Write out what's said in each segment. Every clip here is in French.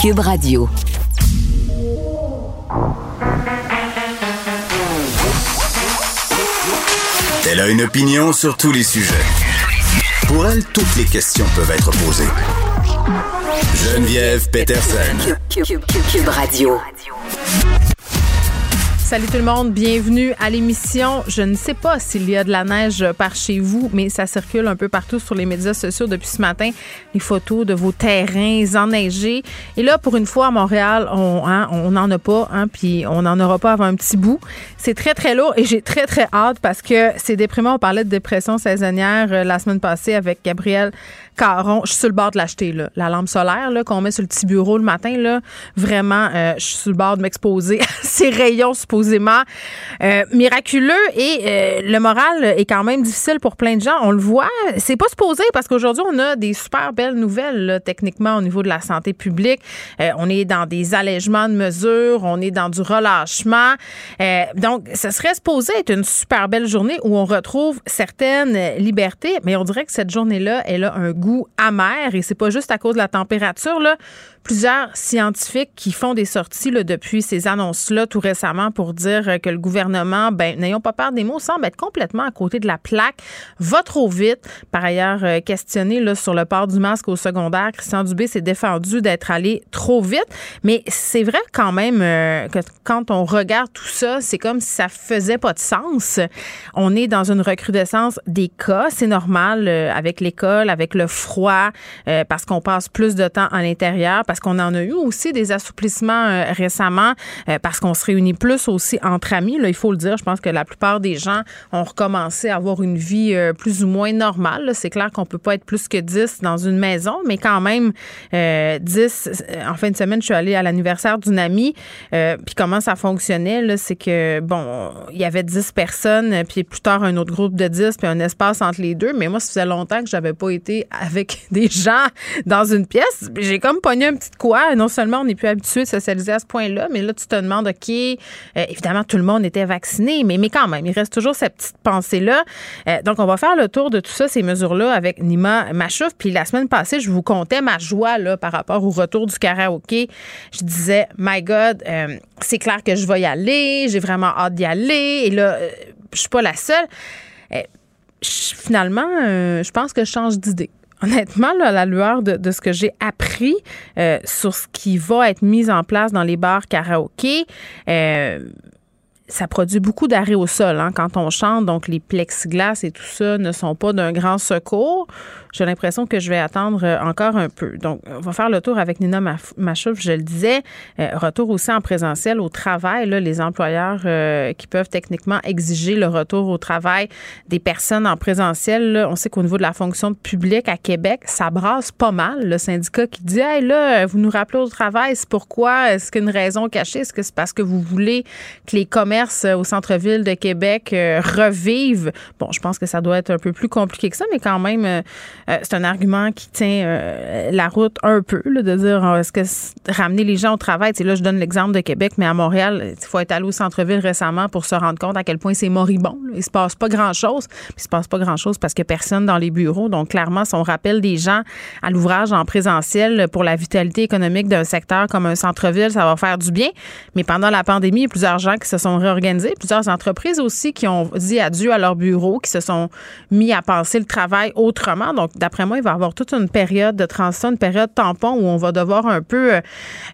Cube Radio. Elle a une opinion sur tous les sujets. Pour elle, toutes les questions peuvent être posées. Geneviève Peterson. Cube, Radio. Salut tout le monde, bienvenue à l'émission. Je ne sais pas s'il y a de la neige par chez vous, mais ça circule un peu partout sur les médias sociaux depuis ce matin. Les photos de vos terrains enneigés. Et là, pour une fois à Montréal, on hein, n'en a pas, hein, puis on n'en aura pas avant un petit bout. C'est très très lourd et j'ai très très hâte parce que c'est déprimant. On parlait de dépression saisonnière euh, la semaine passée avec Gabriel Caron. Je suis sur le bord de l'acheter là, la lampe solaire là qu'on met sur le petit bureau le matin là. Vraiment, euh, je suis sur le bord de m'exposer à ces rayons supposément euh, miraculeux et euh, le moral est quand même difficile pour plein de gens. On le voit, c'est pas supposé parce qu'aujourd'hui on a des super belles nouvelles là, techniquement au niveau de la santé publique. On est dans des allègements de mesures, on est dans du relâchement. donc, ce serait supposé être une super belle journée où on retrouve certaines libertés, mais on dirait que cette journée-là, elle a un goût amer et c'est pas juste à cause de la température là plusieurs scientifiques qui font des sorties là, depuis ces annonces-là tout récemment pour dire que le gouvernement, ben, n'ayons pas peur des mots, semble être complètement à côté de la plaque, va trop vite. Par ailleurs, euh, questionné là, sur le port du masque au secondaire, Christian Dubé s'est défendu d'être allé trop vite. Mais c'est vrai quand même euh, que quand on regarde tout ça, c'est comme si ça faisait pas de sens. On est dans une recrudescence des cas. C'est normal euh, avec l'école, avec le froid, parce qu'on passe plus de temps à l'intérieur parce qu'on en a eu aussi des assouplissements euh, récemment, euh, parce qu'on se réunit plus aussi entre amis. Là, il faut le dire. Je pense que la plupart des gens ont recommencé à avoir une vie euh, plus ou moins normale. C'est clair qu'on peut pas être plus que 10 dans une maison, mais quand même, 10. En fin de semaine, je suis allée à l'anniversaire d'une amie. puis comment ça fonctionnait, c'est que, bon, il y avait 10 personnes, puis plus tard, un autre groupe de 10, puis un espace entre les deux. Mais moi, ça faisait longtemps que j'avais pas été avec des gens dans une pièce. J'ai comme pogné un petit quoi. Non seulement on n'est plus habitué de socialiser à ce point-là, mais là, tu te demandes, OK, euh, évidemment, tout le monde était vacciné, mais, mais quand même, il reste toujours cette petite pensée-là. Euh, donc, on va faire le tour de tout ça, ces mesures-là, avec Nima Machouf. Puis la semaine passée, je vous contais ma joie là, par rapport au retour du karaoké. Je disais, My God, euh, c'est clair que je vais y aller, j'ai vraiment hâte d'y aller. Et là, je suis pas la seule. finalement, je pense que je change d'idée honnêtement, à la lueur de, ce que j'ai appris euh, sur ce qui va être mis en place dans les bars karaoké, euh, ça produit beaucoup d'arrêt au sol hein, quand on chante. Donc, les plexiglas et tout ça ne sont pas d'un grand secours. J'ai l'impression que je vais attendre euh, encore un peu. Donc, on va faire le tour avec Nina Machouf, je le disais. Euh, retour aussi en présentiel au travail. Là, les employeurs euh, qui peuvent techniquement exiger le retour au travail des personnes en présentiel. on sait qu'au niveau de la fonction publique à Québec, ça brasse pas mal. Le syndicat qui dit Hey, là, vous nous rappelez au travail, c'est pourquoi? Est-ce qu'il y a une raison cachée? Est-ce que c'est parce que vous voulez que les commerces au centre-ville de Québec revivent? Bon, je pense que ça doit être un peu plus compliqué que ça, mais quand même, euh, c'est un argument qui tient euh, la route un peu, de dire euh, est-ce que ramener les gens au travail, là, je donne l'exemple de Québec, mais à Montréal, il faut être allé au centre-ville récemment pour se rendre compte à quel point c'est moribond. Il Il se passe pas grand-chose. Il se passe pas grand-chose parce que personne dans les bureaux. Donc, clairement, si on rappelle des gens à l'ouvrage en présentiel pour la vitalité économique d'un secteur comme un centre-ville, ça va faire du bien. Mais pendant la pandémie, il y a plusieurs gens qui se sont réorganisés, plusieurs entreprises aussi qui ont dit adieu à leur bureau, qui se sont mis à penser le travail autrement. Donc, d'après moi, il va y avoir toute une période de transition, une période tampon où on va devoir un peu euh,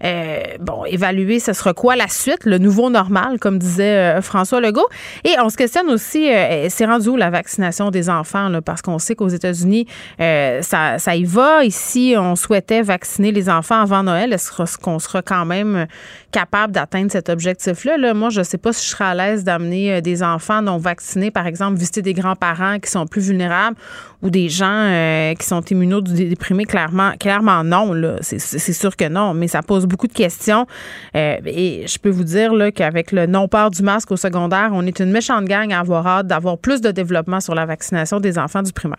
euh, bon évaluer ce sera quoi la suite, le nouveau normal, comme disait euh, François Legault. Et on se questionne aussi, c'est rendu où la vaccination des enfants, là, parce qu'on sait qu'aux États-Unis, ça, ça y va. Ici, on souhaitait vacciner les enfants avant Noël. Est-ce qu'on sera quand même capable d'atteindre cet objectif-là? Là, moi, je ne sais pas si je serai à l'aise d'amener des enfants non vaccinés, par exemple, visiter des grands-parents qui sont plus vulnérables des gens euh, qui sont immunodéprimés, clairement, clairement non. C'est, sûr que non, mais ça pose beaucoup de questions. Euh, et je peux vous dire qu'avec le non-port du masque au secondaire, on est une méchante gang à avoir hâte d'avoir plus de développement sur la vaccination des enfants du primaire.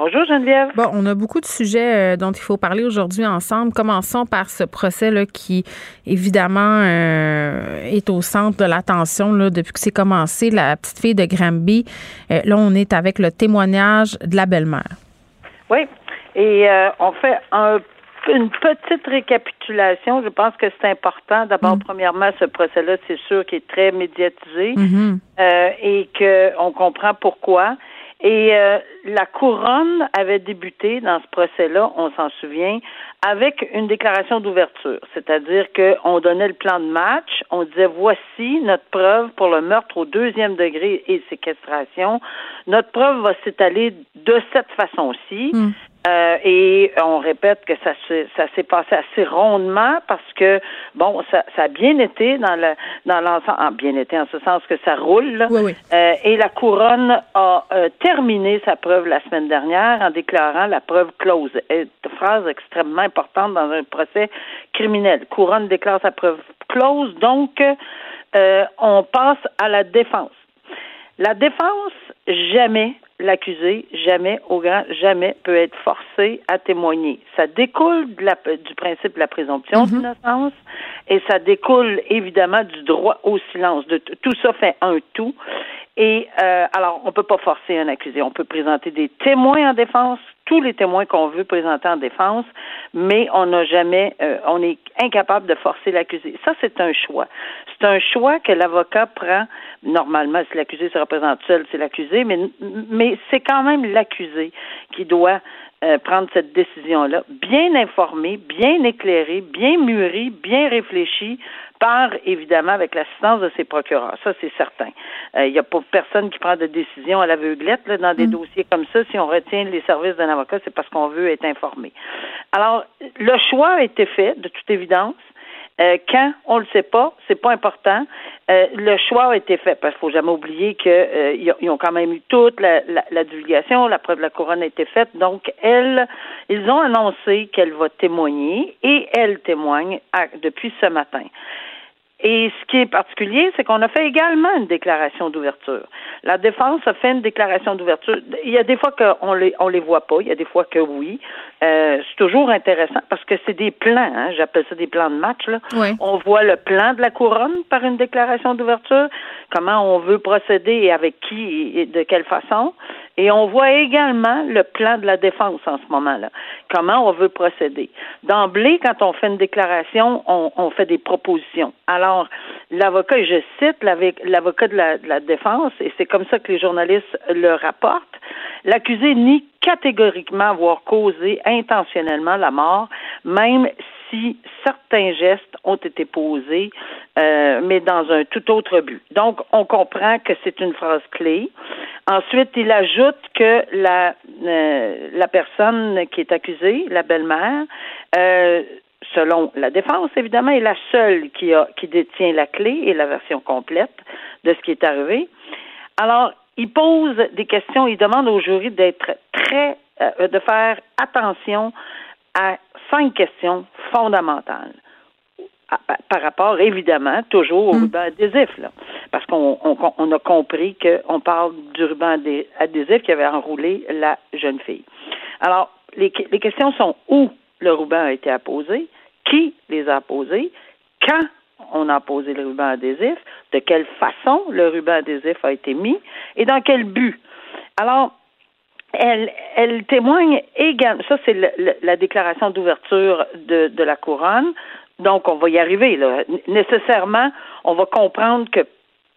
Bonjour, Geneviève. Bon, on a beaucoup de sujets euh, dont il faut parler aujourd'hui ensemble. Commençons par ce procès là, qui, évidemment, euh, est au centre de l'attention depuis que c'est commencé. La petite fille de Granby. Euh, là, on est avec le témoignage de la belle-mère. Oui. Et on fait un- une petite récapitulation. Je pense que c'est important. D'abord, premièrement, ce procès-là, c'est sûr qu'il est très médiatisé Mhm. euh, et qu'on comprend pourquoi. Et euh, la couronne avait débuté dans ce procès-là, on s'en souvient, avec une déclaration d'ouverture, c'est-à-dire qu'on donnait le plan de match, on disait voici notre preuve pour le meurtre au deuxième degré et séquestration. Notre preuve va s'étaler de cette façon-ci. Mm. Euh, et on répète que ça s'est ça s'est passé assez rondement parce que bon ça, ça a bien été dans le dans l'ensemble ah, bien été en ce sens que ça roule là. Oui, oui. Euh, et la couronne a euh, terminé sa preuve la semaine dernière en déclarant la preuve close. Phrase extrêmement importante dans un procès criminel. Couronne déclare sa preuve close, donc euh, on passe à la défense. La défense, jamais l'accusé, jamais, au grand jamais, peut être forcé à témoigner. Ça découle de la- du principe de la présomption d'innocence et ça découle évidemment du droit au silence. De, tout ça fait un tout. Et euh, alors, on peut pas forcer un accusé. On peut présenter des témoins en défense, tous les témoins qu'on veut présenter en défense, mais on n'a jamais, euh, on est incapable de forcer l'accusé. Ça, c'est un choix. C'est un choix que l'avocat prend. Normalement, si l'accusé se représente seul, c'est l'accusé, mais, mais c'est quand même l'accusé qui doit euh, prendre cette décision-là, bien informé, bien éclairé, bien mûri, bien réfléchi, par évidemment avec l'assistance de ses procureurs. Ça, c'est certain. Euh, Il n'y a pas personne qui prend de décision à l'aveuglette là, dans des dossiers comme ça. Si on retient les services d'un avocat, c'est parce qu'on veut être informé. Alors, le choix a été fait, de toute évidence. Euh, quand? On le sait pas, c'est pas important. Euh, le choix a été fait parce qu'il faut jamais oublier que euh, ils ont- quand même eu toute la, la, la divulgation, la preuve de la couronne a été faite. Donc elle, ils ont annoncé qu'elle va témoigner et elle témoigne depuis ce matin. Et ce qui est particulier, c'est qu'on a fait également une déclaration d'ouverture. La défense a fait une déclaration d'ouverture. Il y a des fois qu'on les on les voit pas, il y a des fois que oui. Euh, c'est toujours intéressant parce que c'est des plans, hein, j'appelle ça des plans de match. Là. Oui. On voit le plan de la couronne par une déclaration d'ouverture, comment on veut procéder et avec qui et de quelle façon. Et on voit également le plan de la défense en ce moment-là, comment on veut procéder. D'emblée, quand on fait une déclaration, on, on fait des propositions. Alors, l'avocat, je cite l'avocat de la, de la défense, et c'est comme ça que les journalistes le rapportent, l'accusé nie catégoriquement avoir causé intentionnellement la mort, même si certains gestes ont été posés, euh, mais dans un tout autre but. Donc, on comprend que c'est une phrase clé. Ensuite, il ajoute que la, euh, la personne qui est accusée, la belle-mère, euh, selon la défense, évidemment, est la seule qui, a, qui détient la clé et la version complète de ce qui est arrivé. Alors, il pose des questions, il demande au jury d'être très, de faire attention à cinq questions fondamentales. Par rapport, évidemment, toujours au ruban adhésif, là. Parce qu'on on, on a compris qu'on parle du ruban adhé- adhésif qui avait enroulé la jeune fille. Alors, les, les questions sont où le ruban a été apposé, qui les a apposés, quand on a posé le ruban adhésif, de quelle façon le ruban adhésif a été mis et dans quel but. Alors, elle, elle témoigne également, ça c'est la déclaration d'ouverture de, de la couronne, donc on va y arriver. Là. Nécessairement, on va comprendre que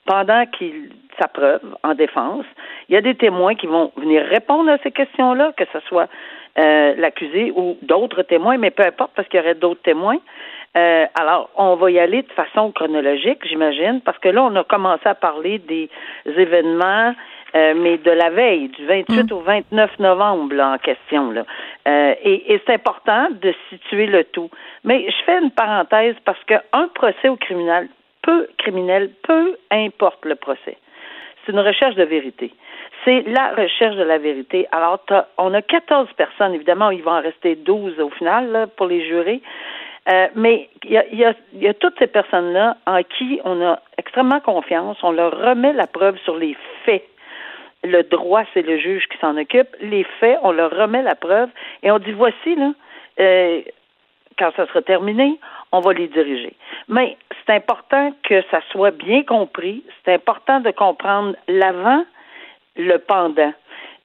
pendant qu'il sa preuve en défense, il y a des témoins qui vont venir répondre à ces questions-là, que ce soit euh, l'accusé ou d'autres témoins, mais peu importe parce qu'il y aurait d'autres témoins. Euh, alors, on va y aller de façon chronologique, j'imagine, parce que là, on a commencé à parler des événements, euh, mais de la veille, du 28 au 29 novembre là, en question. Là. Euh, et et c'est important de situer le tout. Mais je fais une parenthèse parce qu'un procès au criminel, peu criminel, peu importe le procès. C'est une recherche de vérité. C'est la recherche de la vérité. Alors, on a 14 personnes, évidemment, il va en rester 12 au final pour les jurés. Euh, mais il y a, y, a, y a, toutes ces personnes-là en qui on a extrêmement confiance. On leur remet la preuve sur les faits. Le droit, c'est le juge qui s'en occupe. Les faits, on leur remet la preuve et on dit voici, là, euh, quand ça sera terminé, on va les diriger. Mais c'est important que ça soit bien compris. C'est important de comprendre l'avant, le pendant.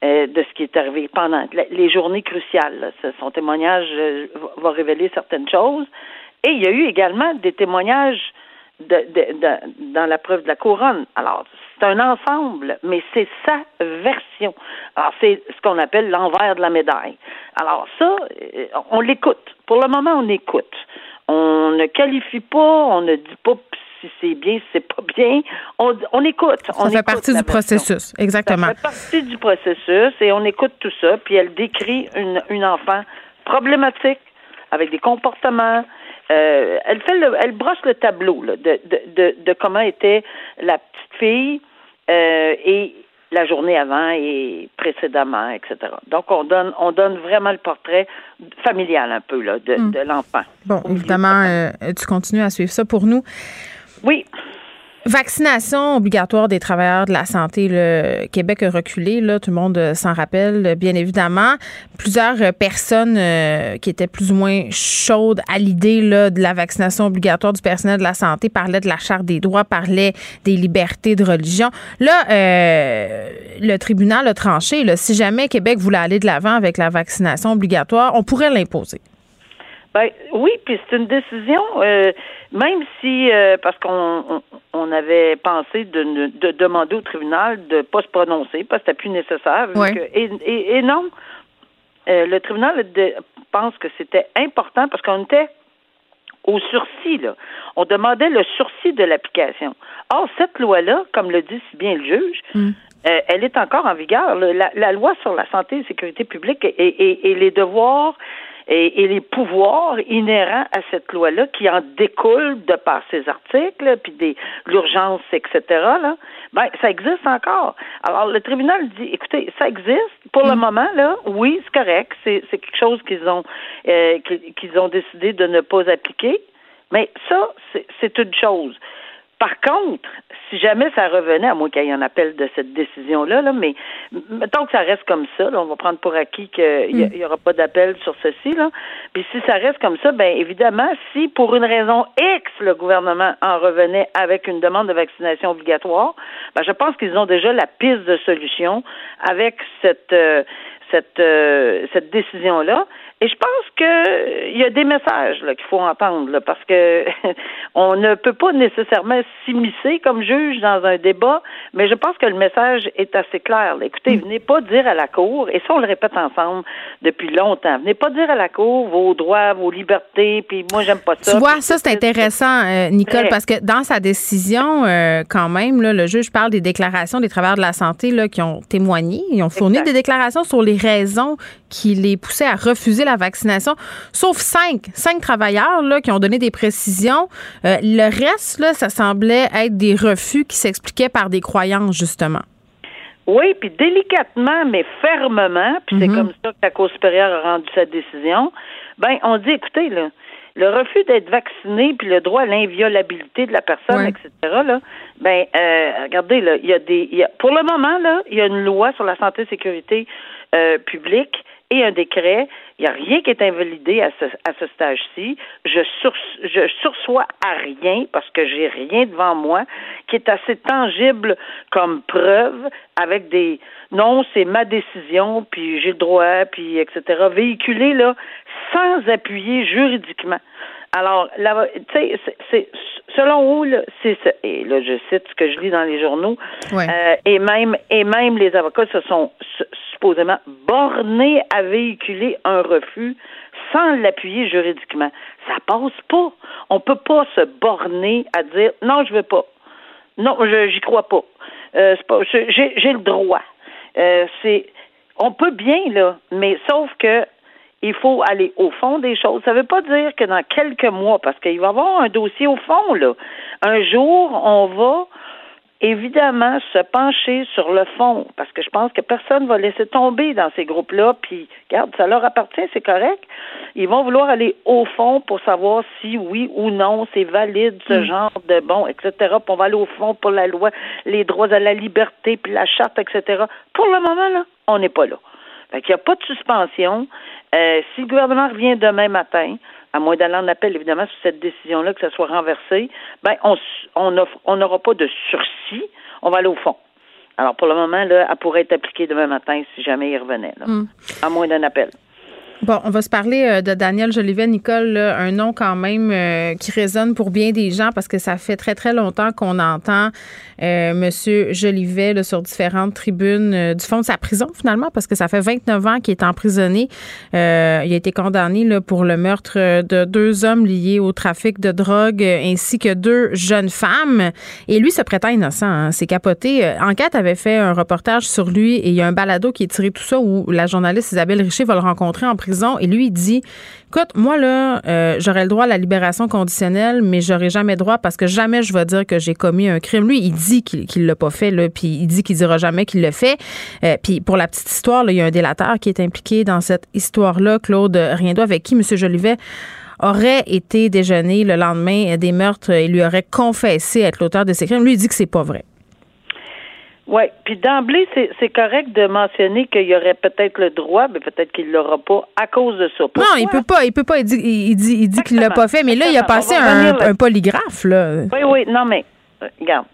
Euh, de ce qui est arrivé pendant les journées cruciales. Son témoignage euh, va révéler certaines choses. Et il y a eu également des témoignages de, de, dans la preuve de la couronne. Alors, c'est un ensemble, mais c'est sa version. Alors, c'est ce qu'on appelle l'envers de la médaille. Alors, ça, euh, on l'écoute. Pour le moment, on écoute. On ne qualifie pas, on ne dit pas si c'est bien, si c'est pas bien. On, on écoute. Ça fait partie du processus, exactement. Ça fait partie du processus et on écoute tout ça. Puis elle décrit une, une enfant problématique avec des comportements. Euh, elle fait le, elle brosse le tableau là, de, de, de, de, comment était la petite fille euh, et la journée avant et précédemment, etc. Donc, on donne, on donne vraiment le portrait familial un peu là, de, mm. de l'enfant. Bon, évidemment, euh, tu continues à suivre ça pour nous. Oui. Vaccination obligatoire des travailleurs de la santé. Le Québec a reculé, là, tout le monde euh, s'en rappelle, bien évidemment. Plusieurs euh, personnes euh, qui étaient plus ou moins chaudes à l'idée de la vaccination obligatoire du personnel de la santé parlaient de la Charte des droits, parlaient des libertés de religion. Là, le tribunal a tranché. Là, si jamais Québec voulait aller de l'avant avec la vaccination obligatoire, on pourrait l'imposer. Ben, oui, puis c'est une décision, euh, même si, euh, parce qu'on on, avait pensé de, de, demander au tribunal de ne pas se prononcer, parce que c'était plus nécessaire. et, et, non, euh, le tribunal pense que c'était important parce qu'on était au sursis, là. On demandait le sursis de l'application. Or, cette loi-là, comme le dit si bien le juge, mm. elle est encore en vigueur. La, la, loi sur la santé et la sécurité publique et, et, et les devoirs et, les pouvoirs inhérents à cette loi-là qui en découlent de par ces articles, puis des l'urgence, etc. Là, ben ça existe encore. Alors le tribunal dit, écoutez, ça existe pour le mm. moment là, oui, c'est correct, c'est c'est quelque chose qu'ils ont euh, qu'ils ont décidé de ne pas appliquer, mais ça c'est une chose. Par contre, si jamais ça revenait, à moins qu'il y ait un appel de cette décision-là, là, mais mettons que ça reste comme ça, on va prendre pour acquis qu'il n'y mm. aura pas d'appel sur ceci, là. Puis si ça reste comme ça, ben évidemment, si pour une raison X, le gouvernement en revenait avec une demande de vaccination obligatoire, ben je pense qu'ils ont déjà la piste de solution avec cette euh, cette euh, cette décision-là. Et je pense que il y a des messages qu'il faut entendre parce que on ne peut pas nécessairement s'immiscer comme juge dans un débat, mais je pense que le message est assez clair. Écoutez, mm. venez pas dire à la cour, et ça on le répète ensemble depuis longtemps, venez pas dire à la cour vos droits, vos libertés, puis moi j'aime pas ça. Tu vois, ça c'est intéressant, euh, Nicole, parce que dans sa décision, euh, quand même, là, le juge parle des déclarations des travailleurs de la santé là, qui ont témoigné, ils ont fourni des déclarations sur les raisons qui les poussaient à refuser la vaccination, sauf cinq, cinq travailleurs là, qui ont donné des précisions. Euh, le reste, là, ça semblait être des refus qui s'expliquaient par des croyances, justement. Oui, puis délicatement, mais fermement, puis c'est mhm. comme ça que la Cour supérieure a rendu sa décision, ben on dit, écoutez, là, le refus d'être vacciné puis le droit à l'inviolabilité de la personne, etc. Là, ben euh, regardez là, il y a des, y a, pour le moment là, il y a une loi sur la santé et sécurité euh, publique et un décret. Il n'y a rien qui est invalidé à ce, à ce stage-ci. Je, sur, je sursois à rien parce que j'ai rien devant moi qui est assez tangible comme preuve avec des non, c'est ma décision, puis j'ai le droit, puis etc. Véhiculé là sans appuyer juridiquement. Alors, tu sais, c'est selon où, là, c'est et là, je cite ce que je lis dans les journaux, euh, et même et même les avocats se sont supposément bornés à véhiculer un refus sans l'appuyer juridiquement. Ça passe pas. On peut pas se borner à dire non, je veux pas. Non, je j'y crois pas. Euh, pas j'ai le droit. Euh, c'est on peut bien là, mais sauf que il faut aller au fond des choses. Ça ne veut pas dire que dans quelques mois, parce qu'il va y avoir un dossier au fond, là, un jour, on va évidemment se pencher sur le fond, parce que je pense que personne va laisser tomber dans ces groupes-là, puis, regarde, ça leur appartient, c'est correct. Ils vont vouloir aller au fond pour savoir si oui ou non c'est valide ce genre de bon, etc. Puis on va aller au fond pour la loi, les droits à la liberté, puis la charte, etc. Pour le moment, là, on n'est pas là. Fait qu'il n'y a pas de suspension. Euh, si le gouvernement revient demain matin, à moins d'aller en appel, évidemment, sur cette décision-là, que ça soit renversé, ben, on on n'aura pas de sursis. On va aller au fond. Alors, pour le moment, là, elle pourrait être appliquée demain matin si jamais il revenait, là, mm. à moins d'un appel. Bon, on va se parler euh, de Daniel Jolivet, Nicole, un nom quand même euh, qui résonne pour bien des gens parce que ça fait très très longtemps qu'on entend euh, Monsieur Jolivet sur différentes tribunes du fond de sa prison finalement parce que ça fait 29 ans qu'il est emprisonné. il a été condamné là, pour le meurtre de deux hommes liés au trafic de drogue ainsi que deux jeunes femmes. Et lui se prétend innocent. Hein, C'est capoté. Enquête avait fait un reportage sur lui et il y a un balado qui est tiré tout ça où la journaliste Isabelle Richer va le rencontrer en prison et lui, il dit Écoute, moi, là, euh, j'aurais le droit à la libération conditionnelle, mais j'aurais jamais droit parce que jamais je vais dire que j'ai commis un crime. Lui, il dit qu'il ne l'a pas fait, là, puis il dit qu'il dira jamais qu'il le fait. Euh, puis pour la petite histoire, il y a un délateur qui est impliqué dans cette histoire-là, Claude Riendois, avec qui M. Jolivet aurait été déjeuné le lendemain des meurtres et lui aurait confessé être l'auteur de ces crimes. Lui, il dit que c'est pas vrai. Oui, puis d'emblée, c'est correct de mentionner qu'il y aurait peut-être le droit, mais peut-être qu'il l'aura pas à cause de ça. Non, il peut pas, il peut pas. Il dit, il dit, il dit qu'il l'a pas fait, mais là, il a passé un, un, polygraphe, là. Oui, oui, non, mais euh, regarde,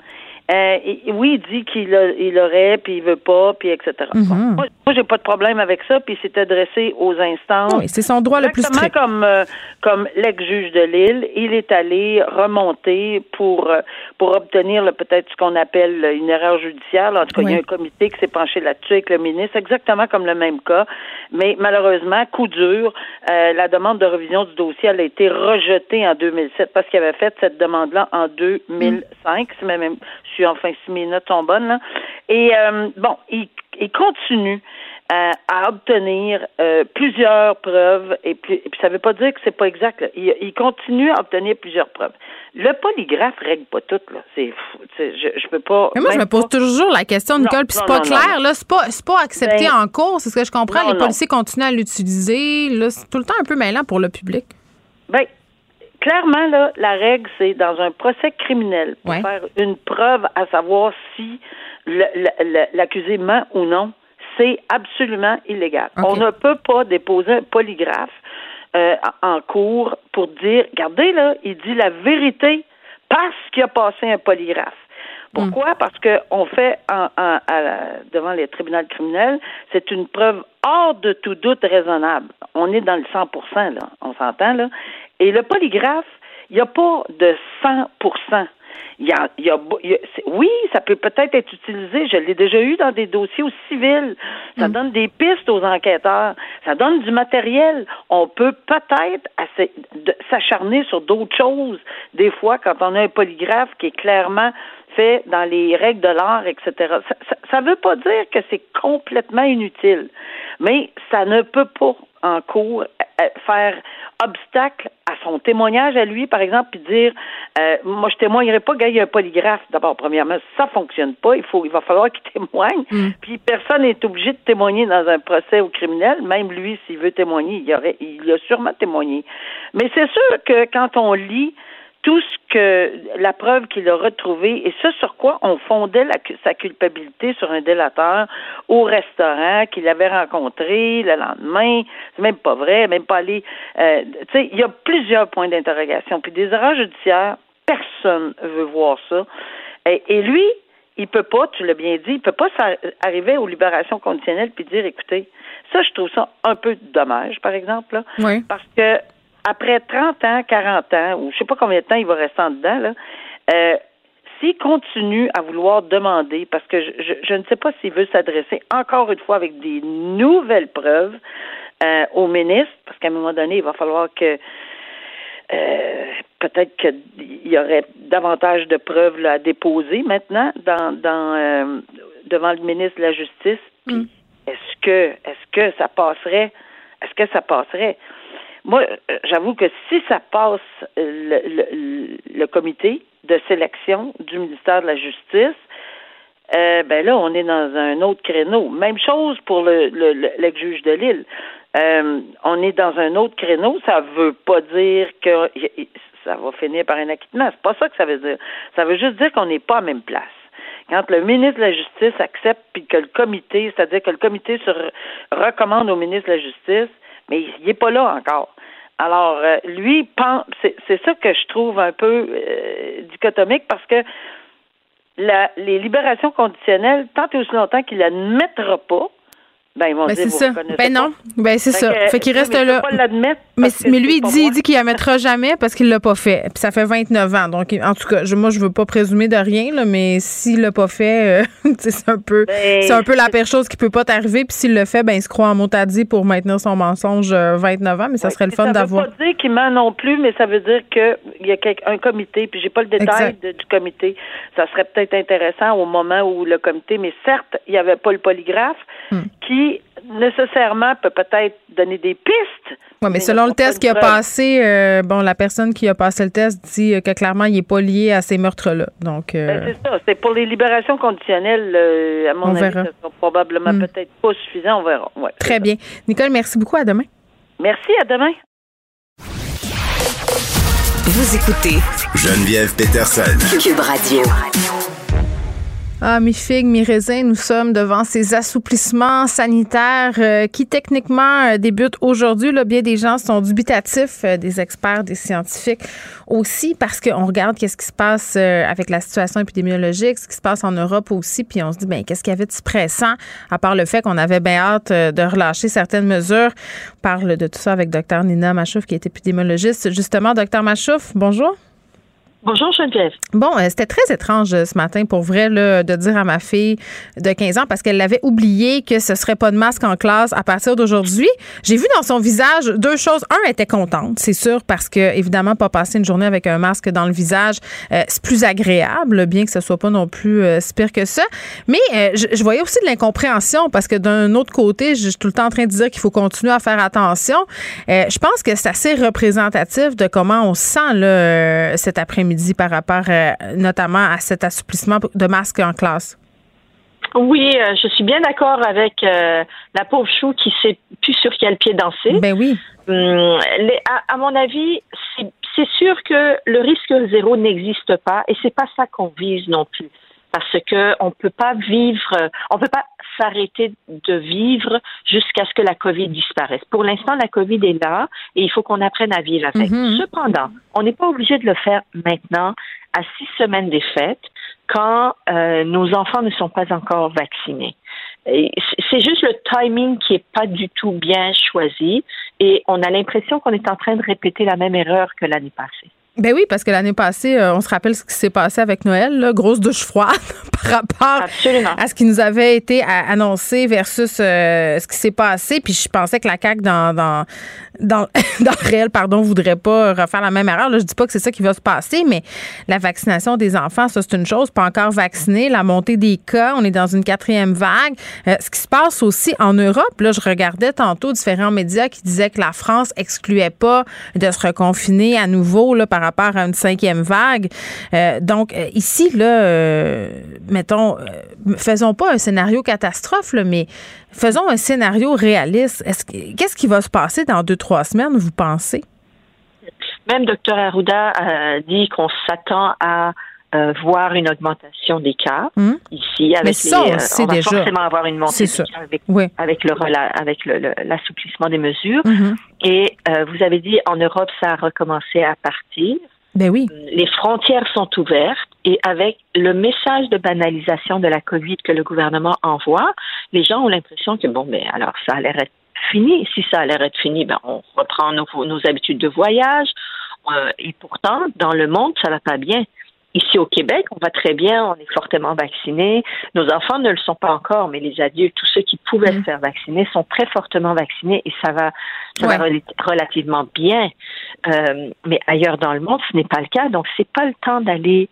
euh, oui, il dit qu'il il aurait, puis il veut pas, puis etc. Mhm. Moi, moi j'ai pas de problème avec ça, puis il s'est adressé aux instances. Oui, c'est son droit le plus strict. comme euh, comme l'ex-juge de Lille, il est allé remonter pour euh, pour obtenir peut-être ce qu'on appelle une erreur judiciaire. En tout cas, il y a un comité qui s'est penché là-dessus avec le ministre, exactement comme le même cas. Mais malheureusement, coup dur, la demande de révision du dossier elle a été rejetée en 2007 parce qu'il avait fait cette demande-là en 2005. C'est même enfin si mes notes sont bonnes. Là. Et euh, bon, il, il continue euh, à obtenir euh, plusieurs preuves et puis, et puis ça veut pas dire que c'est pas exact. Il, il, continue à obtenir plusieurs preuves. Le polygraphe règle pas tout là. C'est je, je peux pas. Mais moi je me pose toujours la question Nicole, puis c'est pas clair là, c'est pas c'est pas accepté ben, en cours, c'est ce que je comprends. les policiers continuent à l'utiliser là, c'est tout le temps un peu mêlant pour le public. Ben clairement, là, la règle, c'est dans un procès criminel, pour faire une preuve à savoir si l'accusé ment ou non, c'est absolument illégal. On ne peut pas déposer un polygraphe euh, en cours pour dire, regardez là, il dit la vérité parce qu'il a passé un polygraphe. Pourquoi? Hmm. Parce qu'on fait en, devant les tribunaux criminels, c'est une preuve hors de tout doute raisonnable. On est dans le 100% là, on s'entend, là. Et le polygraphe, il n'y a pas de 100 il y a, il y a, oui, ça peut peut-être être utilisé. Je l'ai déjà eu dans des dossiers au civil. Ça mm. donne des pistes aux enquêteurs. Ça donne du matériel. On peut peut-être s'acharner sur d'autres choses. Des fois, quand on a un polygraphe qui est clairement fait dans les règles de l'art, etc. Ça ne veut pas dire que c'est complètement inutile, mais ça ne peut pas en cours euh, faire obstacle à son témoignage à lui, par exemple, puis dire euh, moi je témoignerai pas, gars, il y a un polygraphe. D'abord, premièrement, ça fonctionne pas. Il faut, il va falloir qu'il témoigne. Mm. Puis personne n'est obligé de témoigner dans un procès au criminel. Même lui, s'il veut témoigner, il aurait, il a sûrement témoigné. Mais c'est sûr que quand on lit tout ce que la preuve qu'il a retrouvée et ce sur quoi on fondait sa culpabilité sur un délateur au restaurant qu'il avait rencontré le lendemain, c'est même pas vrai, même pas aller. Euh, tu sais, il y a plusieurs points d'interrogation. Puis des erreurs judiciaires, personne veut voir ça. Et, et lui, il peut pas, tu l'as bien dit, il peut pas arriver aux libérations conditionnelles puis dire, écoutez, ça, je trouve ça un peu dommage, par exemple, là, oui. parce que après 30 ans, 40 ans, ou je sais pas combien de temps il va rester en dedans, là, euh, s'il continue à vouloir demander, parce que je, je, ne sais pas s'il veut s'adresser encore une fois avec des nouvelles preuves euh, au ministre, parce qu'à un moment donné, il va falloir que euh, peut-être qu'il y aurait davantage de preuves là, à déposer maintenant dans, dans euh, devant le ministre de la Justice. Mm. Est-ce que est-ce que ça passerait? Est-ce que ça passerait? Moi, euh, j'avoue que si ça passe le, le, comité, de sélection du ministère de la Justice, euh, ben là, on est dans un autre créneau. Même chose pour le, l'ex-juge de Lille. Euh, on est dans un autre créneau. Ça veut pas dire que ça va finir par un acquittement. C'est pas ça que ça veut dire. Ça veut juste dire qu'on n'est pas à même place. Quand le ministre de la Justice accepte puis que le comité, c'est-à-dire que le comité se recommande au ministre de la Justice, mais il n'est pas là encore. Alors, euh, lui, c'est, ça que je trouve un peu euh, dichotomique parce que les libérations conditionnelles, tant et aussi longtemps qu'il n'admettra pas ben, ils vont ben, dire, ça. Ben non. Ben c'est ça. fait qu'il reste là. mais, mais lui, il dit, dit qu'il la mettra jamais parce qu'il l'a pas fait. Puis ça fait 29 ans. Donc, en tout cas, je, moi, je veux pas présumer de rien, là, mais s'il l'a pas fait, euh, c'est un peu ben, c'est un peu la pire chose qui peut pas t'arriver. Puis s'il le fait, ben il se croit en motadie pour maintenir son mensonge 29 euh, ans. Mais ça serait le fun d'avoir. Ça veut pas dire qu'il ment non plus, mais ça veut dire qu'il y a un comité. Puis j'ai pas le détail du comité. Ça serait peut-être intéressant au moment où le comité, mais certes, il y avait pas le polygraphe hmm. qui nécessairement peut peut-être donner des pistes. Oui, mais, selon le test qui a passé, euh, bon, la personne qui a passé le test dit que clairement, il n'est pas lié à ces meurtres-là. Donc, euh, ben, c'est ça. C'est pour les libérations conditionnelles, euh, à mon avis, ce probablement hmm. peut-être pas suffisant. On verra. Très bien. Nicole, merci beaucoup. À demain. Merci. À demain. Vous écoutez Geneviève Peterson. Cube Radio. Ah, mi figue, mi raisin, nous sommes devant ces assouplissements sanitaires euh, qui techniquement euh, débutent aujourd'hui. Là, bien des gens sont dubitatifs, euh, des experts, des scientifiques aussi, parce qu'on regarde qu'est-ce qui se passe avec la situation épidémiologique, ce qui se passe en Europe aussi, puis on se dit, ben qu'est-ce qu'il y avait de stressant, à part le fait qu'on avait bien hâte de relâcher certaines mesures. On parle de tout ça avec Dr Nina Machouf, qui est épidémiologiste. Justement, Dr Machouf, bonjour. Bonjour Geneviève. Bon, euh, c'était très étrange euh, ce matin pour vrai là, de dire à ma fille de 15 ans parce qu'elle l'avait oublié que ce serait pas de masque en classe à partir d'aujourd'hui. J'ai vu dans son visage deux choses. Un, elle était contente, c'est sûr, parce que évidemment pas passer une journée avec un masque dans le visage, euh, c'est plus agréable, bien que ce soit pas non plus euh, pire que ça. Mais je, voyais aussi de l'incompréhension parce que d'un autre côté, je suis tout le temps en train de dire qu'il faut continuer à faire attention. je pense que c'est assez représentatif de comment on se sent là, cet après-midi dit par rapport euh, notamment à cet assouplissement de masques en classe? Oui, euh, je suis bien d'accord avec euh, la pauvre chou qui sait plus sur quel pied danser. Ben oui. Hum, à, mon avis, c'est sûr que le risque zéro n'existe pas et c'est pas ça qu'on vise non plus parce que on peut pas vivre, on peut pas s'arrêter de vivre jusqu'à ce que la COVID disparaisse. Pour l'instant, la COVID est là et il faut qu'on apprenne à vivre avec. Mhm. Cependant, on n'est pas obligé de le faire maintenant à six semaines des fêtes quand euh, nos enfants ne sont pas encore vaccinés. C'est juste le timing qui est pas du tout bien choisi et on a l'impression qu'on est en train de répéter la même erreur que l'année passée. Ben oui, parce que l'année passée, euh, on se rappelle ce qui s'est passé avec Noël, là, grosse douche froide par rapport à ce qui nous avait été annoncé versus euh, ce qui s'est passé. Puis je pensais que la CAQ dans, dans, dans, dans le réel, pardon, voudrait pas refaire la même erreur. Là, je dis pas que c'est ça qui va se passer, mais la vaccination des enfants, ça c'est une chose. Pas encore vacciné, la montée des cas, on est dans une quatrième vague. Euh, ce qui se passe aussi en Europe, là, je regardais tantôt différents médias qui disaient que la France excluait pas de se reconfiner à nouveau là, par rapport à une cinquième vague. Euh, donc, euh, ici, là, euh, mettons, faisons pas un scénario catastrophe, mais faisons un scénario réaliste. Qu'est-ce qui va se passer dans deux, trois semaines, vous pensez? Même Dr. Arruda a dit qu'on s'attend à voir une augmentation des cas hum? ici avec Mais ça, on, va forcément avoir une montée des cas avec, avec le avec l'assouplissement des mesures hum. Et euh, vous avez dit en Europe, ça a recommencé à partir. Ben oui. Les frontières sont ouvertes et avec le message de banalisation de la COVID que le gouvernement envoie, les gens ont l'impression que bon, ben alors ça a l'air être fini. Si ça a l'air être fini, ben on reprend nos, nos habitudes de voyage. Euh, et pourtant, dans le monde, ça va pas bien. Ici au Québec, on va très bien, on est fortement vaccinés. Nos enfants ne le sont pas encore, mais les adultes, tous ceux qui pouvaient se mm. faire vacciner, sont très fortement vaccinés et ça va, ça va relativement bien. Euh, mais ailleurs dans le monde, ce n'est pas le cas. Donc, c'est pas le temps d'aller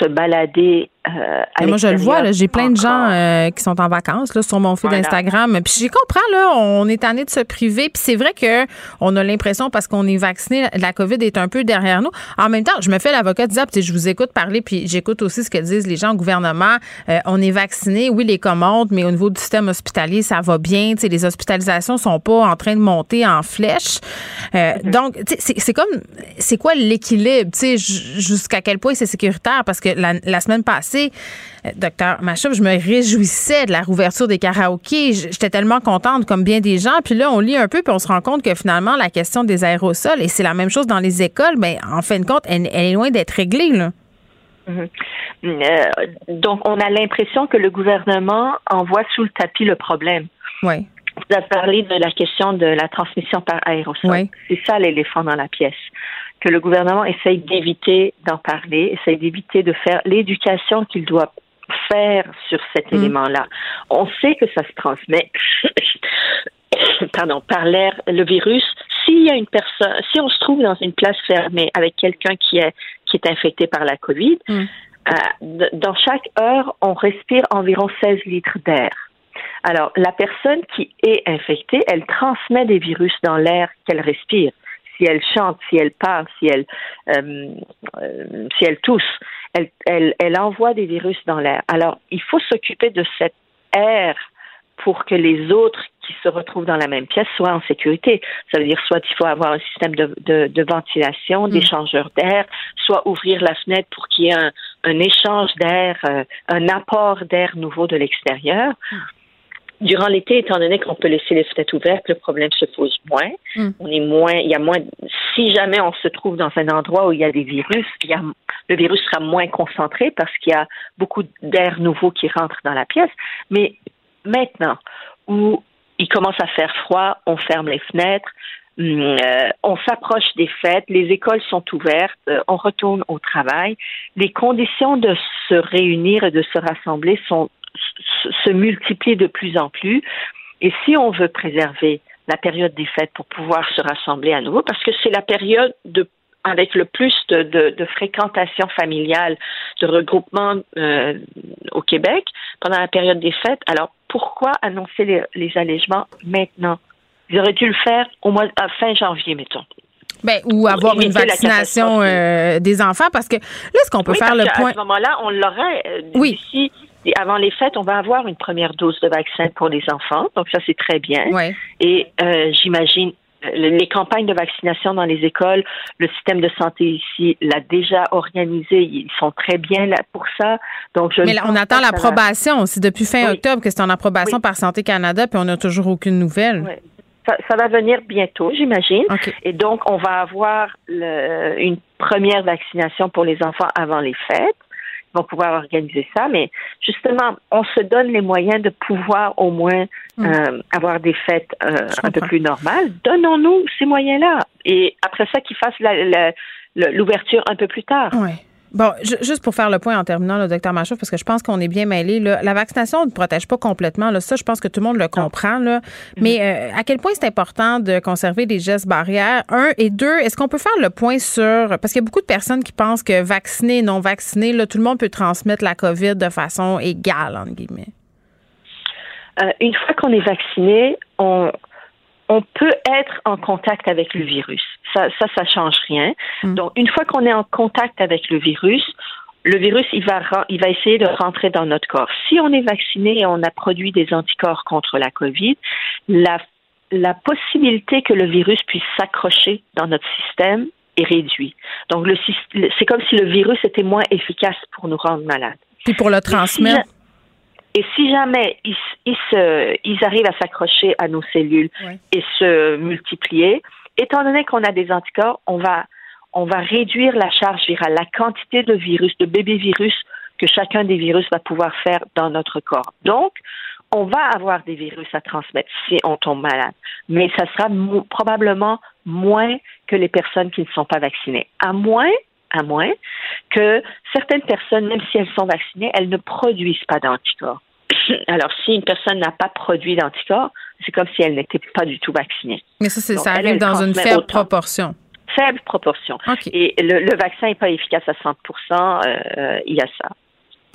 se balader euh, moi, je le vois, j'ai plein de gens euh, qui sont en vacances là, sur mon fil d'Instagram. Puis j'y comprends, là, on est tanné de se priver. Puis c'est vrai que on a l'impression, parce qu'on est vacciné, la COVID est un peu derrière nous. En même temps, je me fais l'avocat de puis je vous écoute parler, puis j'écoute aussi ce que disent les gens au gouvernement. Euh, on est vacciné, oui, les commandes, mais au niveau du système hospitalier, ça va bien. sais, les hospitalisations sont pas en train de monter en flèche. Mm-hmm. Donc, c'est comme, c'est quoi l'équilibre? Jusqu'à quel point c'est sécuritaire? Parce que la, la semaine passée, euh, docteur Machouf, je me réjouissais de la rouverture des karaokés. J'étais tellement contente, comme bien des gens. Puis là, on lit un peu, puis on se rend compte que finalement, la question des aérosols, et c'est la même chose dans les écoles, mais en fin de compte, elle, est loin d'être réglée. Là. Mm-hmm. Euh, donc, on a l'impression que le gouvernement envoie sous le tapis le problème. Oui. Vous avez parlé de la question de la transmission par aérosol. C'est ça l'éléphant dans la pièce que le gouvernement essaye d'éviter d'en parler, essaye d'éviter de faire l'éducation qu'il doit faire sur cet mm. élément-là. On sait que ça se transmet, pardon, par l'air, le virus. S'il y a une personne, si on se trouve dans une place fermée avec quelqu'un qui est qui est infecté par la COVID, mm. euh, dans chaque heure, on respire environ 16 litres d'air. Alors, la personne qui est infectée, elle transmet des virus dans l'air qu'elle respire si elle chante, si elle parle, si elle, euh, euh, si elle tousse, elle, elle, elle envoie des virus dans l'air. Alors, il faut s'occuper de cet air pour que les autres qui se retrouvent dans la même pièce soient en sécurité. Ça veut dire soit il faut avoir un système de, de, de ventilation, mm. d'échangeur d'air, soit ouvrir la fenêtre pour qu'il y ait un, un échange d'air, euh, un apport d'air nouveau de l'extérieur. Durant l'été, étant donné qu'on peut laisser les fenêtres ouvertes, le problème se pose moins. Hmm. On est moins, il y a moins. Si jamais on se trouve dans un endroit où il y a des virus, il y a, le virus sera moins concentré parce qu'il y a beaucoup d'air nouveau qui rentre dans la pièce. Mais maintenant, où il commence à faire froid, on ferme les fenêtres, hmm, euh, on s'approche des fêtes, les écoles sont ouvertes, euh, on retourne au travail. Les conditions de se réunir et de se rassembler sont se multiplient de plus en plus. Et si on veut préserver la période des fêtes pour pouvoir se rassembler à nouveau, parce que c'est la période de avec le plus de, de, fréquentation familiale, de regroupement euh, au Québec pendant la période des fêtes. Alors pourquoi annoncer les, les allègements maintenant? Ils auraient dû le faire au mois à fin janvier, mettons. Ben, ou avoir une vaccination euh, des enfants, parce que là, est-ce qu'on peut faire le point? À ce moment-là, on l'aurait. Euh, oui avant les fêtes, on va avoir une première dose de vaccin pour les enfants. Donc ça, c'est très bien. Et euh, j'imagine euh, les campagnes de vaccination dans les écoles, le système de santé ici l'a déjà organisé. Ils sont très bien là pour ça. Donc, je Mais on attend l'approbation. C'est depuis fin octobre que c'est en approbation par Santé Canada, puis on n'a toujours aucune nouvelle. Ça, va venir bientôt, j'imagine. Et donc, on va avoir une première vaccination pour les enfants avant les fêtes vont pouvoir organiser ça. Mais justement, on se donne les moyens de pouvoir au moins mm. euh, avoir des fêtes euh, un peu plus normales. Donnons-nous ces moyens-là. Et après ça, qu'ils fassent l'ouverture un peu plus tard. Bon, juste pour faire le point en terminant, le docteur Machouf, parce que je pense qu'on est bien mêlés. La vaccination ne protège pas complètement. Là. Ça, je pense que tout le monde le comprend. Là. Mm-hmm. Mais euh, à quel point c'est important de conserver des gestes barrières? Un et deux, est-ce qu'on peut faire le point sur... Parce qu'il y a beaucoup de personnes qui pensent que vacciné, non vacciné, là, tout le monde peut transmettre la COVID de façon égale, entre guillemets. Euh, une fois qu'on est vacciné, on, on peut être en contact avec le virus. Ça, ça, ça change rien. Mm. Donc, une fois qu'on est en contact avec le virus, le virus, il va, il va essayer de rentrer dans notre corps. Si on est vacciné et on a produit des anticorps contre la COVID, la, la possibilité que le virus puisse s'accrocher dans notre système est réduite. Donc, c'est comme si le virus était moins efficace pour nous rendre malades. Puis pour le transmettre. Et si jamais ils, se, ils arrivent à s'accrocher à nos cellules et se multiplier, étant donné qu'on a des anticorps, on va, on va réduire la charge virale, la quantité de virus, de bébés virus que chacun des virus va pouvoir faire dans notre corps. Donc, on va avoir des virus à transmettre si on tombe malade, mais ça sera probablement moins que les personnes qui ne sont pas vaccinées. À moins, à moins que certaines personnes, même si elles sont vaccinées, elles ne produisent pas d'anticorps. Alors, si une personne n'a pas produit d'anticorps, c'est comme si elle n'était pas du tout vaccinée. Mais ça, ça arrive dans une faible proportion. Faible proportion. Et le, vaccin n'est pas efficace à 100 euh, il y a ça.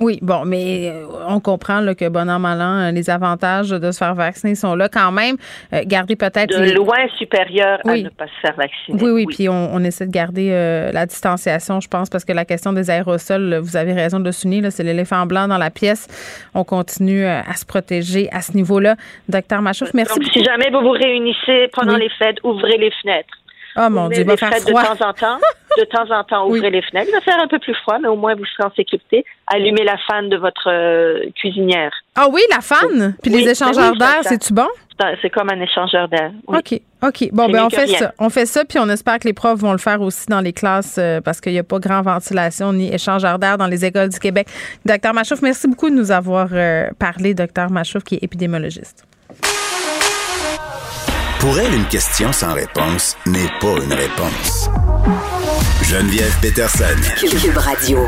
Oui, bon, mais euh, on comprend là, que bon an, mal an, euh, les avantages de se faire vacciner sont là quand même. Euh, garder peut-être. De les- loin supérieur Oui. à ne pas se faire vacciner. Oui, oui, puis on, on essaie de garder euh, la distanciation, je pense, parce que la question des aérosols, vous avez raison de le souligner, c'est l'éléphant blanc dans la pièce. On continue à se protéger à ce niveau-là. Docteur Machouf, merci Donc, beaucoup. si jamais vous vous réunissez pendant Oui. les fêtes, ouvrez les fenêtres. Oh mon Dieu, il va faire froid. de temps en temps. De temps en temps, Oui. ouvrez les fenêtres. Il va faire un peu plus froid, mais au moins vous serez en sécurité. Allumez la fan de votre euh, cuisinière. Ah oui, la fan? Puis Oui, les ben échangeurs oui, d'air, c'est-tu bon? C'est comme un échangeur d'air. OK, OK. Bon, ben on fait rien. ça. On fait ça, puis on espère que les profs vont le faire aussi dans les classes euh, parce qu'il n'y a pas grand ventilation ni échangeur d'air dans les écoles du Québec. Docteur Machouf, merci beaucoup de nous avoir euh, parlé, docteur Machouf, qui est épidémiologiste. Pour elle, une question sans réponse n'est pas une réponse. Geneviève Peterson. Cube Radio.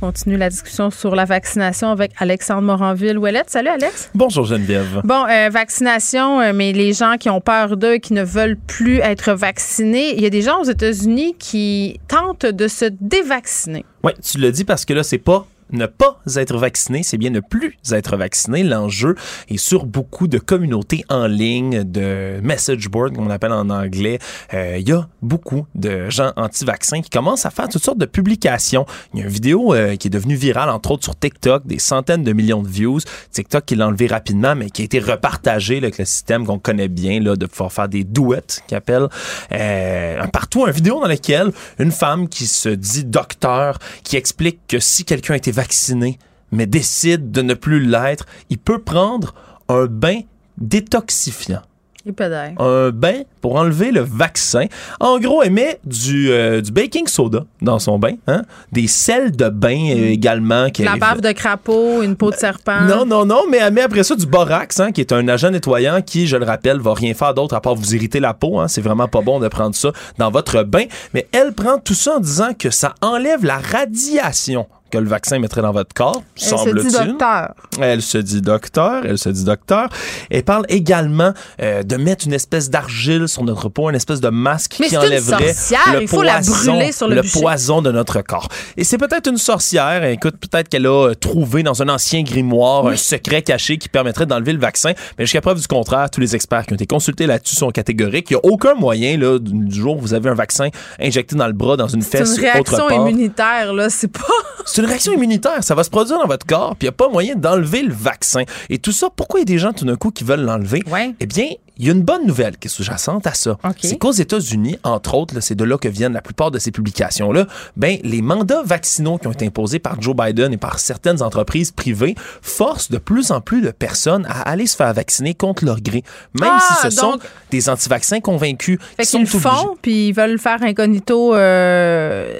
continue la discussion sur la vaccination avec Alexandre Moranville-Ouellette. Salut, Alex. Bonjour Geneviève. Bon, euh, vaccination, euh, mais les gens qui ont peur d'eux, qui ne veulent plus être vaccinés, il y a des gens aux États-Unis qui tentent de se dévacciner. Oui, tu le dis parce que là, c'est pas ne pas être vacciné, c'est bien ne plus être vacciné. L'enjeu est sur beaucoup de communautés en ligne, de message board, comme on appelle en anglais. Euh, Il y a beaucoup de gens anti-vaccins qui commencent à faire toutes sortes de publications. Il y a une vidéo euh, qui est devenue virale, entre autres sur TikTok, des centaines de millions de views. TikTok qui l'a enlevé rapidement, mais qui a été repartagé là, avec le système qu'on connaît bien, là, de pouvoir faire des duets, qu'ils appellent. Euh, partout, une vidéo dans laquelle une femme qui se dit docteur, qui explique que si quelqu'un a été vacciné, mais décide de ne plus l'être, il peut prendre un bain détoxifiant Il peut d'air. un bain pour enlever le vaccin. En gros, elle met du, euh, du baking soda dans son bain, hein? des sels de bain euh, également. La qu'elle- bave de crapaud, une peau de serpent. non, non, non, mais elle met après ça du borax, hein, qui est un agent nettoyant qui, je le rappelle, va rien faire d'autre à part vous irriter la peau. Hein. C'est vraiment pas bon de prendre ça dans votre bain. Mais elle prend tout ça en disant que ça enlève la radiation que le vaccin mettrait dans votre corps, Elle se dit semble-t-il. docteur. Elle se dit docteur, elle se dit docteur. Elle parle également euh, de mettre une espèce d'argile sur notre peau, une espèce de masque Mais qui une enlèverait sorcière, le il faut la poison, brûler sur le poison de notre corps. Et c'est peut-être une sorcière, écoute, peut-être qu'elle a euh, trouvé dans un ancien grimoire un secret caché qui permettrait d'enlever le vaccin, mais jusqu'à preuve du contraire, tous les experts qui ont été consultés là-dessus sont catégoriques. Il n'y a aucun moyen, là, du jour où vous avez un vaccin injecté dans le bras, dans une C'est fesse, une réaction autre part. immunitaire, là. C'est pas. C'est une réaction immunitaire. Ça va se produire dans votre corps, puis il n'y a pas moyen d'enlever le vaccin. Et tout ça, pourquoi il y a des gens tout d'un coup qui veulent l'enlever? Ouais. Eh bien, il y a une bonne nouvelle qui est sous-jacente à ça. C'est qu'aux États-Unis, entre autres, c'est de là que viennent la plupart de ces publications-là, ben, les mandats vaccinaux qui ont été imposés par Joe Biden et par certaines entreprises privées forcent de plus en plus de personnes à aller se faire vacciner contre leur gré, même Ah, si ce donc- sont des anti-vaccins convaincus. Fait qui sont qu'ils le font, puis ils veulent faire incognito euh,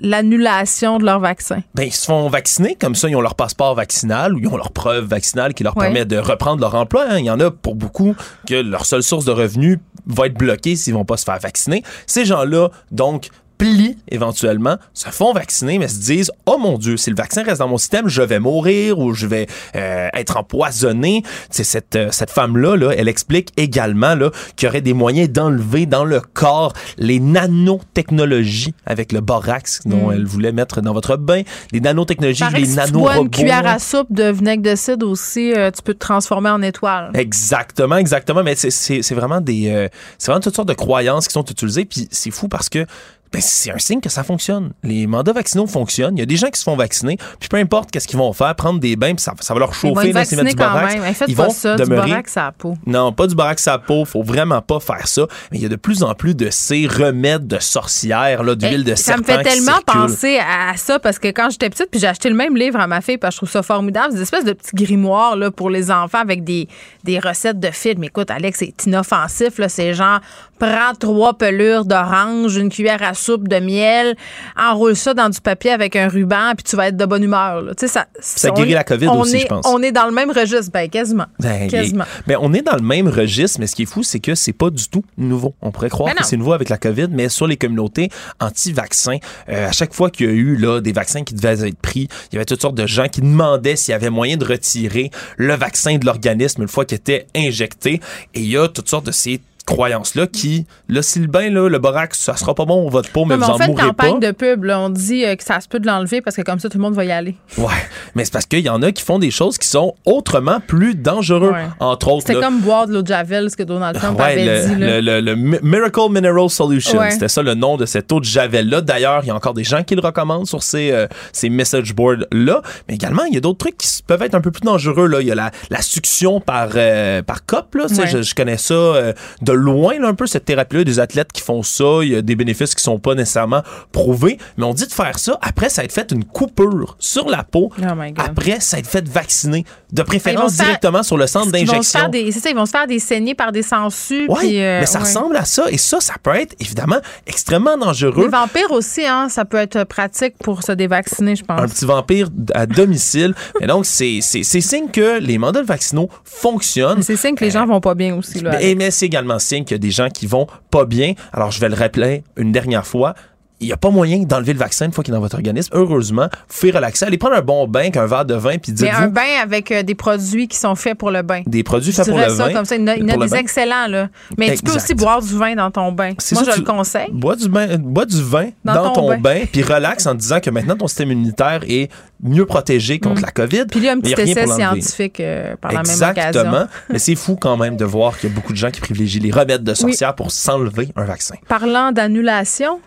l'annulation de leur vaccin. ben, ils se font vacciner, comme ça, ils ont leur passeport vaccinal ou ils ont leur preuve vaccinale qui leur Ouais. permet de reprendre leur emploi. hein. Il y en a pour beaucoup que leur seule source de revenus va être bloquée s'ils vont pas se faire vacciner. Ces gens-là, donc, plient éventuellement, se font vacciner, mais se disent Oh mon Dieu, si le vaccin reste dans mon système, je vais mourir ou je vais euh, être empoisonné. C'est cette, euh, cette femme-là, là, elle explique également là, qu'il y aurait des moyens d'enlever dans le corps les nanotechnologies avec le borax dont elle voulait mettre dans votre bain, les nanotechnologies, les si nanorobots. une cuillère à soupe de vinaigre de cidre aussi, euh, tu peux te transformer en étoile. Exactement, exactement. Mais c'est vraiment des, euh, c'est vraiment toutes sortes de croyances qui sont utilisées. Puis c'est fou parce que ben, c'est un signe que ça fonctionne. Les mandats vaccinaux fonctionnent. Il y a des gens qui se font vacciner. Puis peu importe qu'est-ce qu'ils vont faire, prendre des bains, puis ça, ça va leur Ils vont chauffer, là, s'ils mettent vaccinés du borax. même. Ils pas vont ça, du demeurer borax à la peau. non, pas du borax à la peau. Faut vraiment pas faire ça. Mais il y a de plus en plus de ces remèdes de sorcières, là, d'huile de Eh, ça me serpent fait tellement penser à ça parce que quand j'étais petite, puis j'ai acheté le même livre à ma fille, parce que je trouve ça formidable, des espèces de petits grimoires là, pour les enfants avec des, des recettes de films. Écoute, Alex, c'est inoffensif. là. C'est genre, prends trois pelures d'orange, une cuillère à soupe de miel, enroule ça dans du papier avec un ruban, puis tu vas être de bonne humeur. là. Tu sais, ça, Ça on guérit est- la COVID on aussi, est- je pense. On est dans le même registre, ben quasiment. Ben, quasiment. et- ben, on est dans le même registre, mais ce qui est fou, c'est que c'est pas du tout nouveau. On pourrait croire Ben que c'est nouveau avec la COVID, mais sur les communautés anti-vaccins, euh, à chaque fois qu'il y a eu là, des vaccins qui devaient être pris, il y avait toutes sortes de gens qui demandaient s'il y avait moyen de retirer le vaccin de l'organisme une fois qu'il était injecté. Et il y a toutes sortes de ces croyance-là qui, là, si le bain, là, le borax, ça sera pas bon pour votre peau, mais Non, mais vous on en fait une campagne pas. de pub. là. On dit euh, que ça se peut de l'enlever parce que comme ça, tout le monde va y aller. Ouais, mais c'est parce qu'il y en a qui font des choses qui sont autrement plus dangereux. Ouais. Entre autres, C'était comme boire de l'eau de Javel, ce que Donald Trump Ouais, avait le, dit. là. le- le- le Mi- Miracle Mineral Solution, Ouais. c'était ça le nom de cette eau de Javel-là. D'ailleurs, il y a encore des gens qui le recommandent sur ces, euh, ces message boards-là. Mais également, il y a d'autres trucs qui peuvent être un peu plus dangereux. Là. Il y a la, la succion par, euh, par cop. Là. Je, je connais ça euh, de loin, là, un peu, cette thérapie-là. Des athlètes qui font ça. Il y a des bénéfices qui sont pas nécessairement prouvés. Mais on dit de faire ça après ça être fait une coupure sur la peau. Oh my God. Après ça être fait vacciner. De préférence faire- directement sur le centre d'injection. C'est ça, ils vont se faire des saignées par des sangsues. Oui, euh, mais ça ouais. ressemble à ça. Et ça, ça peut être évidemment extrêmement dangereux. Les vampires aussi, hein, ça peut être pratique pour se dévacciner, je pense. Un petit vampire à domicile. et donc, c'est signe que les mandats vaccinaux fonctionnent. Mais C'est signe que les gens vont pas bien aussi. Là, Mais, mais c'est également signe qu'il y a des gens qui vont pas bien. Alors, je vais le rappeler une dernière fois. Il n'y a pas moyen d'enlever le vaccin une fois qu'il est dans votre organisme. Heureusement, vous pouvez relaxer. Allez prendre un bon bain, avec un verre de vin, puis Mais un bain avec euh, des produits qui sont faits pour le bain. des produits faits pour le ça vin. comme ça. Il y en a, il y en a pour le des bain. excellents, là. Mais tu peux aussi boire du vin dans ton bain. Moi, ça, je le conseille. Bois du, bain, bois du vin Dans dans, ton ton, bain. bain, puis relax en disant que maintenant ton système immunitaire est mieux protégé contre la COVID. Mm. Puis il y a un petit essai scientifique euh, par la même occasion. Exactement. Mais c'est fou quand même de voir qu'il y a beaucoup de gens qui privilégient les remèdes de sorcières pour s'enlever un vaccin. Parlant d'annulation,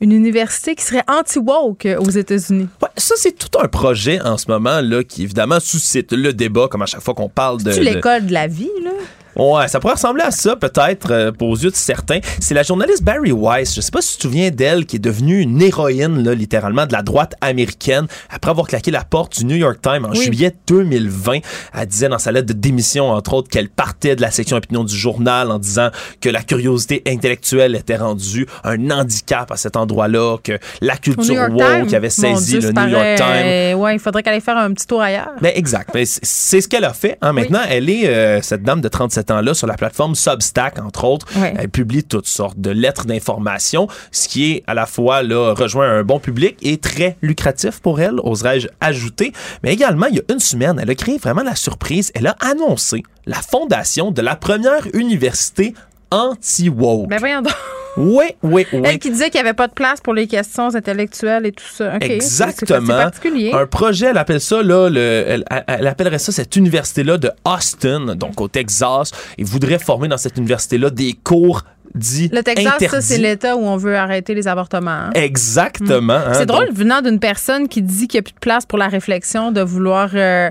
une université qui serait anti-woke euh, aux États-Unis. Ouais, ça, c'est tout un projet en ce moment là qui évidemment suscite le débat, comme à chaque fois qu'on parle de. C'est de- l'école de la vie, là? Ouais, ça pourrait ressembler à ça, peut-être, euh, pour aux yeux de certains. C'est la journaliste Barry Weiss. Je sais pas si tu te souviens d'elle, qui est devenue une héroïne, là, littéralement, de la droite américaine, après avoir claqué la porte du New York Times en Oui. juillet 2020. Elle disait dans sa lettre de démission, entre autres, qu'elle partait de la section opinion du journal en disant que la curiosité intellectuelle était rendue un handicap à cet endroit-là, que la culture woke Times? avait saisi Dieu, le New York Times. euh, ouais, il faudrait qu'elle aille faire un petit tour ailleurs. Ben exact. Ben, c'est- c'est ce qu'elle a fait. hein. Maintenant, elle est, euh, cette dame de 37 ans-là, sur la plateforme Substack, entre autres. Ouais. Elle publie toutes sortes de lettres d'information, ce qui est à la fois là, rejoint un bon public et très lucratif pour elle, oserais-je ajouter. Mais également, il y a une semaine, elle a créé vraiment la surprise. Elle a annoncé la fondation de la première université anti-woke. Ben voyons donc. oui, oui, oui. Elle qui disait qu'il n'y avait pas de place pour les questions intellectuelles et tout ça. C'est- C'est Exactement. particulier. Un projet, elle appelle ça, là, le, elle, elle- elle appellerait ça cette université-là de Austin, donc au Texas, et voudrait former dans cette université-là des cours dits Le Texas, ça, c'est l'État où on veut arrêter les avortements. hein. Exactement. hein, C'est drôle donc- venant d'une personne qui dit qu'il n'y a plus de place pour la réflexion, de vouloir euh,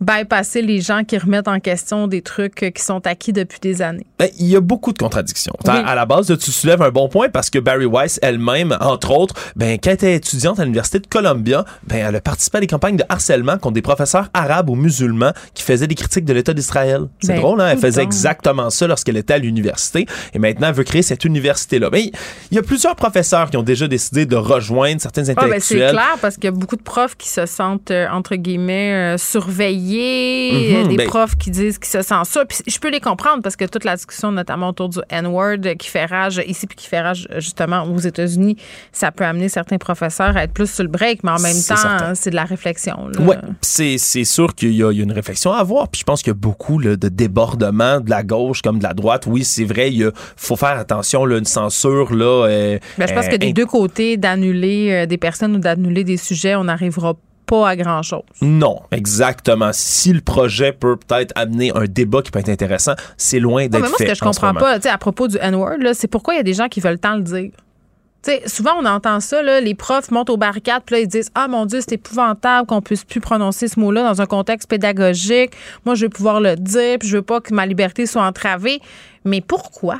bypasser les gens qui remettent en question des trucs qui sont acquis depuis des années. Ben, il y a beaucoup de contradictions. Oui. À la base, tu soulèves un bon point parce que Barry Weiss elle-même, entre autres, ben, quand elle était étudiante à l'Université de Columbia, ben, elle a participé à des campagnes de harcèlement contre des professeurs arabes ou musulmans qui faisaient des critiques de l'État d'Israël. C'est Ben, drôle, hein? Elle faisait exactement ça lorsqu'elle était à l'université et maintenant elle veut créer cette université-là. Mais il y a plusieurs professeurs qui ont déjà décidé de rejoindre certains Ah, ben, c'est clair parce qu'il y a beaucoup de profs qui se sentent, euh, entre guillemets, euh, surveillés, Mhm, euh, des ben- profs qui disent qu'ils se sentent ça. Puis je peux les comprendre parce que toute la discussion, notamment autour du N-word, qui fait rage ici puis qui fait rage euh, justement aux États-Unis, ça peut amener certains professeurs à être plus sur le break, mais en même temps, c'est de la réflexion. Ouais, c'est sûr qu'il y, a il y a une réflexion à avoir. Puis je pense qu'il y a beaucoup là, de débordements de la gauche comme de la droite. Oui, c'est vrai, il faut faire attention, là, une censure. Là, euh, Ben, je pense euh, que des deux côtés, d'annuler euh, des personnes ou d'annuler des sujets, on n'arrivera pas à grand-chose. Non, exactement. Si le projet peut peut-être amener un débat qui peut être intéressant, c'est loin d'être mais moi, ce fait que je comprends pas, tu sais, à propos du N-word, c'est pourquoi il y a des gens qui veulent tant le dire. Tu sais, souvent, on entend ça, là, les profs montent aux barricades, puis là, ils disent Ah mon Dieu, c'est épouvantable qu'on puisse plus prononcer ce mot-là dans un contexte pédagogique. Moi, je veux pouvoir le dire, puis je veux pas que ma liberté soit entravée. Mais pourquoi?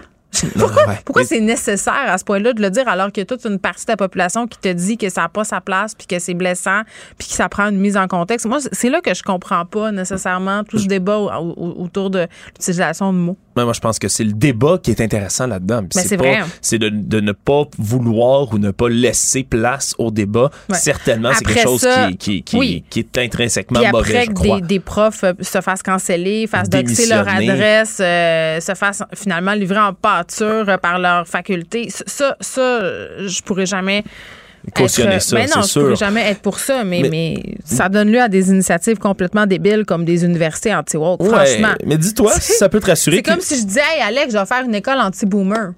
Pourquoi, Ouais. pourquoi Et- c'est nécessaire à ce point-là de le dire alors qu'il y a toute une partie de la population qui te dit que ça n'a pas sa place, puis que c'est blessant, puis que ça prend une mise en contexte? Moi, c'est là que je comprends pas nécessairement tout ce débat au- au- autour de l'utilisation de mots. Moi, je pense que c'est le débat qui est intéressant là-dedans. C'est vrai. C'est de, de ne pas vouloir ou ne pas laisser place au débat. Ouais. Certainement, c'est Après quelque chose ça, qui, qui, qui, oui. qui est intrinsèquement Puis mauvais, après je que crois. des, des profs euh, se fassent canceller, fassent doxer leur adresse, euh, se fassent finalement livrer en pâture euh, par leur faculté, ça, ça, je pourrais jamais cautionner être- ça, ben non, c'est je sûr. jamais être pour ça, mais, Mais- mais, ça donne lieu à des initiatives complètement débiles comme des universités anti-woke, Ouais, franchement. mais dis-toi, si ça peut te rassurer. C'est que- comme si je disais, hey, Alex, je vais faire une école anti-boomer.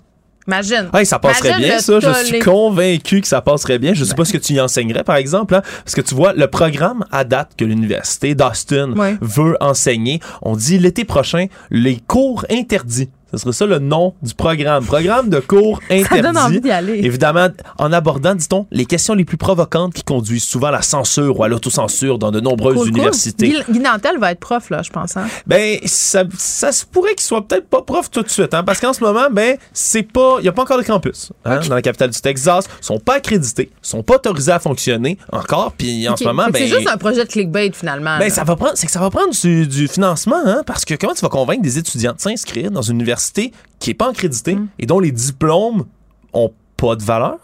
Imagine. Hey, ça passerait Imagine bien, ça. Je suis convaincu que ça passerait bien. Je sais pas ce que tu y enseignerais, par exemple, hein, parce que tu vois, le programme à date que l'université d'Austin Ouais. veut enseigner, on dit l'été prochain, les cours interdits. Ce serait ça le nom du programme. Programme de cours interdits. Ça donne envie d'y aller. Évidemment, en abordant, dit-on, les questions les plus provocantes qui conduisent souvent à la censure ou à l'autocensure dans de nombreuses Cool, cool. universités. Guy, Guy Nantel va être prof, là, je pense. Hein? Ben, ça, ça se pourrait qu'il soit peut-être pas prof tout de suite, hein, parce qu'en ce moment, ben, c'est pas, il y a pas encore de campus, hein, dans la capitale du Texas, Ils sont pas accrédités, ils sont pas autorisés à fonctionner encore, puis en ce moment, ben, C'est juste un projet de clickbait, finalement. ben, là. ça va prendre, c'est que ça va prendre du, du financement, hein, parce que comment tu vas convaincre des étudiants de s'inscrire dans une université qui est pas accréditée Mm. et dont les diplômes ont pas de valeur?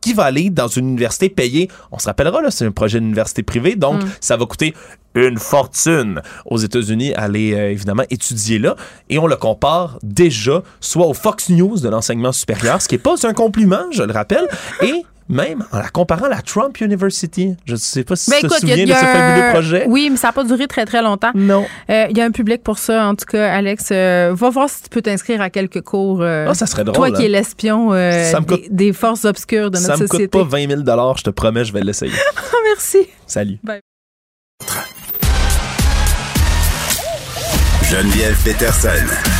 Qui va aller dans une université payée? On se rappellera, là, c'est un projet d'université privée, donc Mm. ça va coûter une fortune aux États-Unis aller euh, évidemment étudier là. Et on le compare déjà soit au Fox News de l'enseignement supérieur, ce qui est pas un compliment, je le rappelle, et même en la comparant à la Trump University. Je sais pas si Ben, tu te écoute, il y a- souviens de ce fabuleux projet. Oui, mais ça n'a pas duré très, très longtemps. Non. Euh, Il y a un public pour ça, en tout cas, Alex. euh, va voir si tu peux t'inscrire à quelques cours. euh, Ah, ça serait drôle. toi qui hein. es l'espion euh, Ça me des, forces obscures de Ça notre me société. coûte pas 20 000 je te promets, je vais l'essayer. Ah, merci. Salut. Geneviève Peterson.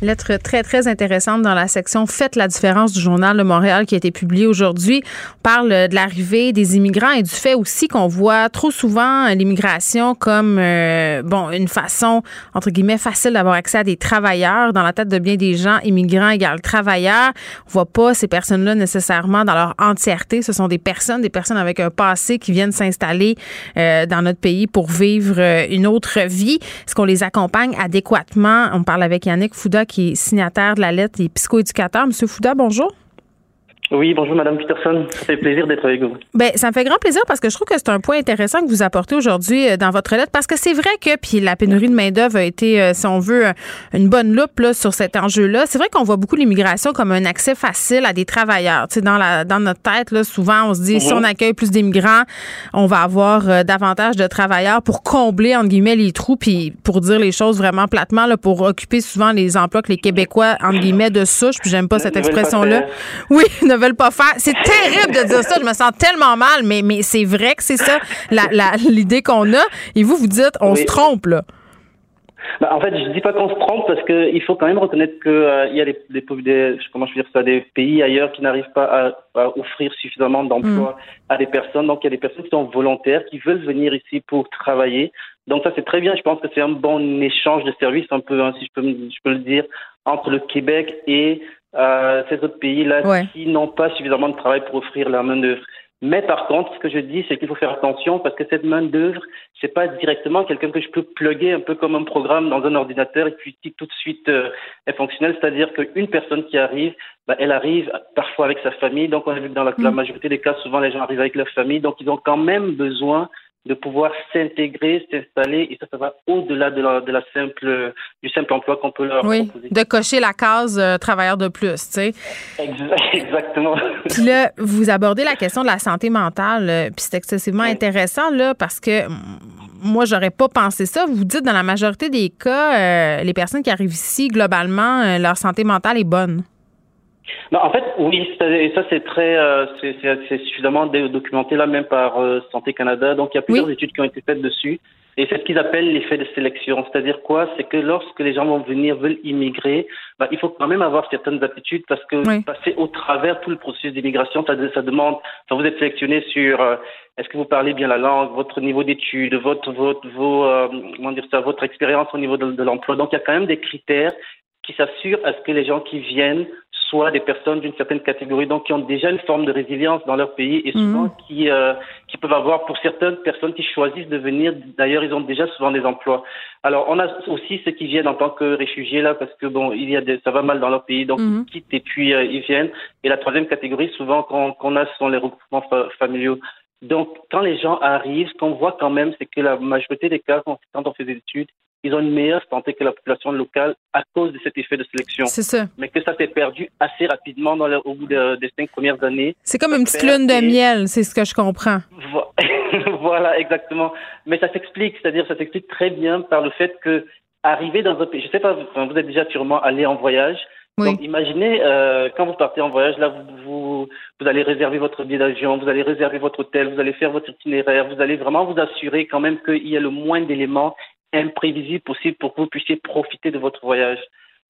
Lettre très, très intéressante dans la section Faites la différence du Journal de Montréal qui a été publié aujourd'hui. On parle de l'arrivée des immigrants et du fait aussi qu'on voit trop souvent l'immigration comme, euh, bon, une façon, entre guillemets, facile d'avoir accès à des travailleurs. Dans la tête de bien des gens, immigrants égale travailleurs. On voit pas ces personnes-là nécessairement dans leur entièreté. Ce sont des personnes, des personnes avec un passé qui viennent s'installer euh, dans notre pays pour vivre euh, une autre vie. Est-ce qu'on les accompagne adéquatement? On parle avec Yannick Fouda, qui est signataire de la lettre, est psychoéducateur. Monsieur Fouda, bonjour. Oui, bonjour Madame Peterson. Ça fait plaisir d'être avec vous. Ben, ça me fait grand plaisir parce que je trouve que c'est un point intéressant que vous apportez aujourd'hui euh, dans votre lettre parce que c'est vrai que puis la pénurie de main d'œuvre a été, euh, si on veut, une bonne loupe là, sur cet enjeu-là. C'est vrai qu'on voit beaucoup l'immigration comme un accès facile à des travailleurs. Tu sais, dans la dans notre tête là, souvent on se dit si on accueille plus d'immigrants, on va avoir euh, davantage de travailleurs pour combler entre guillemets les trous puis pour dire les choses vraiment platement là, pour occuper souvent les emplois que les Québécois entre guillemets de souche. Puis j'aime pas cette expression-là. Oui, veulent pas faire. C'est terrible de dire ça. Je me sens tellement mal, mais, mais c'est vrai que c'est ça l'idée qu'on a. Et vous, vous dites, on Oui. se trompe, là. Bah, en fait, je dis pas qu'on se trompe parce que il faut quand même reconnaître que euh, y a des, des, des- comment je veux dire ça, des pays ailleurs qui n'arrivent pas à, à offrir suffisamment d'emplois à des personnes. Donc, il y a des personnes qui sont volontaires, qui veulent venir ici pour travailler. Donc, ça c'est très bien. Je pense que c'est un bon échange de services, un peu, hein, si je peux, je peux le dire, entre le Québec et euh, ces autres pays-là Ouais. qui n'ont pas suffisamment de travail pour offrir la main d'œuvre. Mais par contre, ce que je dis, c'est qu'il faut faire attention parce que cette main d'œuvre, c'est pas directement quelqu'un que je peux plugger un peu comme un programme dans un ordinateur et puis qui tout de suite euh, est fonctionnel. C'est-à-dire qu'une personne qui arrive, bah, elle arrive parfois avec sa famille. Donc on a vu que dans la, la majorité des cas, souvent les gens arrivent avec leur famille. Donc ils ont quand même besoin de pouvoir s'intégrer, s'installer, et ça, ça va au-delà de la, de la simple, du simple emploi qu'on peut leur Oui, proposer. de cocher la case euh, travailleur de plus, tu sais. Exa- Exactement. Puis là, vous abordez la question de la santé mentale, euh, puis c'est excessivement Oui. intéressant, là, parce que moi, j'aurais pas pensé ça. Vous dites, dans la majorité des cas, euh, les personnes qui arrivent ici, globalement, euh, leur santé mentale est bonne. Non, en fait, oui, et ça c'est très, euh, c'est suffisamment documenté là même par euh, Santé Canada. Donc il y a plusieurs Oui. études qui ont été faites dessus. Et c'est ce qu'ils appellent l'effet de sélection. C'est-à-dire quoi? C'est que lorsque les gens vont venir, veulent immigrer, bah, il faut quand même avoir certaines attitudes parce que Oui. passer au travers tout le processus d'immigration, ça, ça demande, vous êtes sélectionné sur euh, est-ce que vous parlez bien la langue, votre niveau d'études, votre, votre, vos, euh, comment dire ça, votre expérience au niveau de, de l'emploi. Donc il y a quand même des critères qui s'assurent à ce que les gens qui viennent soient des personnes d'une certaine catégorie, donc qui ont déjà une forme de résilience dans leur pays et souvent qui, euh, qui peuvent avoir, pour certaines personnes qui choisissent de venir, d'ailleurs, ils ont déjà souvent des emplois. Alors, on a aussi ceux qui viennent en tant que réfugiés là, parce que bon, il y a des, ça va mal dans leur pays, donc Mhm. ils quittent et puis euh, ils viennent. Et la troisième catégorie, souvent qu'on qu'on a, ce sont les regroupements fa- familiaux. Donc, quand les gens arrivent, ce qu'on voit quand même, c'est que la majorité des cas, quand on fait des études, ils ont une meilleure santé que la population locale à cause de cet effet de sélection. C'est ça. Mais que ça s'est perdu assez rapidement dans au bout des cinq premières années. C'est comme une petite lune de miel, c'est ce que je comprends. voilà, exactement. Mais ça s'explique, c'est-à-dire ça s'explique très bien par le fait que arriver dans un pays, je sais pas, vous êtes déjà sûrement allé en voyage. Donc imaginez euh, quand vous partez en voyage, là vous, vous, vous allez réserver votre billet d'avion, vous allez réserver votre hôtel, vous allez faire votre itinéraire, vous allez vraiment vous assurer quand même qu'il y a le moins d'éléments imprévisible possible pour que vous puissiez profiter de votre voyage.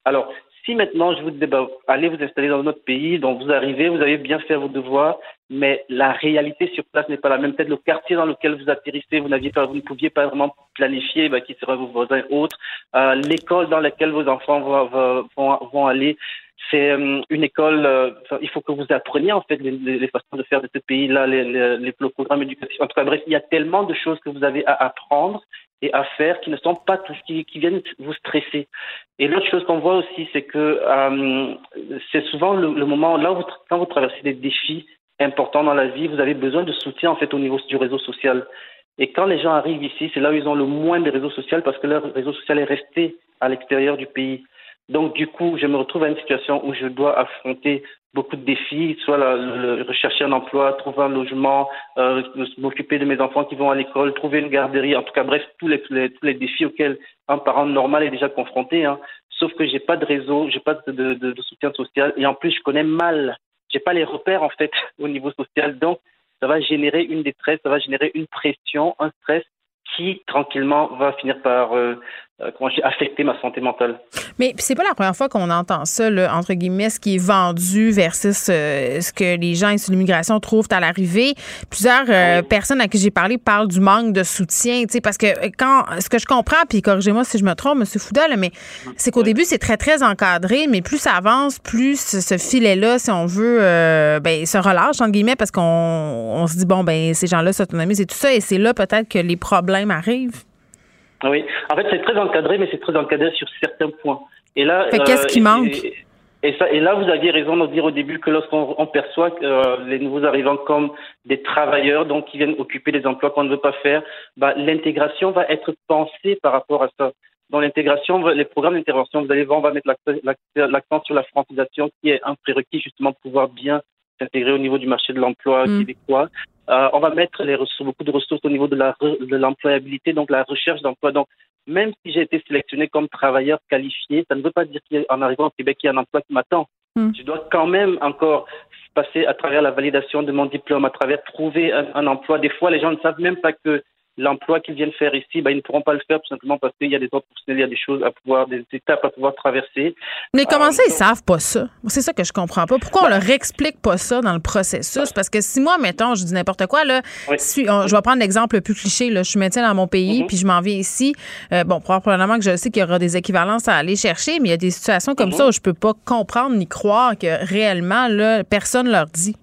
Alors, si maintenant je vous dis, ben, allez vous installer dans notre pays, donc vous arrivez, vous avez bien fait vos devoirs, mais la réalité sur place n'est pas la même. Peut-être le quartier dans lequel vous atterrissez, vous pas, vous ne pouviez pas vraiment planifier ben, qui seraient vos voisins autres. Euh, l'école dans laquelle vos enfants vont, vont, aller, c'est euh, une école. Euh, il faut que vous appreniez en fait les, les façons de faire de ce pays-là, les, les, les, programmes éducatifs. En tout cas, bref, il y a tellement de choses que vous avez à apprendre et à faire qui ne sont pas tout ce qui, qui viennent vous stresser. Et l'autre chose qu'on voit aussi, c'est que euh, c'est souvent le, moment là où quand vous traversez des défis importants dans la vie, vous avez besoin de soutien en fait au niveau du réseau social. Et quand les gens arrivent ici, c'est là où ils ont le moins de réseaux sociaux parce que leur réseau social est resté à l'extérieur du pays. Donc, du coup, je me retrouve à une situation où je dois affronter beaucoup de défis, soit rechercher un emploi, trouver un logement, euh, m'occuper de mes enfants qui vont à l'école, trouver une garderie, en tout cas, bref, tous les, les, défis auxquels un parent normal est déjà confronté. Hein. Sauf que j'ai pas de réseau, j'ai pas de, soutien social, et en plus, je connais mal, j'ai pas les repères en fait au niveau social, donc ça va générer une détresse, ça va générer une pression, un stress qui tranquillement va finir par euh, comment j'ai affecté ma santé mentale. Mais c'est pas la première fois qu'on entend ça, là, entre guillemets, ce qui est vendu versus euh, ce que les gens de l'immigration trouvent à l'arrivée. Plusieurs euh, personnes à qui j'ai parlé parlent du manque de soutien, tu sais, parce que quand ce que je comprends, puis corrigez-moi si je me trompe, M. Fouda, mais c'est qu'au début c'est très très encadré, mais plus ça avance, plus ce filet-là, si on veut, ben, se relâche entre guillemets, parce qu'on on se dit bon ben ces gens-là s'autonomisent et tout ça, et c'est là peut-être que les problèmes arrivent. Oui, en fait, c'est très encadré, mais c'est très encadré sur certains points. Et là, qu'est-ce qui euh, manque et, ça, et là, vous aviez raison de dire au début que lorsqu'on perçoit euh, les nouveaux arrivants comme des travailleurs, donc qui viennent occuper des emplois qu'on ne veut pas faire, bah, l'intégration va être pensée par rapport à ça. Dans l'intégration, les programmes d'intervention, vous allez voir, on va mettre l'accent sur la francisation, qui est un prérequis justement pour pouvoir bien s'intégrer au niveau du marché de l'emploi mm. québécois. Euh, on va mettre les ressources, beaucoup de ressources au niveau de l'employabilité, donc la recherche d'emploi. Donc, même si j'ai été sélectionné comme travailleur qualifié, ça ne veut pas dire qu'en arrivant au Québec, il y a un emploi qui m'attend. Hmm. Je dois quand même encore passer à travers la validation de mon diplôme, à travers trouver un, un emploi. Des fois, les gens ne savent même pas que l'emploi qu'ils viennent faire ici, ben, ils ne pourront pas le faire tout simplement parce qu'il y a des autres professionnels, il y a des choses à pouvoir, des étapes à pouvoir traverser. Mais comment ça, ils ils savent pas ça? C'est ça que je comprends pas. Pourquoi on leur explique pas ça dans le processus? Parce que si moi, mettons, je dis n'importe quoi, là, si, je vais prendre l'exemple le plus cliché, là, je suis médecin dans mon pays, mm-hmm. puis je m'en viens ici. Euh, bon, probablement que je sais qu'il y aura des équivalences à aller chercher, mais il y a des situations comme mm-hmm. ça où je peux pas comprendre ni croire que réellement, là, personne leur dit.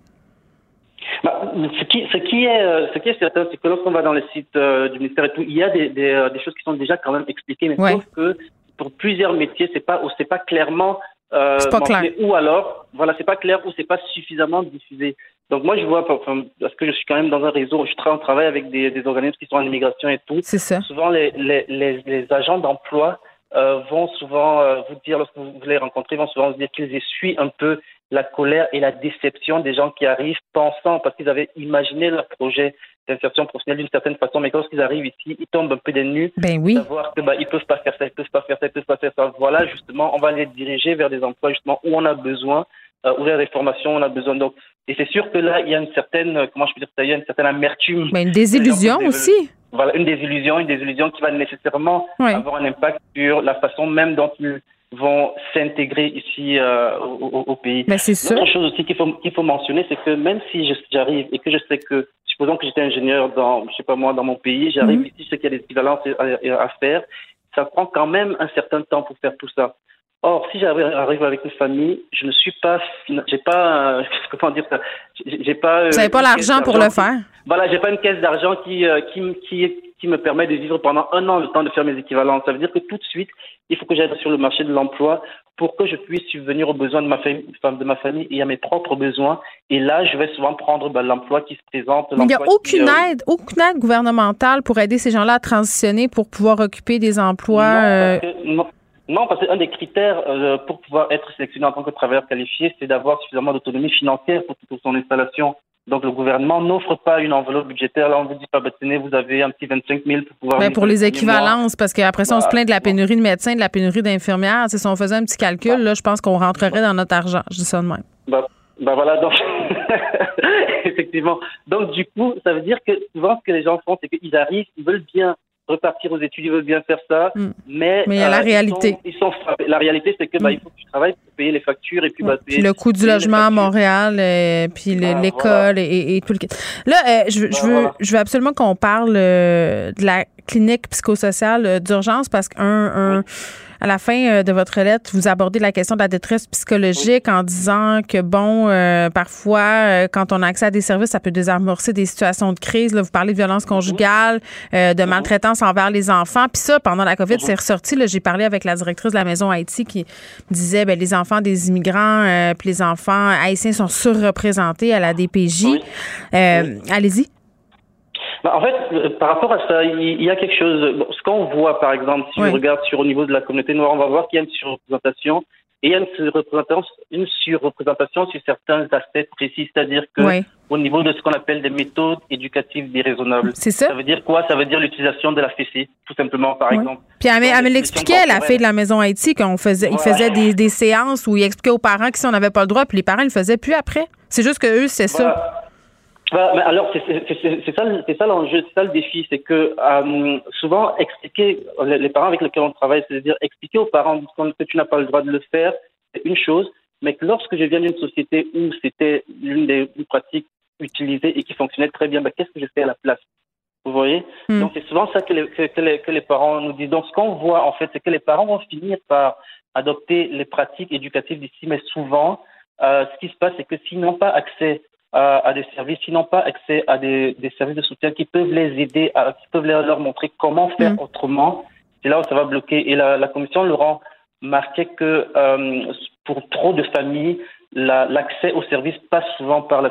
Bah, ce, qui, ce, qui est, euh, ce qui est certain, c'est que lorsqu'on va dans le site euh, du ministère et tout, il y a des, des, euh, des, choses qui sont déjà quand même expliquées, mais sauf que pour plusieurs métiers, c'est pas, c'est pas clairement euh, pas clair. ou alors, voilà, c'est pas clair ou c'est pas suffisamment diffusé. Donc moi, je vois, parce que je suis quand même dans un réseau, je travaille, travaille avec des, des organismes qui sont en immigration et tout. C'est ça. Souvent, les, les, les, les agents d'emploi euh, vont souvent euh, vous dire, lorsque vous les rencontrez, vont souvent vous dire qu'ils essuient un peu la colère et la déception des gens qui arrivent pensant, parce qu'ils avaient imaginé leur projet d'insertion professionnelle d'une certaine façon, mais lorsqu'ils arrivent ici, ils tombent un peu des nues. Ben oui. Savoir que, bah, ils peuvent pas faire ça, ils peuvent pas faire ça, ils peuvent pas faire ça. Voilà, justement, on va les diriger vers des emplois, justement, où on a besoin, euh, où des formations, on a besoin. Donc, et c'est sûr que là, il y a une certaine, comment je peux dire il y a une certaine amertume. Mais une désillusion aussi. Voilà, une désillusion, une désillusion qui va nécessairement avoir un impact sur la façon même dont ils vont s'intégrer ici euh, au, au, pays. Mais c'est sûr. Autre chose aussi qu'il faut, qu'il faut mentionner, c'est que même si j'arrive et que je sais que, supposons que j'étais ingénieur dans, je sais pas moi, dans mon pays, j'arrive mhm. ici, je sais qu'il y a des équivalences à, à, faire, ça prend quand même un certain temps pour faire tout ça. Or, si j'arrive avec une famille, je ne suis pas, j'ai pas, comment dire ça, j'ai pas. Vous n'avez pas l'argent pour le faire? Voilà, j'ai pas une caisse d'argent qui, euh, qui, qui, qui me permet de vivre pendant un an le temps de faire mes équivalences. Ça veut dire que tout de suite, il faut que j'aille sur le marché de l'emploi pour que je puisse subvenir aux besoins de ma famille, de ma famille et à mes propres besoins. Et là, je vais souvent prendre ben, l'emploi qui se présente. Il n'y a aucune euh, aide, aucune aide gouvernementale pour aider ces gens-là à transitionner pour pouvoir occuper des emplois. Non, non, parce qu'un des critères euh, pour pouvoir être sélectionné en tant que travailleur qualifié, c'est d'avoir suffisamment d'autonomie financière pour, pour, son installation. Donc le gouvernement n'offre pas une enveloppe budgétaire. Là, on vous dit pas, bah, tenez, vous avez un petit 25 000 pour pouvoir. Mais pour les équivalences, parce qu'après ça, on se plaint de la pénurie de médecins, de la pénurie d'infirmières. Si on faisait un petit calcul, là, je pense qu'on rentrerait dans notre argent. Je dis ça de même. Bah, bah voilà, donc effectivement. Donc du coup, ça veut dire que souvent ce que les gens font, c'est qu'ils arrivent, ils veulent bien repartir aux études, ils veulent bien faire ça, mm. mais mais il y a la euh, réalité. Ils sont, la réalité, c'est que bah, mm. il faut que tu travailles pour payer les factures et puis, bah, puis le coût du logement à Montréal, et, puis ah, l'école et, tout le. Là, euh, je, je, veux, je veux absolument qu'on parle euh, de la clinique psychosociale d'urgence parce qu'un un, à la fin euh, de votre lettre, vous abordez la question de la détresse psychologique en disant que, bon, euh, parfois, euh, quand on a accès à des services, ça peut désamorcer des situations de crise. Là, vous parlez de violence conjugale, de maltraitance envers les enfants. Puis ça, pendant la COVID, c'est ressorti. J'ai parlé avec la directrice de la Maison Haïti qui disait ben les enfants des immigrants puis les enfants haïtiens sont surreprésentés à la DPJ. Allez-y. Bah, en fait, euh, par rapport à ça, il y a quelque chose. ce qu'on voit, par exemple, si on regarde sur au niveau de la communauté noire, on va voir qu'il y a une surreprésentation et il y a une surreprésentation, une surreprésentation sur certains aspects précis, c'est-à-dire que au niveau de ce qu'on appelle des méthodes éducatives déraisonnables. C'est ça. Ça veut dire quoi? Ça veut dire l'utilisation de la fessée, tout simplement, par exemple. Puis elle, elle me l'expliquait, la fille de la maison Haïti, qu'on faisait, il faisait des, des, séances où il expliquait aux parents que si on n'avait pas le droit, puis les parents ne le faisaient plus après. C'est juste que eux, c'est ça. Bah, alors, c'est ça, l'enjeu, c'est ça le défi, c'est que euh, souvent expliquer les, parents avec lesquels on travaille, c'est-à-dire expliquer aux parents que tu n'as pas le droit de le faire, c'est une chose, mais que lorsque je viens d'une société où c'était l'une des pratiques utilisées et qui fonctionnait très bien, bah, qu'est-ce que je fais à la place? Vous voyez? Hmm. Donc c'est souvent ça que les, que, les, que les parents nous disent. Donc ce qu'on voit en fait, c'est que les parents vont finir par adopter les pratiques éducatives d'ici, mais souvent, euh, ce qui se passe, c'est que s'ils n'ont pas accès à, des services, qui n'ont pas accès à des, services de soutien qui peuvent les aider, à, qui peuvent leur montrer comment faire mm. autrement. C'est là où ça va bloquer. Et la, commission Laurent marquait que euh, pour trop de familles, l'accès aux services passe souvent par la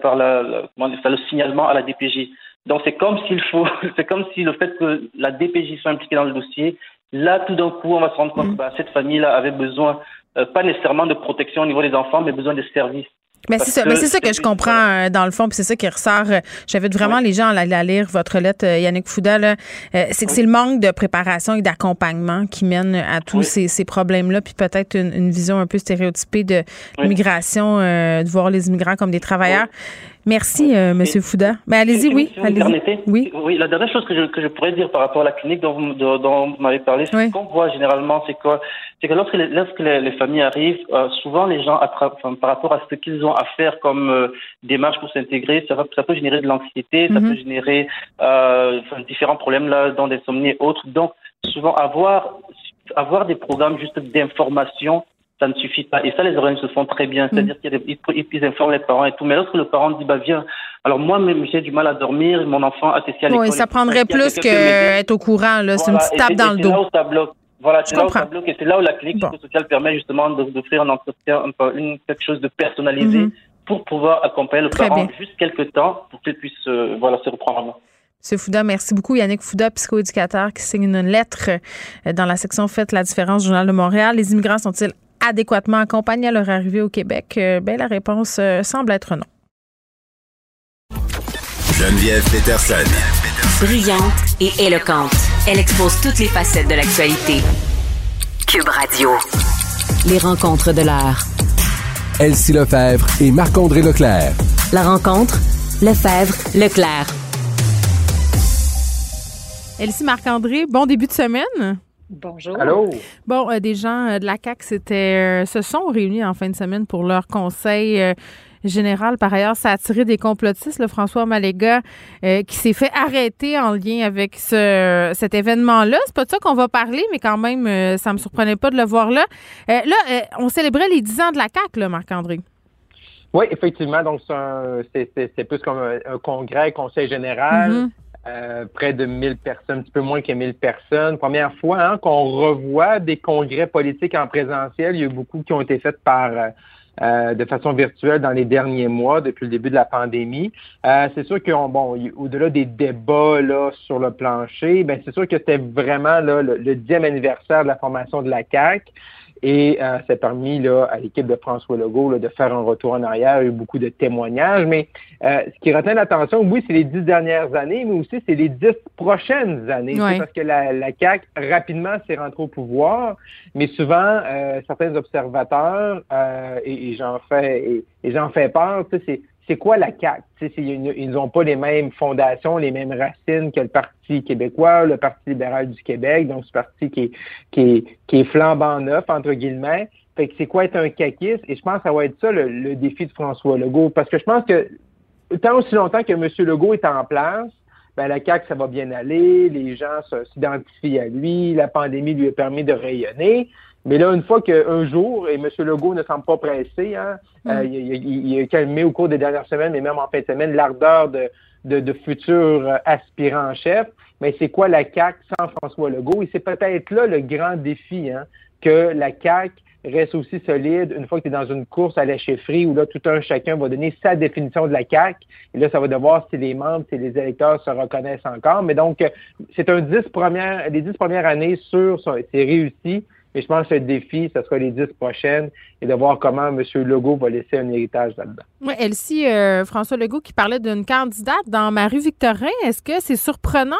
par la, le signalement à la DPJ. Donc c'est comme s'il faut, c'est comme si le fait que la DPJ soit impliquée dans le dossier, là tout d'un coup on va se rendre compte mm. que bah, cette famille-là avait besoin euh, pas nécessairement de protection au niveau des enfants, mais besoin de services. Mais c'est ça, mais c'est ça que je comprends euh, dans le fond, puis c'est ça qui ressort. Euh, j'avais vraiment les gens à, à, lire votre lettre, euh, Yannick Fouda. c'est que c'est le manque de préparation et d'accompagnement qui mène à tous ces, ces problèmes-là, puis peut-être une, une, vision un peu stéréotypée de l'immigration, de voir les immigrants comme des travailleurs. Merci, euh, Monsieur Fouda. Mais allez-y, oui. allez oui. Oui, la dernière chose que je, que je pourrais dire par rapport à la clinique dont vous, dont vous m'avez parlé, ce qu'on voit généralement, c'est quoi? C'est que lorsque les, lorsque les, familles arrivent, euh, souvent les gens, enfin, par rapport à ce qu'ils ont à faire comme euh, démarche pour s'intégrer, ça, ça peut générer de l'anxiété, ça mhm. peut générer euh, différents problèmes là, dans des somnies et autres. Donc, souvent avoir avoir des programmes juste d'information ça ne suffit pas. Et ça, les organismes se font très bien. C'est-à-dire mm. qu'ils informent les parents et tout. Mais lorsque le parent dit, bah, viens, alors moi-même, j'ai du mal à dormir, mon enfant a testé à l'école. Oui, ça prendrait plus qu'être au courant, là. C'est une petite tape dans le dos. Là où ça bloque. Voilà, c'est là où ça bloque et c'est là où la clinique sociale permet justement d'offrir un entretien, une, quelque chose de personnalisé mm-hmm. pour pouvoir accompagner le parent juste quelques temps pour qu'il puisse, euh, voilà, se reprendre M. Fouda, merci beaucoup. Yannick Fouda, psychoéducateur, qui signe une lettre euh, dans la section Faites la différence Journal de Montréal. Les immigrants sont-ils adéquatement accompagnés à leur arrivée au Québec? Euh, ben, la réponse euh, semble être non. Geneviève Peterson. Brillante et éloquente, elle expose toutes les facettes de l'actualité. Cube Radio. Les rencontres de l'art. Elsie Lefebvre et Marc-André Leclerc. La rencontre, Lefebvre, Leclerc. Elsie Marc-André, bon début de semaine. Bonjour. Allô? Bon, euh, des gens euh, de la CAC euh, se sont réunis en fin de semaine pour leur conseil général. Par ailleurs, ça a attiré des complotistes. Le François Maléga qui s'est fait arrêter en lien avec ce, cet événement-là. C'est pas de ça qu'on va parler, mais quand même, ça me surprenait pas de le voir là. là, on célébrait les 10 ans de la CAC, là, Marc-André. Oui, effectivement. Donc, c'est plus comme un, congrès, conseil général. Mm-hmm. Euh, près de 1000 personnes, un petit peu moins que 1000 personnes. Première fois hein, qu'on revoit des congrès politiques en présentiel. Il y a eu beaucoup qui ont été faits par euh, euh, de façon virtuelle dans les derniers mois depuis le début de la pandémie. c'est sûr que bon, au-delà des débats là sur le plancher, ben c'est sûr que c'était vraiment là, le, le dixième anniversaire de la formation de la CAC. Et euh, ça a permis là, à l'équipe de François Legault de faire un retour en arrière. Il y a eu beaucoup de témoignages. Mais euh, ce qui retient l'attention, oui, c'est les dix dernières années, mais aussi c'est les dix prochaines années. Parce que la, la CAQ, rapidement, s'est rentrée au pouvoir. Mais souvent, euh, certains observateurs, euh, et, et j'en fais et, et j'en fais peur, c'est c'est quoi la CAQ? Ils n'ont pas les mêmes fondations, les mêmes racines que le Parti québécois, le Parti libéral du Québec, donc ce parti qui est, flambant neuf, entre guillemets. Fait que c'est quoi être un caquiste? Et je pense que ça va être ça le, défi de François Legault. Parce que je pense que tant aussi longtemps que M. Legault est en place, ben la CAQ, ça va bien aller, les gens s'identifient à lui, la pandémie lui a permis de rayonner. Mais là, une fois qu'un jour, et M. Legault ne semble pas pressé, hein, mm. euh, il, a calmé au cours des dernières semaines, mais même en fin de semaine, l'ardeur de, de, de futurs aspirants-chefs. Mais c'est quoi la CAQ sans François Legault? Et c'est peut-être là le grand défi, hein, que la CAQ reste aussi solide une fois que tu es dans une course à la chefferie où là, tout un chacun va donner sa définition de la CAQ. Et là, ça va devoir si les membres, si les électeurs se reconnaissent encore. Mais donc, c'est un dix premières, les dix premières années sur, c'est réussi. Mais je pense que le défi, ce sera les dix prochaines et de voir comment M. Legault va laisser un héritage là-dedans. Oui, Elsie, euh, François Legault qui parlait d'une candidate dans Marie-Victorin, est-ce que c'est surprenant?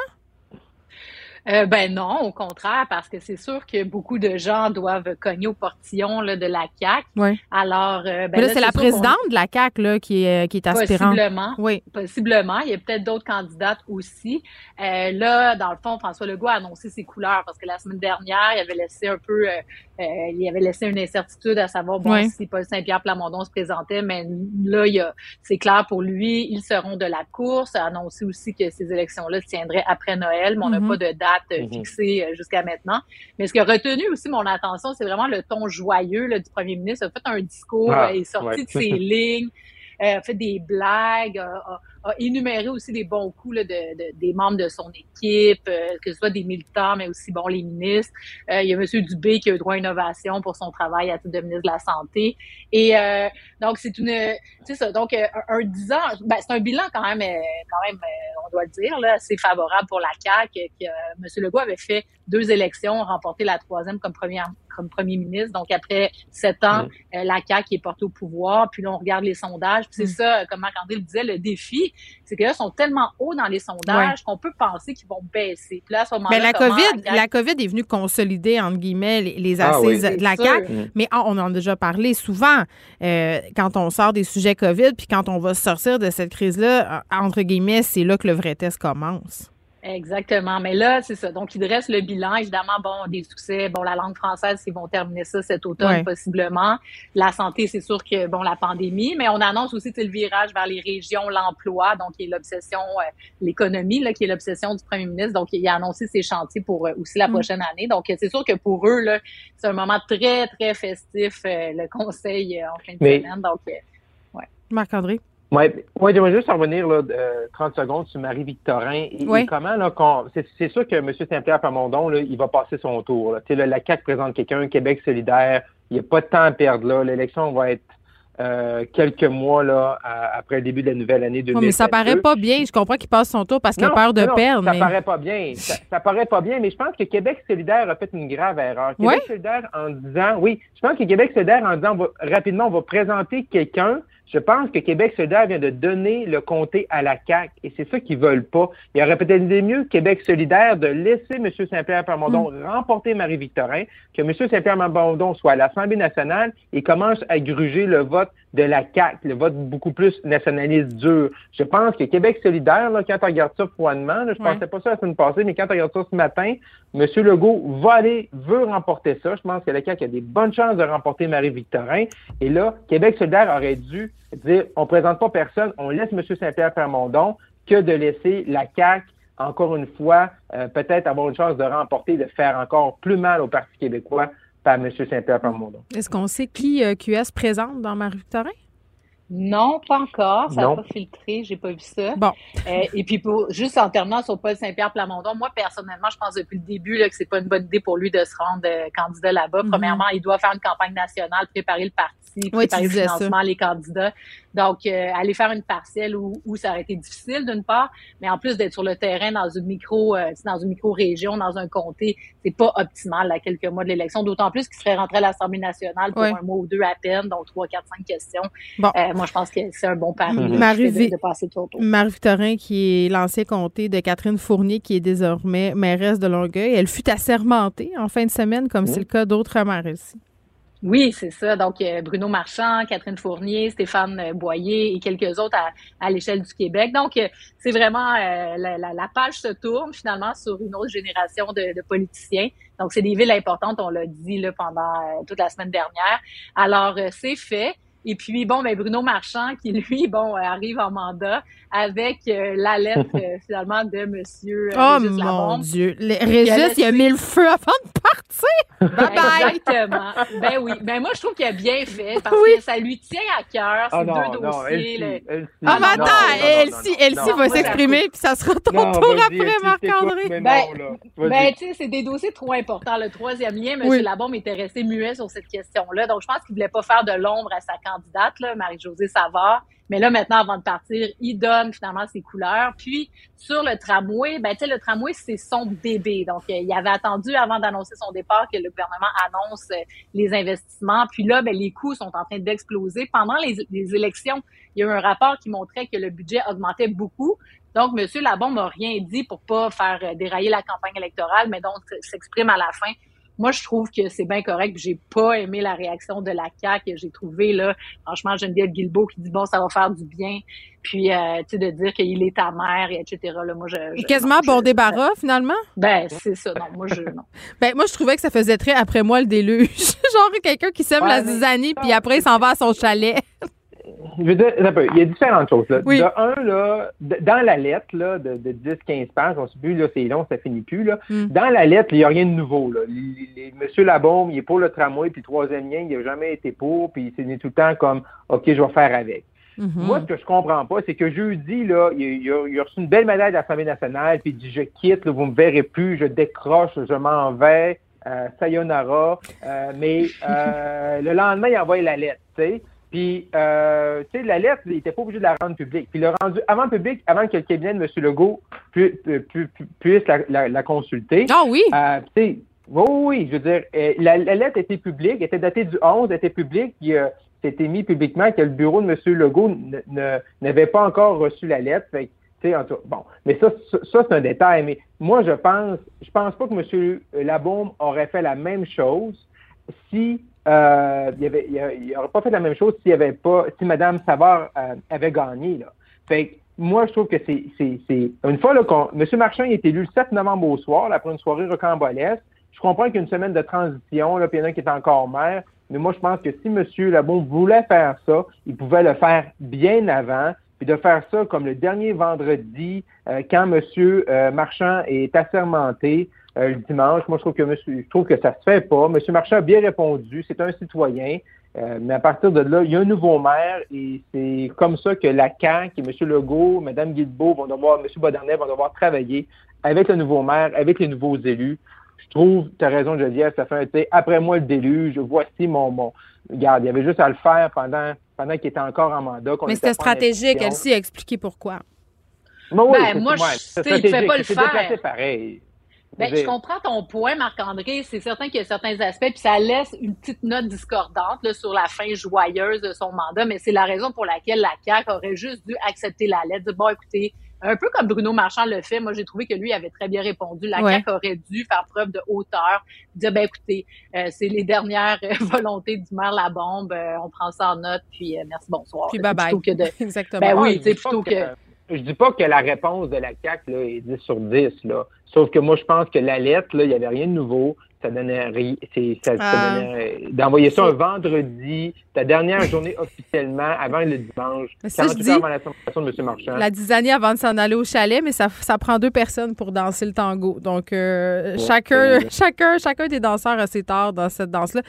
Euh, ben non, au contraire, parce que c'est sûr que beaucoup de gens doivent cogner au portillon là, de la CAC. Oui. Alors, euh, ben là, c'est la présidente de la CAC là, qui est qui est aspirante. Possiblement. Oui. Possiblement. Il y a peut-être d'autres candidates aussi. Euh, là, dans le fond, François Legault a annoncé ses couleurs parce que la semaine dernière, il avait laissé un peu, euh, euh il avait laissé une incertitude à savoir bon si Paul Saint-Pierre Plamondon se présentait, mais là, il a, c'est clair pour lui, ils seront de la course. A annoncé aussi que ces élections-là se tiendraient après Noël, mais on n'a mm-hmm. pas de date euh, mhm. fixé euh, jusqu'à maintenant. Mais ce qui a retenu aussi mon attention, c'est vraiment le ton joyeux là, du premier ministre. Il a fait un discours, ah, il est sorti de ses lignes, a fait des blagues, a énuméré aussi des bons coups là, de, des membres de son équipe, euh, que ce soit des militants, mais aussi bon les ministres. Euh, il y a M. Dubé qui a eu droit à innovation pour son travail à titre de ministre de la Santé. Et euh, donc, c'est une c'est ça. Donc, un, un 10 ans, ben, c'est un bilan quand même, quand même, on doit le dire, là, assez favorable pour la CAQ. Que, M. Legault avait fait deux élections, remporté la troisième comme première comme premier ministre. Donc, après sept ans, la CAQ est portée au pouvoir. Puis là, on regarde les sondages. Puis c'est mm. ça, comme Marc-André le disait, le défi, c'est que là, sont tellement hauts dans les sondages qu'on peut penser qu'ils vont baisser. Puis là, à ce Mais la COVID, la... COVID est venue consolider, entre guillemets, les, ah assises de la CAQ. Mm. Mais on en a déjà parlé souvent euh, quand on sort des sujets COVID, puis quand on va sortir de cette crise-là, euh, entre guillemets, c'est là que le vrai test commence. Exactement. Mais là, c'est ça. Donc, ils dressent le bilan. Évidemment, bon, des succès. Bon, la langue française, ils vont terminer ça cet automne, possiblement. La santé, c'est sûr que, bon, la pandémie. Mais on annonce aussi le virage vers les régions, l'emploi, donc qui est l'obsession, euh, l'économie, là, qui est l'obsession du premier ministre. Donc, il a annoncé ses chantiers pour euh, aussi la mm. prochaine année. Donc, c'est sûr que pour eux, là, c'est un moment très, très festif, euh, le conseil en fin de semaine. Donc, ouais. Marc-André? Oui, ouais, j'aimerais juste revenir là, 30 euh, secondes sur Marie-Victorin. Et, comment, là, c'est sûr que M. Saint-Pierre Pamondon, là, il va passer son tour. Là. la CAQ présente quelqu'un, Québec solidaire, il n'y a pas de temps à perdre là. L'élection va être euh, quelques mois là, après le début de la nouvelle année 2022. mais ça paraît pas bien. Je comprends qu'il passe son tour parce qu'il a peur de perdre. Ça paraît pas bien. Ça, paraît pas bien, mais je pense que Québec solidaire a fait une grave erreur. Québec solidaire en disant, oui, je pense que Québec solidaire en disant, rapidement, on va présenter quelqu'un je pense que Québec solidaire vient de donner le comté à la CAQ et c'est ça qu'ils veulent pas. Il aurait peut-être été mieux Québec solidaire de laisser M. Saint-Pierre Plamondon mm. remporter Marie-Victorin, que M. Saint-Pierre Plamondon soit à l'Assemblée nationale et commence à gruger le vote de la CAQ, le vote beaucoup plus nationaliste dur. Je pense que Québec solidaire, là, quand on regarde ça froidement, je pensais pas ça la semaine passée, mais quand on regarde ça ce matin, M. Legault va aller, veut remporter ça. Je pense que la CAQ a des bonnes chances de remporter Marie-Victorin. Et là, Québec solidaire aurait dû dire, on présente pas personne, on laisse M. Saint-Pierre Plamondon que de laisser la CAQ encore une fois, euh, peut-être avoir une chance de remporter, de faire encore plus mal au Parti québécois par M. Saint-Pierre Plamondon. Est-ce qu'on sait qui euh, QS présente dans Marie-Victorin? Non, pas encore. Ça n'a pas filtré. J'ai pas vu ça. Bon. Euh, et puis, pour, juste en terminant sur Paul Saint-Pierre Plamondon, moi, personnellement, je pense depuis le début là, que c'est pas une bonne idée pour lui de se rendre euh, candidat là-bas. Mm-hmm. Premièrement, il doit faire une campagne nationale, préparer le parti, préparer le financement, les candidats. Donc, euh, aller faire une partielle où, où, ça aurait été difficile, d'une part, mais en plus d'être sur le terrain dans une micro, euh, dans une micro-région, dans un comté, c'est pas optimal à quelques mois de l'élection, d'autant plus qu'il serait rentré à l'Assemblée nationale pour un mois ou deux à peine, donc trois, quatre, cinq questions. Bon. Euh, moi, je pense que c'est un bon pari Marie de, passer tour Marie-Victorin, qui est l'ancien comté de Catherine Fournier, qui est désormais mairesse de Longueuil, elle fut assermentée en fin de semaine, comme c'est le cas d'autres maires ici. Oui, c'est ça. Donc, euh, Bruno Marchand, Catherine Fournier, Stéphane euh, Boyer et quelques autres à, l'échelle du Québec. Donc, euh, c'est vraiment la, page se tourne finalement sur une autre génération de, de politiciens. Donc, c'est des villes importantes, on l'a dit là, pendant toute la semaine dernière. Alors, c'est fait. Et puis, bon, ben Bruno Marchand, qui lui, bon, arrive en mandat avec euh, la lettre, euh, finalement, de Monsieur euh, Oh mon Dieu! Régis, il a mis le feu avant de partir! Bye bye! Exactement. ben oui. Ben moi, je trouve qu'il a bien fait parce que ça lui tient à cœur, ces ah deux dossiers. Elsie, Elsie, ah, mais attends, Elsie, Elsie va s'exprimer, puis ça sera ton tour après, Marc-André. Ben, ben tu sais, c'est des dossiers trop importants. Le troisième lien, M. Oui. Labombe était resté muet sur cette question-là. Donc, je pense qu'il voulait pas faire de l'ombre à sa candidate, Marie-Josée Savard. Mais là, maintenant, avant de partir, il donne finalement ses couleurs. Puis, sur le tramway, ben, tu sais, le tramway, c'est son bébé. Donc, euh, il avait attendu avant d'annoncer son départ que le gouvernement annonce euh, les investissements. Puis là, ben, les coûts sont en train d'exploser. Pendant les, élections, il y a eu un rapport qui montrait que le budget augmentait beaucoup. Donc, M. Labon m'a rien dit pour pas faire euh, dérailler la campagne électorale, mais donc s'exprime à la fin moi, je trouve que c'est bien correct. J'ai pas aimé la réaction de la CAQ. J'ai trouvé, là, franchement, Geneviève Guilbeault qui dit, bon, ça va faire du bien. Puis, euh, tu sais, de dire qu'il est ta mère, et etc. Là, moi, je, quasiment bon débarras, finalement? Ben, c'est ça. Non, moi, je, non. ben, moi, je trouvais que ça faisait très après moi le déluge. Genre, quelqu'un qui sème la zizanie, puis après, il s'en va à son chalet je veux dire, il y a différentes choses. Là. De un, là, dans la lettre là, de, de 10-15 pages, on se dit, là, c'est long, ça finit plus. Là. Hmm. Dans la lettre, il n'y a rien de nouveau. Là. Monsieur Labaume, il est pour le tramway, puis le troisième lien, il n'a jamais été pour, puis c'est tout le temps comme OK, je vais faire avec. Hmm. Moi, ce que je comprends pas, c'est que jeudi, là, il, a, a, reçu une belle médaille de l'Assemblée nationale, puis il dit Je quitte, là, vous me verrez plus, je décroche, je m'en vais, euh, sayonara. Euh, mais euh, le lendemain, il envoie la lettre, tu sais. Puis, euh, tu sais, la lettre, il n'était pas obligé de la rendre publique. Puis, il l'a rendu avant public, avant que le cabinet de M. Legault puisse la, consulter. Ah oui? Euh, tu sais, oui, oui, je veux dire, euh, la, lettre était publique, était datée du 11, était publique, puis euh, c'était mis publiquement que le bureau de M. Legault n'avait pas encore reçu la lettre. Fait, en tout, bon, mais ça, ça, c'est un détail. Mais moi, je pense, je pense pas que M. Labaume aurait fait la même chose si euh, il n'aurait pas fait la même chose s'il avait pas, si Mme Savard euh, avait gagné. Là. Fait moi, je trouve que c'est, une fois là, qu'on, M. Marchand il est élu le 7 novembre au soir, après une soirée rocambolesque. Je comprends qu'il y a une semaine de transition, là, puis il y en a qui est encore maire. Mais moi, je pense que si M. Labon voulait faire ça, il pouvait le faire bien avant, puis de faire ça comme le dernier vendredi, euh, quand M. Marchand est assermenté. Euh, le dimanche. Moi, je trouve que monsieur, je trouve que ça se fait pas. Monsieur Marchand a bien répondu. C'est un citoyen. Euh, mais à partir de là, il y a un nouveau maire et c'est comme ça que la CAQ et M. Legault, Mme Guilbeault vont devoir, M. Baudernay vont devoir travailler avec le nouveau maire, avec les nouveaux élus. Je trouve, tu as raison, Geneviève, ça fait un, après moi le déluge, voici mon, mon, regarde, il y avait juste à le faire pendant, pendant qu'il était encore en mandat. Mais c'était stratégique, elle s'y a expliqué pourquoi. Ben, moi, je sais, il ne fait pas le faire. pareil. Ben, je comprends ton point, Marc-André. C'est certain qu'il y a certains aspects, puis ça laisse une petite note discordante là, sur la fin joyeuse de son mandat, mais c'est la raison pour laquelle la CAQ aurait juste dû accepter la lettre. Dire, bon, écoutez, un peu comme Bruno Marchand le fait, moi j'ai trouvé que lui avait très bien répondu. La CAQ aurait dû faire preuve de hauteur, dire ben écoutez, euh, c'est les dernières volontés du maire la bombe, euh, on prend ça en note, puis euh, merci bonsoir. Puis bye bye. Exactement. Ben oui, plutôt que je dis pas que la réponse de la CAC là, est 10 sur 10, là. Sauf que moi, je pense que la lettre, là, il n'y avait rien de nouveau. ça donnait rien. Ça, Ah. donnait- D'envoyer ça un vendredi, ta dernière journée officiellement, avant le dimanche, Mais ça, je 48 dis- avant la de M. Marchand. La dizaine avant de s'en aller au chalet, mais ça, ça prend deux personnes pour danser le tango. Donc, euh, Ouais, chacun, chacun, chacun des danseurs a ses torts dans cette danse-là.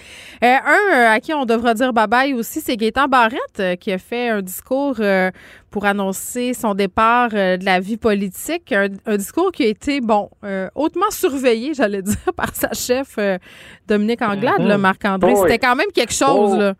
Euh, un euh, à qui on devra dire bye-bye aussi, c'est Gaétan Barrette euh, qui a fait un discours euh, pour annoncer son départ euh, de la vie politique. Un, un discours qui a été, bon, euh, hautement surveillé, j'allais dire, par sa chef euh, Dominique Anglade, Mhm. là, Marc-André. Oh. C'était quand même quelque chose, Oh. là.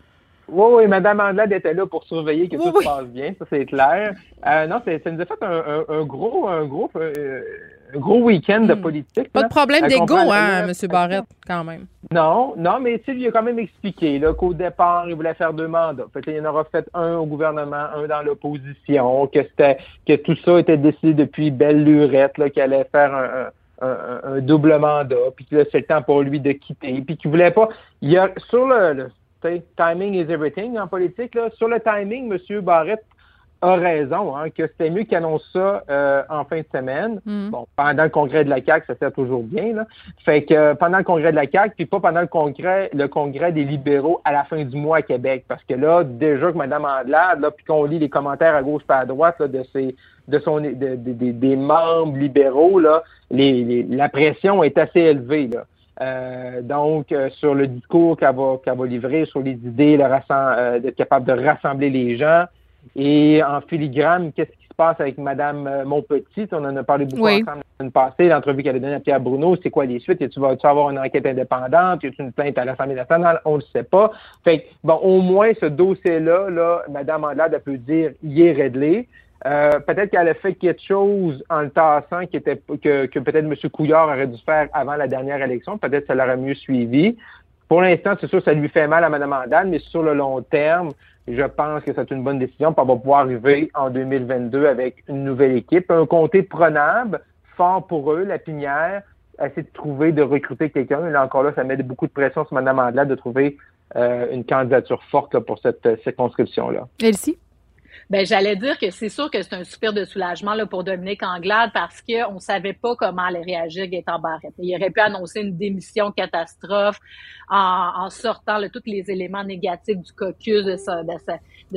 Oui, oui, Mme Anglade était là pour surveiller que Oui, tout oui. se passe bien, ça c'est clair. Euh, non, c'est- ça nous a fait un, un- un gros, un gros, euh, un gros week-end de Hmm. politique. Pas là. de problème d'ego, hein, M. Barrette, quand même. Non, non, mais tu sais, il a quand même expliqué là, qu'au départ, il voulait faire deux mandats. Fait qu'il en aura fait un au gouvernement, un dans l'opposition, que c'était que tout ça était décidé depuis belle lurette, là, qu'il allait faire un, un- un- un double mandat, puis que là, c'est le temps pour lui de quitter, puis qu'il voulait pas. Il y a sur le, le tu sais, timing is everything en politique, là, sur le timing, M. Barrette a raison, hein, que c'était mieux qu'il annonce ça euh, en fin de semaine. Mm. Bon, pendant le congrès de la CAQ, ça fait toujours bien, là. Fait que euh, pendant le congrès de la CAQ, puis pas pendant le congrès, le congrès des libéraux à la fin du mois à Québec. Parce que là, déjà que Mme Andelade, là, puis qu'on lit les commentaires à gauche et à droite là, de ses de son de- de- de- des membres libéraux, là, les, les- la pression est assez élevée. Là. Euh, donc, euh, sur le discours qu'elle va, qu'elle va livrer, sur les idées, le euh, d'être capable de rassembler les gens. Et en filigrane, qu'est-ce qui se passe avec Mme euh, Montpetit? On en a parlé beaucoup Oui. ensemble la semaine passée, l'entrevue qu'elle a donnée à Pierre Bruno. C'est quoi les suites? Et tu vas-tu avoir une enquête indépendante? Y a une plainte à l'Assemblée nationale? On ne le sait pas. Fait que, bon, au moins, ce dossier-là, là, Mme Andelade, elle peut dire, il est réglé. Euh, peut-être qu'elle a fait quelque chose en le tassant qui était que, que peut-être M. Couillard aurait dû faire avant la dernière élection. Peut-être que ça l'aurait mieux suivi. Pour l'instant, c'est sûr que ça lui fait mal à Mme Andal, mais sur le long terme, je pense que c'est une bonne décision. On va pouvoir arriver en 2022 avec une nouvelle équipe, un comté prenable, fort pour eux, la pinière, essayer de trouver, de recruter quelqu'un. Là encore là, ça met beaucoup de pression sur Mme Andal de trouver euh, une candidature forte là, pour cette euh, circonscription-là. Elsie? Ben, j'allais dire que c'est sûr que c'est un soupir de soulagement là, pour Dominique Anglade parce qu'on ne savait pas comment allait réagir Gaëtan Barrette. Il aurait pu annoncer une démission catastrophe en, sortant là, tous les éléments négatifs du caucus, de,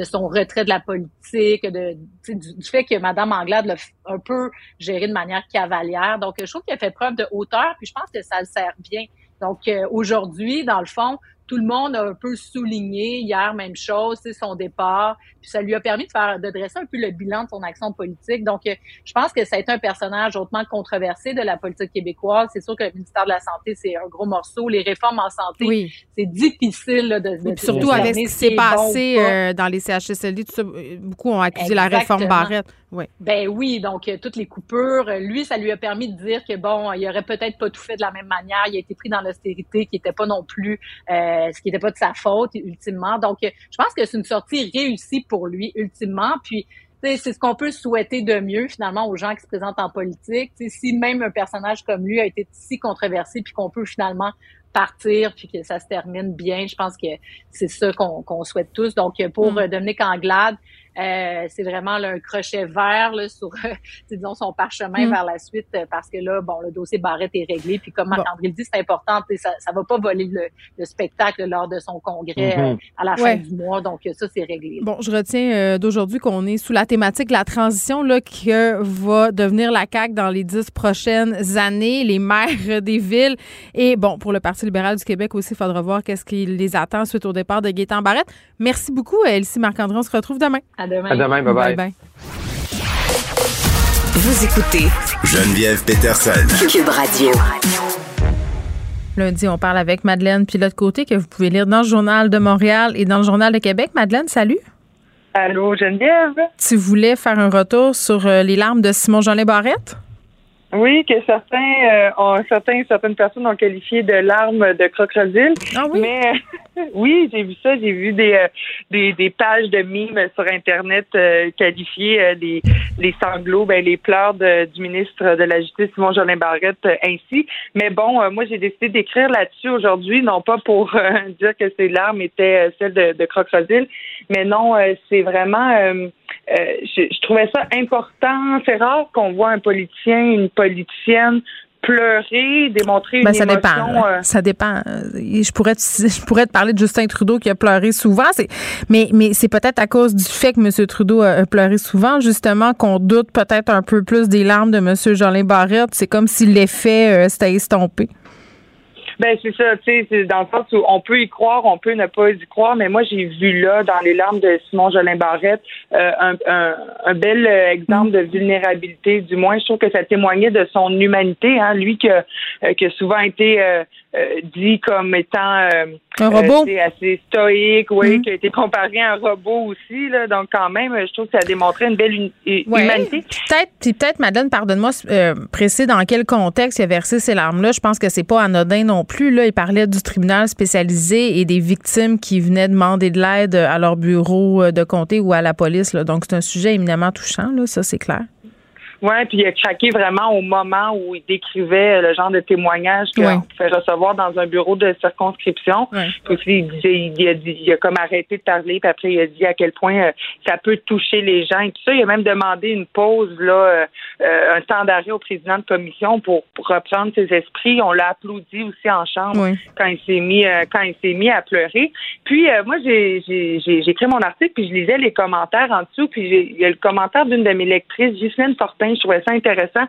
son retrait de la politique, de, du, du fait que Mme Anglade l'a un peu géré de manière cavalière. Donc, je trouve qu'elle fait preuve de hauteur, puis je pense que ça le sert bien. Donc, euh, aujourd'hui, dans le fond, tout le monde a un peu souligné hier, même chose, c'est son départ. Puis ça lui a permis de faire, de dresser un peu le bilan de son action politique. Donc, euh, je pense que ça a été un personnage hautement controversé de la politique québécoise. C'est sûr que le ministère de la Santé, c'est un gros morceau. Les réformes en santé, Oui. c'est difficile là, de, de puis surtout avec ce qui s'est passé euh, dans les CHSLD, tout ça, beaucoup ont accusé la réforme. Barrette. Oui. Ben oui, donc euh, toutes les coupures. Euh, Lui, ça lui a permis de dire que bon, il aurait peut-être pas tout fait de la même manière. Il a été pris dans l'austérité, qui était pas non plus, euh, ce qui n'était pas de sa faute ultimement. Donc, euh, je pense que c'est une sortie réussie pour lui ultimement. Puis c'est ce qu'on peut souhaiter de mieux finalement aux gens qui se présentent en politique. Si même un personnage comme lui a été si controversé, puis qu'on peut finalement partir, puis que ça se termine bien, je pense que c'est ça qu'on souhaite tous. Donc, pour Mm. Dominique Anglade, euh, c'est vraiment là, un crochet vert là, sur, euh, disons, son parchemin Mm. vers la suite, euh, parce que là, bon, le dossier Barrette est réglé. Puis comme Bon. Marc-André le dit, c'est important, tu sais, ça, ça va pas voler le, le spectacle lors de son congrès euh, à la Ouais. fin du mois. Donc, euh, ça, c'est réglé. Bon, je retiens euh, d'aujourd'hui qu'on est sous la thématique de la transition là, que va devenir la CAQ dans les dix prochaines années, les maires des villes. Et bon, pour le Parti libéral du Québec aussi, il faudra voir qu'est-ce qui les attend suite au départ de Gaétan Barrette. Merci beaucoup, Elsie Marc-André. On se retrouve demain. À demain. À demain, bye bye. bye. Vous écoutez Geneviève Peterson. Cube Radio. Lundi, on parle avec Madeleine Pilote-Côté, que vous pouvez lire dans le Journal de Montréal et dans le Journal de Québec. Madeleine, salut. Allô, Geneviève? Tu voulais faire un retour sur euh, les larmes de Simon-Jolin Barrette? Oui, que certains, euh, ont, certains, certaines personnes ont qualifié de larmes de crocodile. Ah oui? Mais oui, j'ai vu ça. J'ai vu des, euh, des, des pages de mimes sur Internet euh, qualifier euh, les, les sanglots, ben, les pleurs de- du ministre de la Justice, Simon Jolin Barrette, ainsi. Mais bon, euh, moi, j'ai décidé d'écrire là-dessus aujourd'hui, non pas pour euh, dire que ces larmes étaient celles de, de crocodile, mais non, euh, c'est vraiment... euh, euh, je, je trouvais ça important. C'est rare qu'on voit un politicien, une politicienne pleurer, démontrer ben, une ça émotion. Dépend. Euh, ça dépend. Je pourrais, te, je pourrais te parler de Justin Trudeau qui a pleuré souvent. Mais, mais c'est peut-être à cause du fait que M. Trudeau a, pleuré souvent, justement, qu'on doute peut-être un peu plus des larmes de M. Jolin Barrette. C'est comme si l'effet euh, s'était estompé. Ben c'est ça, tu sais, dans le sens où on peut y croire, on peut ne pas y croire, mais moi j'ai vu là, dans les larmes de Simon Jolin Barrette, euh, un, un, un, bel euh, exemple de vulnérabilité. Du moins, je trouve que ça témoignait de son humanité, hein, lui qui, euh, qui a souvent été euh, dit comme étant euh, un robot? euh, assez stoïque, oui, mm-hmm. qui a été comparé à un robot aussi. Là, donc quand même, je trouve que ça a démontré une belle humanité. Peut-être, peut-être, Madeleine, pardonne-moi, euh, précis dans quel contexte il a versé ces larmes-là. Je pense que c'est pas anodin non plus. Là, il parlait du tribunal spécialisé et des victimes qui venaient demander de l'aide à leur bureau de comté ou à la police. Là. Donc c'est un sujet éminemment touchant. Là, ça c'est clair. Oui, puis il a craqué vraiment au moment où il décrivait le genre de témoignage qu'on fait recevoir dans un bureau de circonscription. Puis il, disait, il, a dit, il a comme arrêté de parler, puis après il a dit à quel point euh, ça peut toucher les gens et tout ça. Il a même demandé une pause, là, euh, euh, un temps d'arrêt au président de commission pour, reprendre ses esprits. On l'a applaudi aussi en chambre quand il s'est mis quand il s'est mis à pleurer. Puis moi j'ai j'ai écrit mon article puis je lisais les commentaires en dessous puis il y a le commentaire d'une de mes lectrices, Justine Fortin je trouvais ça intéressant.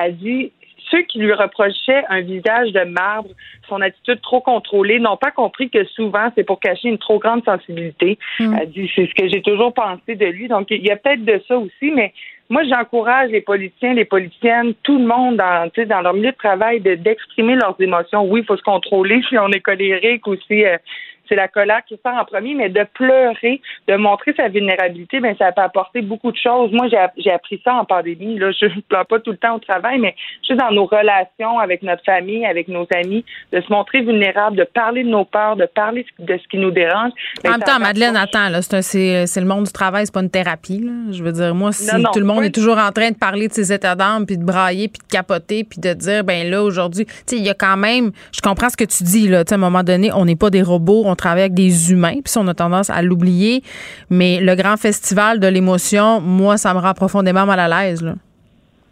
Elle dit ceux qui lui reprochaient un visage de marbre, son attitude trop contrôlée, n'ont pas compris que souvent c'est pour cacher une trop grande sensibilité. Mm. Elle dit c'est ce que j'ai toujours pensé de lui. Donc il y a peut-être de ça aussi, mais moi j'encourage les politiciens, les politiciennes, tout le monde dans, dans leur milieu de travail d'exprimer leurs émotions. Oui, il faut se contrôler si on est colérique aussi. Euh, c'est la colère qui sort en premier, mais de pleurer, de montrer sa vulnérabilité, ben ça peut apporter beaucoup de choses. Moi, j'ai appris ça en pandémie. Là, je ne pleure pas tout le temps au travail, mais juste dans nos relations avec notre famille, avec nos amis, de se montrer vulnérable, de parler de nos peurs, de parler de ce qui nous dérange. Ben, en même temps, Madeleine, attends, là, c'est le monde du travail, c'est pas une thérapie. Là. Je veux dire, moi, si tout le monde est toujours en train de parler de ses états d'âme, puis de brailler, puis de capoter, puis de dire, ben là, aujourd'hui, tu sais, il y a quand même, je comprends ce que tu dis, là, à un moment donné, on n'est pas des robots, on travaille avec des humains, puis on a tendance à l'oublier. Mais le grand festival de l'émotion, moi, ça me rend profondément mal à l'aise.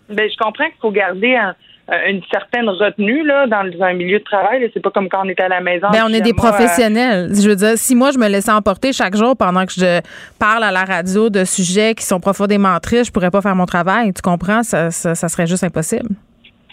Ben, je comprends qu'il faut garder une certaine retenue là, dans un milieu de travail. C'est pas comme quand on est à la maison. Ben, on est des professionnels. Je veux dire, si moi, je me laissais emporter chaque jour pendant que je parle à la radio de sujets qui sont profondément tristes, je pourrais pas faire mon travail. Tu comprends? ça serait juste impossible.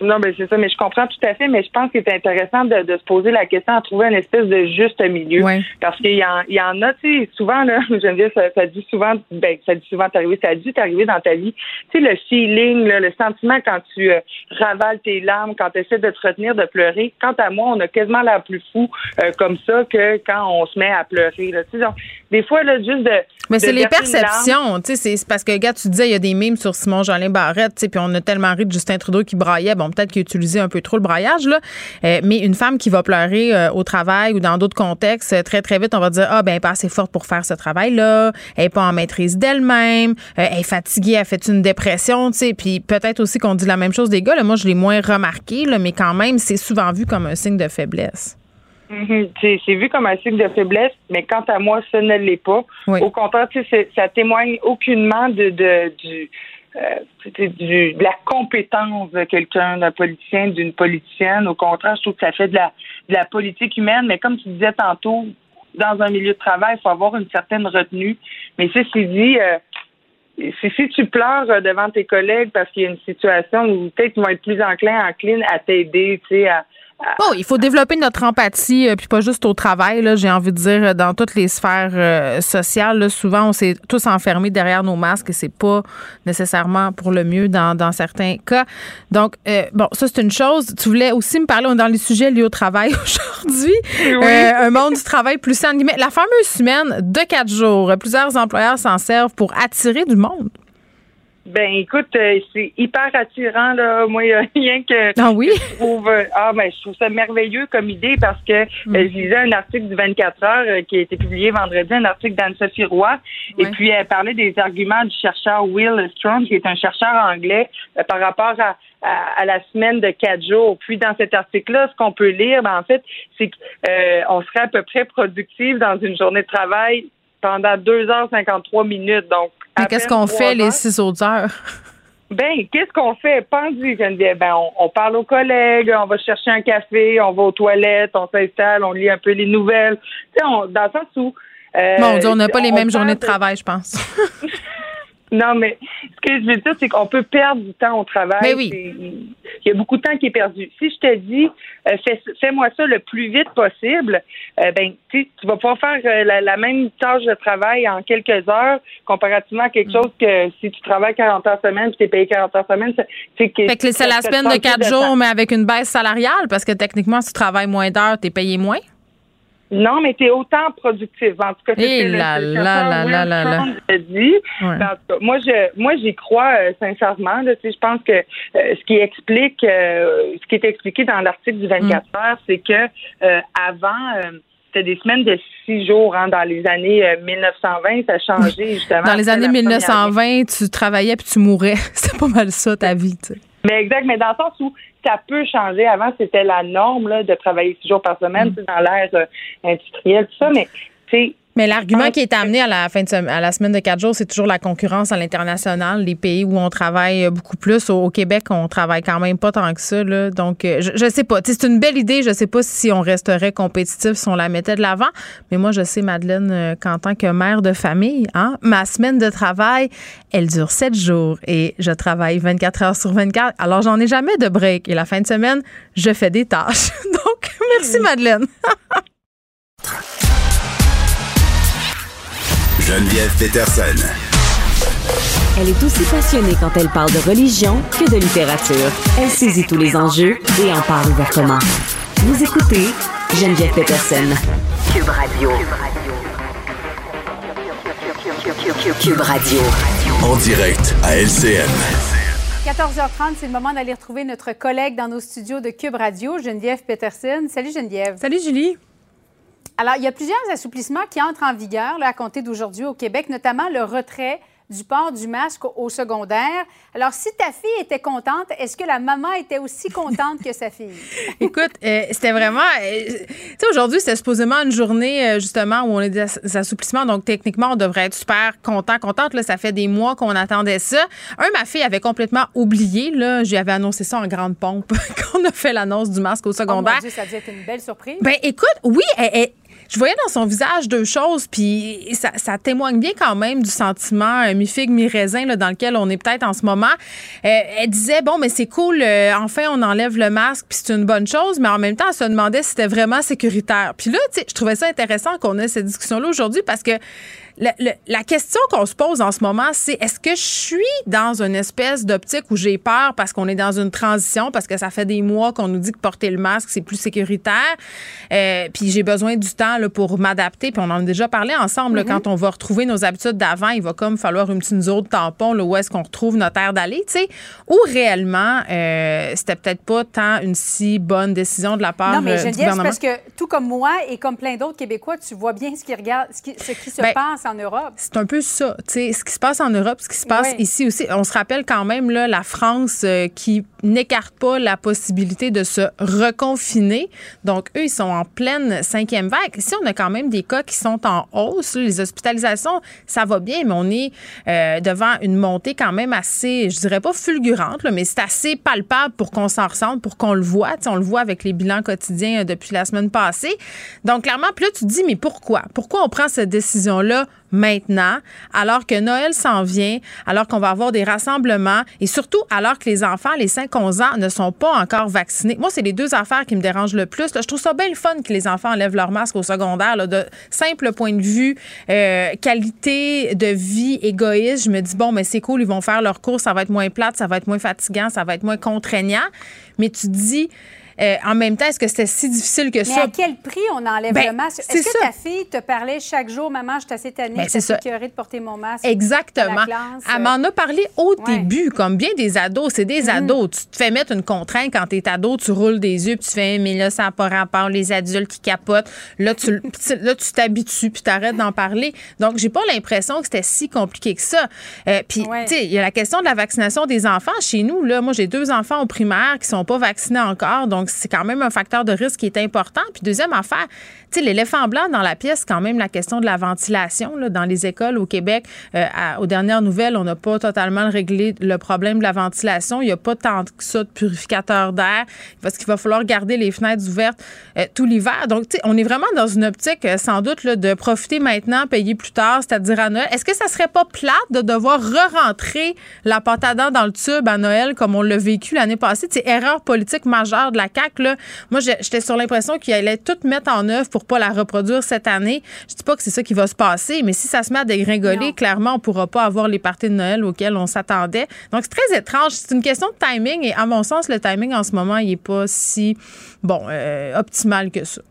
Non, mais c'est ça, mais je comprends tout à fait, mais je pense que c'est intéressant de, de, se poser la question, de trouver une espèce de juste milieu. Parce qu'il y, y en a, tu sais, souvent, là, j'aime dire, ça, ça dit souvent, ben, ça dit souvent t'arriver, ça a dû t'arriver dans ta vie. Tu sais, le feeling, là, le sentiment quand tu euh, ravales tes larmes, quand tu essaies de te retenir de pleurer. Quant à moi, on a quasiment l'air plus fou euh, comme ça que quand on se met à pleurer. Là. Tu sais, des fois, là, juste de. Mais c'est les perceptions, tu sais, c'est parce que, gars, tu disais, il y a des mimes sur Simon Jolin Barrette, tu sais, puis on a tellement ri de Justin Trudeau qui braillait. Bon, peut-être qu'il utilisait un peu trop le braillage, là. Euh, mais une femme qui va pleurer euh, au travail ou dans d'autres contextes, euh, très, très vite, on va dire, ah, ben, elle n'est pas assez forte pour faire ce travail-là. Elle n'est pas en maîtrise d'elle-même. elle est fatiguée, elle fait une dépression, tu sais. Puis peut-être aussi qu'on dit la même chose des gars. Là. Moi, je l'ai moins remarqué, là, mais quand même, c'est souvent vu comme un signe de faiblesse. Mm-hmm. C'est vu comme un signe de faiblesse, mais quant à moi, ce ne l'est pas. Au contraire, ça témoigne aucunement de, de du, euh, de la compétence de quelqu'un, d'un politicien, d'une politicienne. Au contraire, je trouve que ça fait de la, de la politique humaine. Mais comme tu disais tantôt, dans un milieu de travail, il faut avoir une certaine retenue. Mais ceci dit, euh, si, tu pleures devant tes collègues parce qu'il y a une situation où peut-être ils vont être plus enclins, enclines à t'aider, tu sais, à, Oh, il faut développer notre empathie, euh, puis pas juste au travail. Là, j'ai envie de dire euh, dans toutes les sphères euh, sociales. Là, souvent, on s'est tous enfermés derrière nos masques et c'est pas nécessairement pour le mieux dans, dans certains cas. Donc, bon, ça c'est une chose. Tu voulais aussi me parler dans les sujets liés au travail aujourd'hui. un monde du travail plus sain. La fameuse semaine de quatre jours. Plusieurs employeurs s'en servent pour attirer du monde. Ben écoute, euh, c'est hyper attirant là. Moi, a rien que ah oui? je trouve euh, ah ben je trouve ça merveilleux comme idée parce que mm. euh, je lisais un article du 24 heures qui a été publié vendredi, un article d'Anne-Sophie Roy, et puis elle parlait des arguments du chercheur Will Strong, qui est un chercheur anglais, par rapport à, à, la semaine de quatre jours. Puis dans cet article-là, ce qu'on peut lire, ben, en fait, c'est qu'on serait à peu près productif dans une journée de travail pendant 2 heures 53 minutes. Donc mais qu'est-ce qu'on fait les six autres heures? Ben, qu'est-ce qu'on fait? Pendu, Geneviève. Ben, on, on, parle aux collègues, on va chercher un café, on va aux toilettes, on s'installe, on lit un peu les nouvelles. Tu sais, dans le sens où. Euh, bon, on n'a pas les mêmes journées de travail, je pense. Non, mais ce que je veux dire, c'est qu'on peut perdre du temps au travail. Mais oui. Il y a beaucoup de temps qui est perdu. Si je te dis, euh, fais-moi ça le plus vite possible, euh, ben, tu vas pouvoir faire euh, la, même tâche de travail en quelques heures, comparativement à quelque mm. chose que si tu travailles 40 heures semaine puis tu es payé 40 heures semaine, c'est que c'est la semaine de 4 jours, mais avec une baisse salariale, parce que techniquement, si tu travailles moins d'heures, tu es payé moins? Non, mais tu es autant productive. En tout cas, c'est là, le, là, là, là, là, dit. moi, je, moi, j'y crois euh, sincèrement. Là, je pense que euh, ce qui explique, euh, ce qui est expliqué dans l'article du 24 mm. heures, c'est que avant, c'était des semaines de six jours. Hein, dans les années 1920, ça a changé justement. Dans les années 1920, tu travaillais puis tu mourais. C'était pas mal ça ta vie. Tu sais. Mais exact, mais dans le sens où ça peut changer. Avant, c'était la norme là, de travailler six jours par semaine mm. dans l'ère euh, industrielle, tout ça, mais tu sais, mais l'argument qui est amené à la fin de à la semaine de quatre jours, c'est toujours la concurrence à l'international, les pays où on travaille beaucoup plus. Au, Québec, on travaille quand même pas tant que ça. Là. Donc, euh, je, je sais pas. C'est une belle idée. Je sais pas si on resterait compétitif si on la mettait de l'avant. Mais moi, je sais, Madeleine, euh, qu'en tant que mère de famille, hein, ma semaine de travail, elle dure sept jours et je travaille 24 heures sur 24. Alors, j'en ai jamais de break. Et la fin de semaine, je fais des tâches. Donc, merci, Madeleine. Geneviève Peterson. Elle est aussi passionnée quand elle parle de religion que de littérature. Elle saisit tous les enjeux et en parle ouvertement. Vous écoutez Geneviève Peterson. Cube Radio. Cube Radio. En direct à LCN. 14h30, c'est le moment d'aller retrouver notre collègue dans nos studios de Cube Radio, Geneviève Peterson. Salut Geneviève. Salut Julie. Alors, il y a plusieurs assouplissements qui entrent en vigueur là, à compter d'aujourd'hui au Québec, notamment le retrait du port du masque au secondaire. Alors, si ta fille était contente, est-ce que la maman était aussi contente que sa fille? Écoute, euh, c'était vraiment. Euh, tu sais, aujourd'hui, c'était supposément une journée, euh, justement, où on a des assouplissements. Donc, techniquement, on devrait être super content, contente. Là, ça fait des mois qu'on attendait ça. Un, ma fille avait complètement oublié. Là, j'avais annoncé ça en grande pompe quand on a fait l'annonce du masque au secondaire. Oh mon Dieu, ça a dû être une belle surprise. Ben, écoute, oui, elle, je voyais dans son visage deux choses, puis ça, témoigne bien quand même du sentiment euh, mi-figue, mi-raisin dans lequel on est peut-être en ce moment. Euh, elle disait, bon, mais c'est cool, euh, enfin, on enlève le masque, puis c'est une bonne chose, mais en même temps, elle se demandait si c'était vraiment sécuritaire. Puis là, tu sais, je trouvais ça intéressant qu'on ait cette discussion-là aujourd'hui parce que la, question qu'on se pose en ce moment, c'est est-ce que je suis dans une espèce d'optique où j'ai peur parce qu'on est dans une transition, parce que ça fait des mois qu'on nous dit que porter le masque, c'est plus sécuritaire, euh, puis j'ai besoin du temps là, pour m'adapter, puis on en a déjà parlé ensemble, mm-hmm. quand on va retrouver nos habitudes d'avant, il va comme falloir une petite zone de tampon, là, où est-ce qu'on retrouve notre air d'aller, tu sais, ou réellement, euh, c'était peut-être pas tant une si bonne décision de la part non, mais euh, du gouvernement. parce que tout comme moi et comme plein d'autres Québécois, tu vois bien ce qui, regarde, ce qui, ce qui se ben, passe en Europe. C'est un peu ça. Ce qui se passe en Europe, ce qui se passe ici aussi. On se rappelle quand même là, la France euh, qui n'écarte pas la possibilité de se reconfiner. Donc, eux, ils sont en pleine cinquième vague. Ici, on a quand même des cas qui sont en hausse. Les hospitalisations, ça va bien, mais on est euh, devant une montée quand même assez, je dirais pas fulgurante, mais c'est assez palpable pour qu'on s'en ressente, pour qu'on le voit. on le voit avec les bilans quotidiens euh, depuis la semaine passée. Donc, clairement, puis là, tu te dis, mais pourquoi? Pourquoi on prend cette décision-là maintenant, alors que Noël s'en vient, alors qu'on va avoir des rassemblements et surtout alors que les enfants, les 5-11 ans, ne sont pas encore vaccinés. Moi, c'est les deux affaires qui me dérangent le plus. je trouve ça bien fun que les enfants enlèvent leur masque au secondaire. de simple point de vue, euh, qualité de vie égoïste, je me dis, bon, mais c'est cool, ils vont faire leur cours, ça va être moins plate, ça va être moins fatigant, ça va être moins contraignant. Mais tu dis, euh, en même temps, est-ce que c'était si difficile que ça? Mais à quel prix on enlève ben, le masque? Est-ce que ta fille te parlait chaque jour, maman, je suis assez tannée, ben, je suis de porter mon masque? Exactement. Elle m'en a parlé au début, comme bien des ados. C'est des mhm. ados. Tu te fais mettre une contrainte quand tu es ado, tu roules des yeux, puis tu fais, mais là, ça n'a pas rapport, les adultes qui capotent. Là, tu là, tu t'habitues, puis tu arrêtes d'en parler. Donc, j'ai pas l'impression que c'était si compliqué que ça. Euh, puis, tu sais, il y a la question de la vaccination des enfants. Chez nous, là, moi, j'ai deux enfants au primaire qui sont pas vaccinés encore. Donc, Donc, c'est quand même un facteur de risque qui est important. Puis, deuxième affaire, l'éléphant blanc dans la pièce, quand même la question de la ventilation dans les écoles au Québec. Euh, aux dernières nouvelles, on n'a pas totalement réglé le problème de la ventilation. Il n'y a pas tant que ça de purificateur d'air parce qu'il va falloir garder les fenêtres ouvertes euh, tout l'hiver. Donc, on est vraiment dans une optique, euh, sans doute, de profiter maintenant, payer plus tard, c'est-à-dire à Noël. Est-ce que ça serait pas plate de devoir re-rentrer la pâte à dents dans le tube à Noël comme on l'a vécu l'année passée? C'est erreur politique majeure de la CAQ. Là. Moi, j'étais sur l'impression qu'il allait tout mettre en œuvre pour pas la reproduire cette année. Je dis pas que c'est ça qui va se passer, mais si ça se met à dégringoler, clairement, on pourra pas avoir les parties de Noël auxquelles on s'attendait. Donc, c'est très étrange. C'est une question de timing et à mon sens, le timing en ce moment, il est pas si, bon, euh, optimal que ça.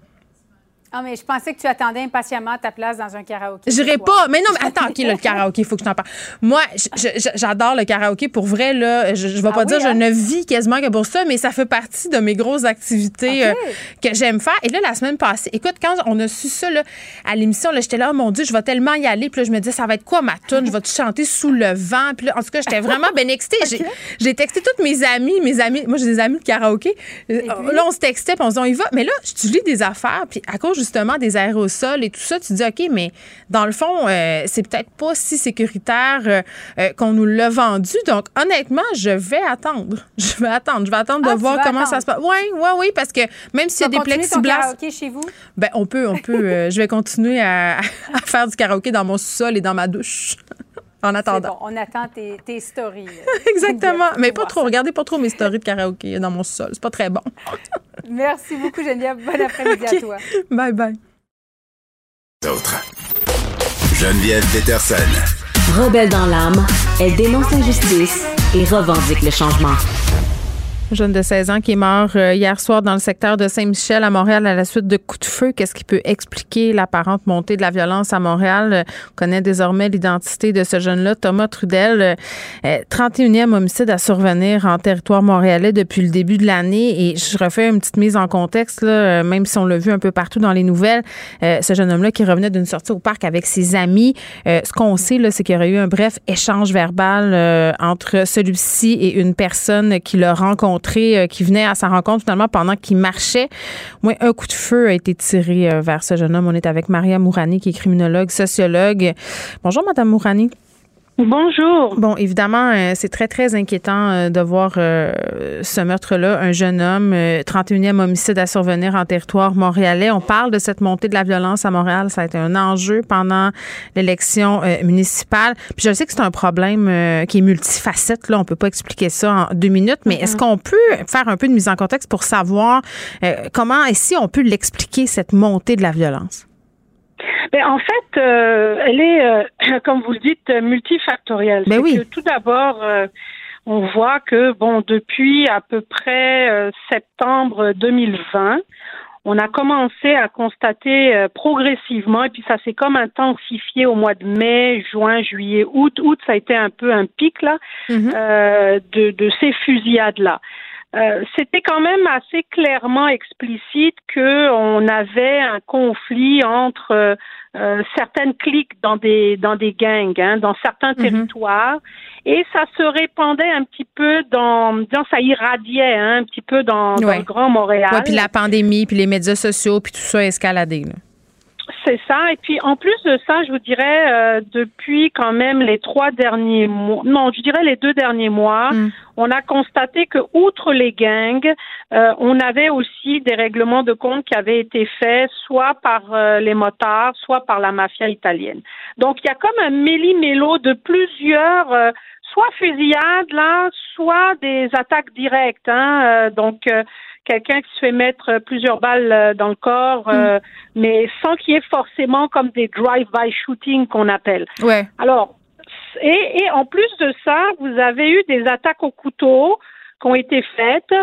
Ah, mais je pensais que tu attendais impatiemment ta place dans un karaoké. J'irai pas. Mais non, mais attends, OK, le karaoké, il faut que je t'en parle. Moi, j'adore le karaoké. Pour vrai, là, je, je vais ah pas dire je hein? ne vis quasiment que pour ça, mais ça fait partie de mes grosses activités euh, que j'aime faire. Et là, la semaine passée, écoute, quand on a su ça là, à l'émission, j'étais là, oh, mon Dieu, je vais tellement y aller. Puis là, je me disais, ça va être quoi ma tune? Je vais te chanter sous le vent? Puis là, en tout cas, j'étais vraiment bien excitée. J'ai texté toutes mes amies, mes amis. Moi, j'ai des amis de karaoké. Euh, là, on se textait, puis on se dit, on y va. Mais là, je lis des affaires, puis à cause justement des aérosols et tout ça, tu dis, OK, mais dans le fond, euh, c'est peut-être pas si sécuritaire euh, euh, qu'on nous l'a vendu. Donc, honnêtement, je vais attendre. Je vais attendre. Je vais attendre de ah, voir comment ça se passe. Oui, oui, oui, parce que même s'il y a des plexiglas. chez vous? Ben, on peut, on peut. je vais continuer à, faire du karaoké dans mon sous-sol et dans ma douche. En attendant. Bon, on attend tes, tes stories. Exactement. Mais pas trop. Regardez pas trop mes stories de karaoké dans mon sous-sol. C'est pas très bon. Merci beaucoup, Geneviève. Bon après-midi à toi. Bye bye. Geneviève Peterson. Rebelle dans l'âme, elle dénonce l'injustice et revendique le changement jeune de 16 ans qui est mort euh, hier soir dans le secteur de Saint-Michel à Montréal à la suite de coups de feu. Qu'est-ce qui peut expliquer l'apparente montée de la violence à Montréal? Euh, on connaît désormais l'identité de ce jeune-là, Thomas Trudel. 31e euh, homicide à survenir en territoire montréalais depuis le début de l'année. Et je refais une petite mise en contexte, là, même si on l'a vu un peu partout dans les nouvelles. ce jeune homme-là qui revenait d'une sortie au parc avec ses amis. ce qu'on sait, c'est qu'il y aurait eu un bref échange verbal entre celui-ci et une personne qui l'a rencontré euh, qui venait à sa rencontre finalement pendant qu'il marchait. Moi, un coup de feu a été tiré euh, vers ce jeune homme. On est avec Maria Mourani, qui est criminologue, sociologue. Bonjour, Madame Mourani. Bonjour. Bon, évidemment, euh, c'est très, très inquiétant euh, de voir euh, ce meurtre-là. Un jeune homme, 31e homicide à survenir en territoire montréalais. On parle de cette montée de la violence à Montréal. Ça a été un enjeu pendant l'élection municipale. Puis je sais que c'est un problème qui est multifacette. Là, on peut pas expliquer ça en deux minutes, mais est-ce mm-hmm. qu'on peut faire un peu de mise en contexte pour savoir comment et si on peut l'expliquer, cette montée de la violence? Ben, en fait, euh, elle est, euh, comme vous le dites, multifactorielle. Ben oui. tout d'abord, euh, on voit que bon, depuis à peu près septembre 2020, on a commencé à constater progressivement, et puis ça s'est comme intensifié au mois de mai, juin, juillet, août. Août, ça a été un peu un pic là mm-hmm. de, de ces fusillades là. Euh, c'était quand même assez clairement explicite qu'on avait un conflit entre euh, euh, certaines cliques dans des dans des gangs, hein, dans certains mhm. territoires, et ça se répandait un petit peu dans, dans ça irradiait hein, un petit peu dans, dans, le Grand Montréal. Ouais, puis la pandémie, puis les médias sociaux, puis tout ça a escaladé. Là. C'est ça. Et puis en plus de ça, je vous dirais, euh, depuis quand même les trois derniers mois, non, je dirais les deux derniers mois, mm. on a constaté que outre les gangs, euh, on avait aussi des règlements de compte qui avaient été faits soit par euh, les motards, soit par la mafia italienne. Donc il y a comme un méli-mélo de plusieurs soit fusillades là, soit des attaques directes. Hein, donc quelqu'un qui se fait mettre plusieurs balles euh, dans le corps, euh, mm. mais sans qu'il y ait forcément comme des drive-by shooting qu'on appelle. Ouais. Alors, et, et, en plus de ça, vous avez eu des attaques au couteau qui ont été faites